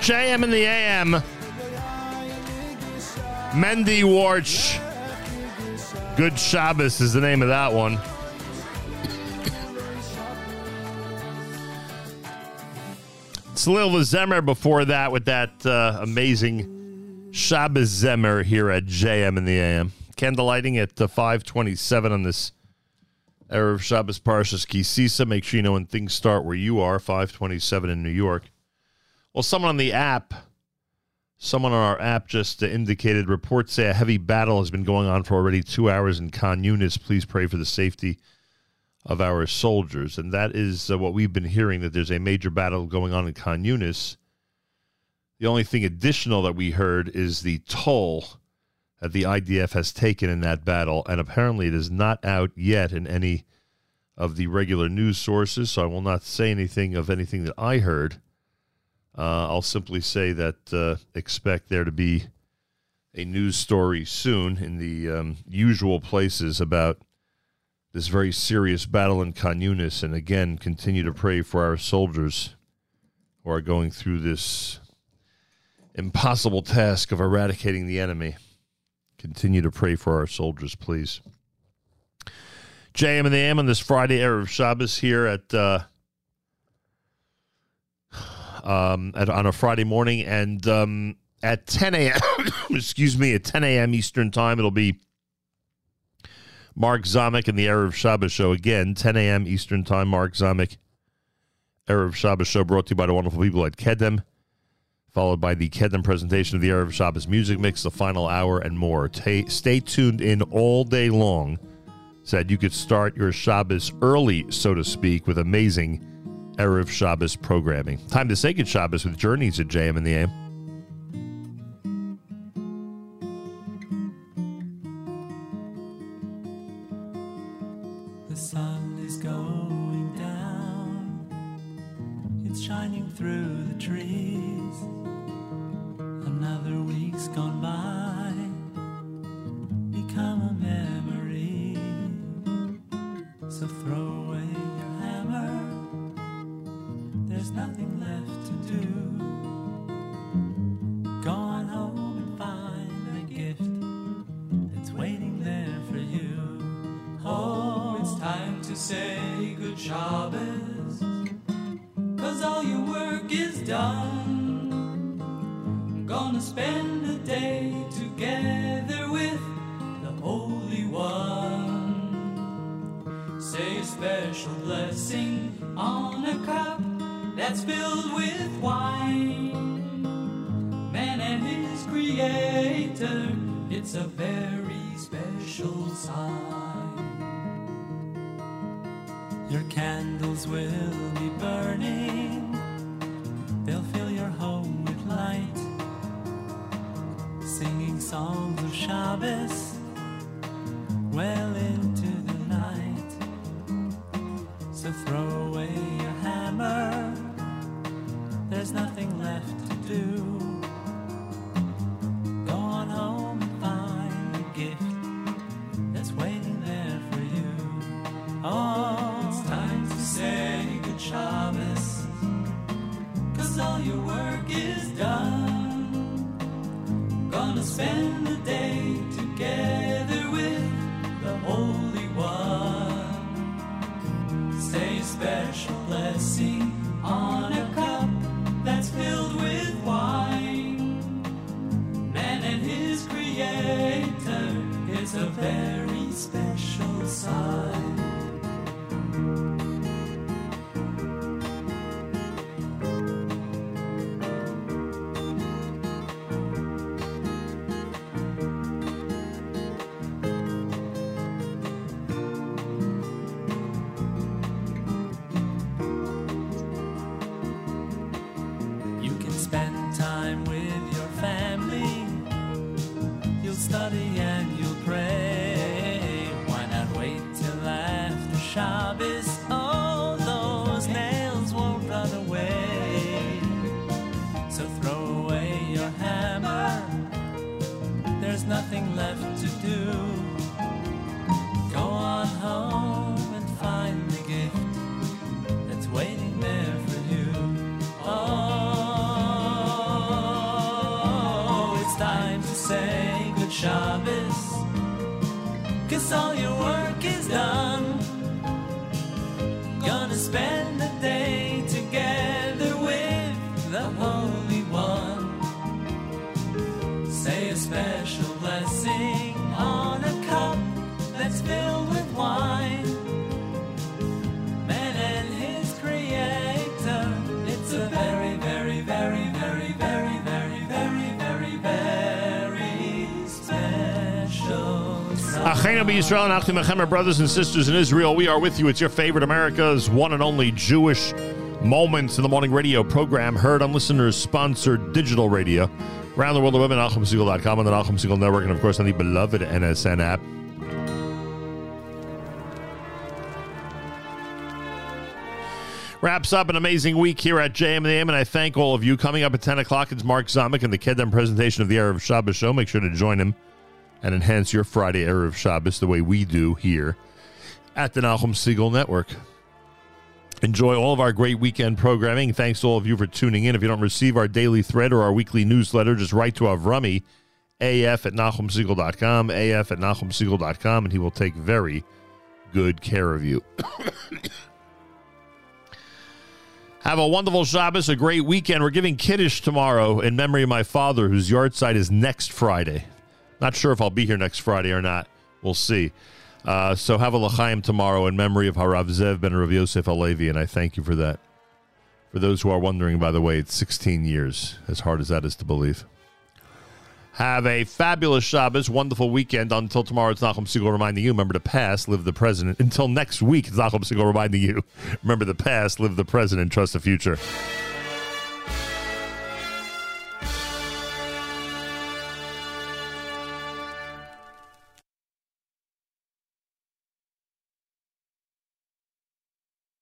JM in the AM. Mendy Worch. Good Shabbos is the name of that one. Salil Zemer before that with that uh, amazing Shabbos Zemer here at JM in the AM. Candlelighting at uh, 527 on this Erev Shabbos Parshas Ki Sisa. Make sure you know when things start where you are, 527 in New York. Well, someone on the app, someone on our app just indicated reports say a heavy battle has been going on for already two hours in Khan Yunis. Please pray for the safety of our soldiers. And that is uh, what we've been hearing that there's a major battle going on in Khan Yunis. The only thing additional that we heard is the toll that the IDF has taken in that battle. And apparently it is not out yet in any of the regular news sources. So I will not say anything of anything that I heard. Uh, I'll simply say that uh, expect there to be a news story soon in the um, usual places about this very serious battle in Khan And again, continue to pray for our soldiers who are going through this impossible task of eradicating the enemy. Continue to pray for our soldiers, please. JM in the AM on this Friday, Erev Shabbos here at. Uh, um, at, on a Friday morning, and um, at 10 a.m. excuse me, at 10 a.m. Eastern time, it'll be Mark Zamek and the Erev Shabbos show again, 10 a.m. Eastern time. Mark Zamek Erev Shabbos show brought to you by the wonderful people at Kedem, followed by the Kedem presentation of the Erev Shabbos music mix, the final hour, and more. Ta stay tuned in all day long that you could start your Shabbos early, so to speak, with amazing Erev Shabbos programming. Time to say good Shabbos with Journeys at JM in the AM. Achenu B'Yisrael and Achim Echem, our brothers and sisters in Israel. We are with you. It's your favorite America's one and only Jewish Moments in the Morning radio program, heard on listeners sponsored digital radio. Around the world, the web at NachumSegal.com on the Nachum Segal Network, and of course on the beloved NSN app. Wraps up an amazing week here at JM and and I thank all of you. Coming up at 10 o'clock, it's Mark Zamek and the Kedem presentation of the Erev Shabbos show. Make sure to join him and enhance your Friday Erev Shabbos the way we do here at the Nachum Segal Network. Enjoy all of our great weekend programming. Thanks to all of you for tuning in. If you don't receive our daily thread or our weekly newsletter, just write to Avrami, af at NachumSegal.com, af at NachumSegal.com, and he will take very good care of you. Have a wonderful Shabbos, a great weekend. We're giving Kiddush tomorrow in memory of my father, whose yahrzeit is next Friday. Not sure if I'll be here next Friday or not. We'll see. Uh, so have a L'chaim tomorrow in memory of Harav Zev ben Rav Yosef HaLevi, and I thank you for that. For those who are wondering, by the way, it's 16 years, as hard as that is to believe. Have a fabulous Shabbos, wonderful weekend. Until tomorrow, it's Nachum Segal reminding you, remember the past, live the present. Until next week, it's Nachum Segal reminding you, remember the past, live the present, and trust the future.